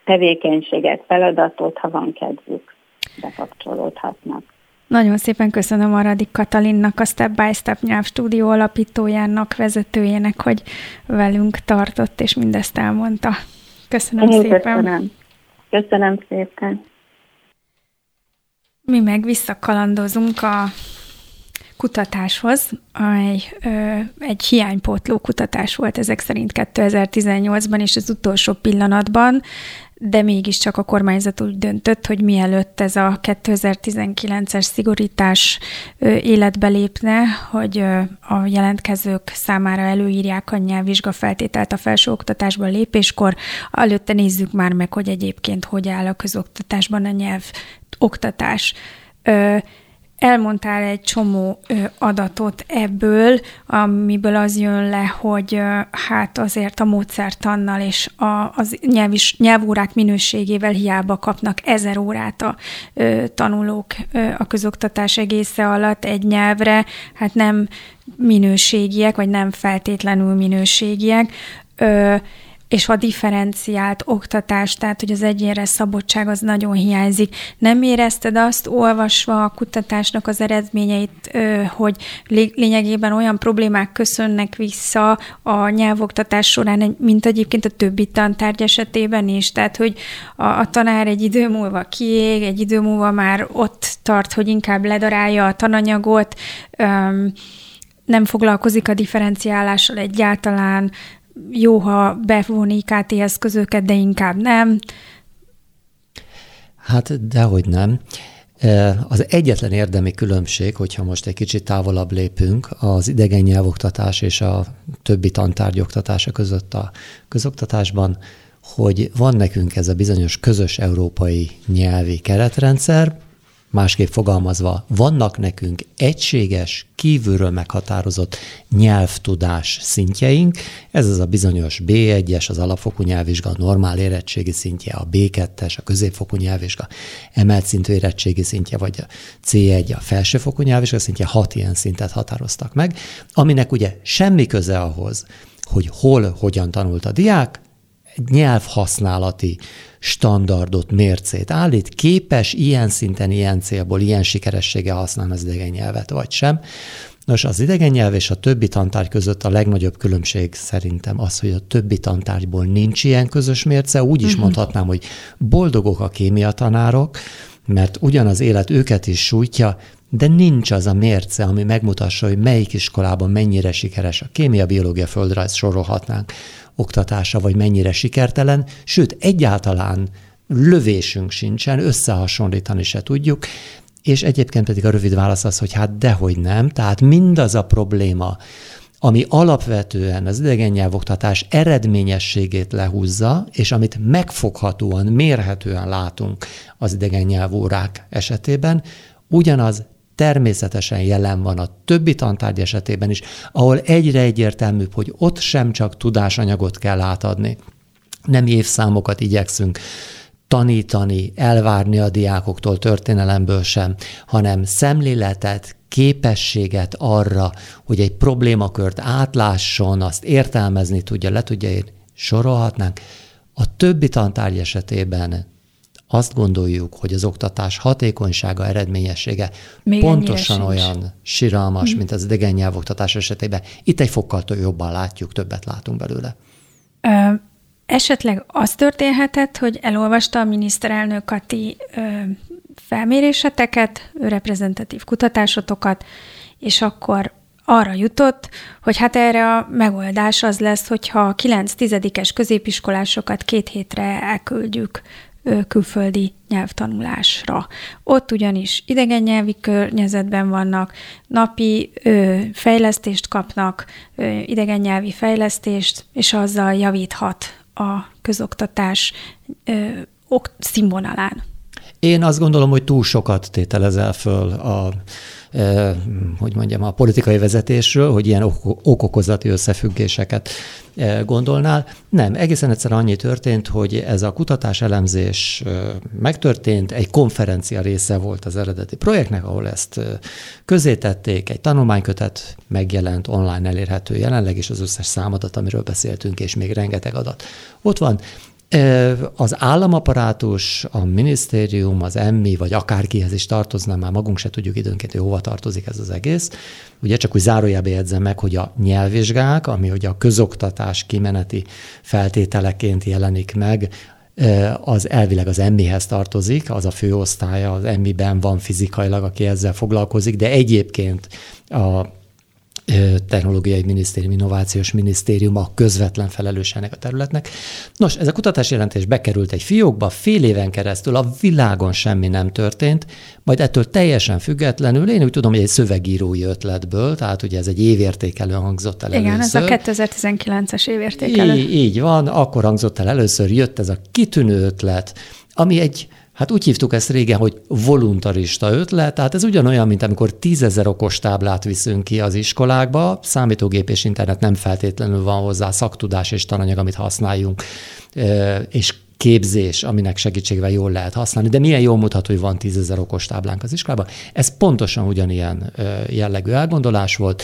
Speaker 7: tevékenységet, feladatot, ha van kedvük, bekapcsolódhatnak.
Speaker 2: Nagyon szépen köszönöm a Radik Katalinnak, a Step by Step nyelvstúdió alapítójának, vezetőjének, hogy velünk tartott, és mindezt elmondta. Köszönöm Én szépen.
Speaker 7: Köszönöm. Köszönöm szépen.
Speaker 2: Mi meg visszakalandozunk a kutatáshoz, amely ö, egy hiánypótló kutatás volt ezek szerint 2018-ban, és az utolsó pillanatban de mégiscsak a kormányzat úgy döntött, hogy mielőtt ez a 2019-es szigorítás életbe lépne, hogy a jelentkezők számára előírják a nyelvvizsga feltételt a felsőoktatásban lépéskor, előtte nézzük már meg, hogy egyébként hogy áll a közoktatásban a nyelv oktatás. Elmondtál egy csomó adatot ebből, amiből az jön le, hogy hát azért a módszertannal és a, az nyelvis, nyelvórák minőségével hiába kapnak ezer órát a tanulók a közoktatás egésze alatt egy nyelvre, hát nem minőségiek, vagy nem feltétlenül minőségiek és a differenciált oktatás, tehát hogy az egyénre szabadság az nagyon hiányzik. Nem érezted azt, olvasva a kutatásnak az eredményeit, hogy lényegében olyan problémák köszönnek vissza a nyelvoktatás során, mint egyébként a többi tantárgy esetében is, tehát hogy a, a tanár egy idő múlva kiég, egy idő múlva már ott tart, hogy inkább ledarálja a tananyagot, nem foglalkozik a differenciálással egyáltalán, jó, ha bevon IKT eszközöket, de inkább nem.
Speaker 3: Hát dehogy nem. Az egyetlen érdemi különbség, hogyha most egy kicsit távolabb lépünk, az idegen nyelvoktatás és a többi tantárgy oktatása között a közoktatásban, hogy van nekünk ez a bizonyos közös európai nyelvi keretrendszer, Másképp fogalmazva, vannak nekünk egységes, kívülről meghatározott nyelvtudás szintjeink, ez az a bizonyos B1-es, az alapfokú nyelvvizsga, a normál érettségi szintje, a B2-es, a középfokú nyelvvizsga, emelt szintű érettségi szintje, vagy a C1, a felsőfokú nyelvvizsga szintje, hat ilyen szintet határoztak meg, aminek ugye semmi köze ahhoz, hogy hol, hogyan tanult a diák, nyelvhasználati standardot, mércét állít, képes ilyen szinten, ilyen célból, ilyen sikeressége használni az idegen nyelvet, vagy sem. Nos, az idegen nyelv és a többi tantárgy között a legnagyobb különbség szerintem az, hogy a többi tantárgyból nincs ilyen közös mérce. Úgy is uh-huh. mondhatnám, hogy boldogok a kémia tanárok, mert ugyanaz élet őket is sújtja, de nincs az a mérce, ami megmutassa, hogy melyik iskolában mennyire sikeres a kémia, biológia, földrajz sorolhatnánk oktatása, vagy mennyire sikertelen, sőt, egyáltalán lövésünk sincsen, összehasonlítani se tudjuk, és egyébként pedig a rövid válasz az, hogy hát dehogy nem, tehát mindaz a probléma, ami alapvetően az idegen nyelvoktatás eredményességét lehúzza, és amit megfoghatóan, mérhetően látunk az idegen nyelvórák esetében, ugyanaz természetesen jelen van a többi tantárgy esetében is, ahol egyre egyértelműbb, hogy ott sem csak tudásanyagot kell átadni, nem évszámokat igyekszünk tanítani, elvárni a diákoktól történelemből sem, hanem szemléletet, képességet arra, hogy egy problémakört átlásson, azt értelmezni tudja, le tudja érni, sorolhatnánk. A többi tantárgy esetében azt gondoljuk, hogy az oktatás hatékonysága, eredményessége Még pontosan olyan siralmas, mm. mint az idegen nyelvoktatás esetében. Itt egy fokkal jobban látjuk, többet látunk belőle.
Speaker 2: Ö, esetleg az történhetett, hogy elolvasta a miniszterelnök a ti ö, felméréseteket, reprezentatív kutatásotokat, és akkor arra jutott, hogy hát erre a megoldás az lesz, hogyha a 9-10-es középiskolásokat két hétre elküldjük külföldi nyelvtanulásra. Ott ugyanis idegen nyelvi környezetben vannak, napi ö, fejlesztést kapnak, ö, idegen nyelvi fejlesztést, és azzal javíthat a közoktatás ö, ok, színvonalán.
Speaker 3: Én azt gondolom, hogy túl sokat tételezel föl a hogy mondjam, a politikai vezetésről, hogy ilyen okokozati összefüggéseket gondolnál. Nem, egészen egyszer annyi történt, hogy ez a kutatás elemzés megtörtént, egy konferencia része volt az eredeti projektnek, ahol ezt tették, egy tanulmánykötet megjelent, online elérhető jelenleg, és az összes számadat, amiről beszéltünk, és még rengeteg adat. Ott van, az államaparátus, a minisztérium, az emmi, vagy akárkihez is tartozna, már magunk se tudjuk időnként, hogy hova tartozik ez az egész. Ugye csak úgy zárójelbe jegyzem meg, hogy a nyelvvizsgák, ami ugye a közoktatás kimeneti feltételeként jelenik meg, az elvileg az emmihez tartozik, az a főosztálya, az emmiben van fizikailag, aki ezzel foglalkozik, de egyébként a Technológiai Minisztérium, Innovációs Minisztérium a közvetlen felelős ennek a területnek. Nos, ez a kutatási jelentés bekerült egy fiókba, fél éven keresztül a világon semmi nem történt, majd ettől teljesen függetlenül, én úgy tudom, hogy egy szövegírói ötletből, tehát ugye ez egy évértékelő hangzott el
Speaker 2: Igen, először. ez a 2019-es évértékelő.
Speaker 3: Így, így van, akkor hangzott el először, jött ez a kitűnő ötlet, ami egy Hát úgy hívtuk ezt régen, hogy voluntarista ötlet, tehát ez ugyanolyan, mint amikor tízezer okos táblát viszünk ki az iskolákba, számítógép és internet nem feltétlenül van hozzá, szaktudás és tananyag, amit használjunk, és képzés, aminek segítségével jól lehet használni, de milyen jól mutat, hogy van tízezer okos táblánk az iskolában. Ez pontosan ugyanilyen jellegű elgondolás volt.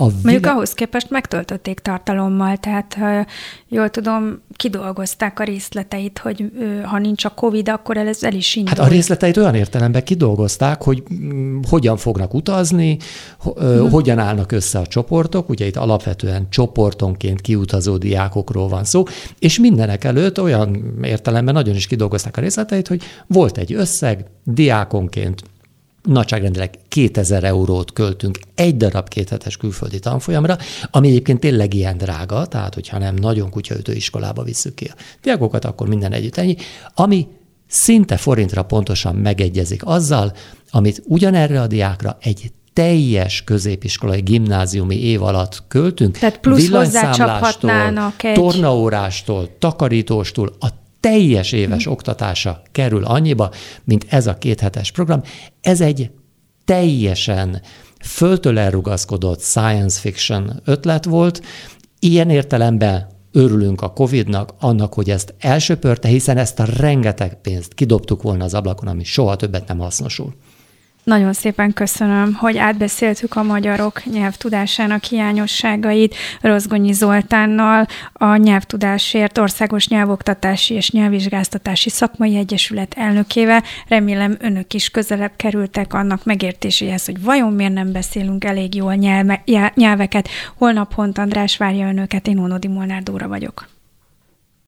Speaker 2: A világ... Mondjuk ahhoz képest megtöltötték tartalommal, tehát ha jól tudom, kidolgozták a részleteit, hogy ha nincs a COVID, akkor ez el is indul.
Speaker 3: Hát a részleteit olyan értelemben kidolgozták, hogy mm, hogyan fognak utazni, hmm. hogyan állnak össze a csoportok, ugye itt alapvetően csoportonként kiutazó diákokról van szó, és mindenek előtt olyan értelemben nagyon is kidolgozták a részleteit, hogy volt egy összeg, diákonként nagyságrendileg 2000 eurót költünk egy darab kéthetes külföldi tanfolyamra, ami egyébként tényleg ilyen drága, tehát hogyha nem nagyon kutyaütő iskolába visszük ki a diákokat, akkor minden együtt ennyi, ami szinte forintra pontosan megegyezik azzal, amit ugyanerre a diákra egy teljes középiskolai gimnáziumi év alatt költünk.
Speaker 2: Tehát plusz egy...
Speaker 3: tornaórástól, takarítóstól, a teljes éves oktatása kerül annyiba, mint ez a kéthetes program. Ez egy teljesen föltől elrugaszkodott science fiction ötlet volt. Ilyen értelemben örülünk a Covid-nak, annak, hogy ezt elsöpörte, hiszen ezt a rengeteg pénzt kidobtuk volna az ablakon, ami soha többet nem hasznosul.
Speaker 2: Nagyon szépen köszönöm, hogy átbeszéltük a magyarok nyelvtudásának hiányosságait Rozgonyi Zoltánnal, a Nyelvtudásért Országos Nyelvoktatási és Nyelvvizsgáztatási Szakmai Egyesület elnökével. Remélem önök is közelebb kerültek annak megértéséhez, hogy vajon miért nem beszélünk elég jól nyelve, nyelveket. Holnap Hont András várja önöket, én Ónodi Molnár Dóra vagyok.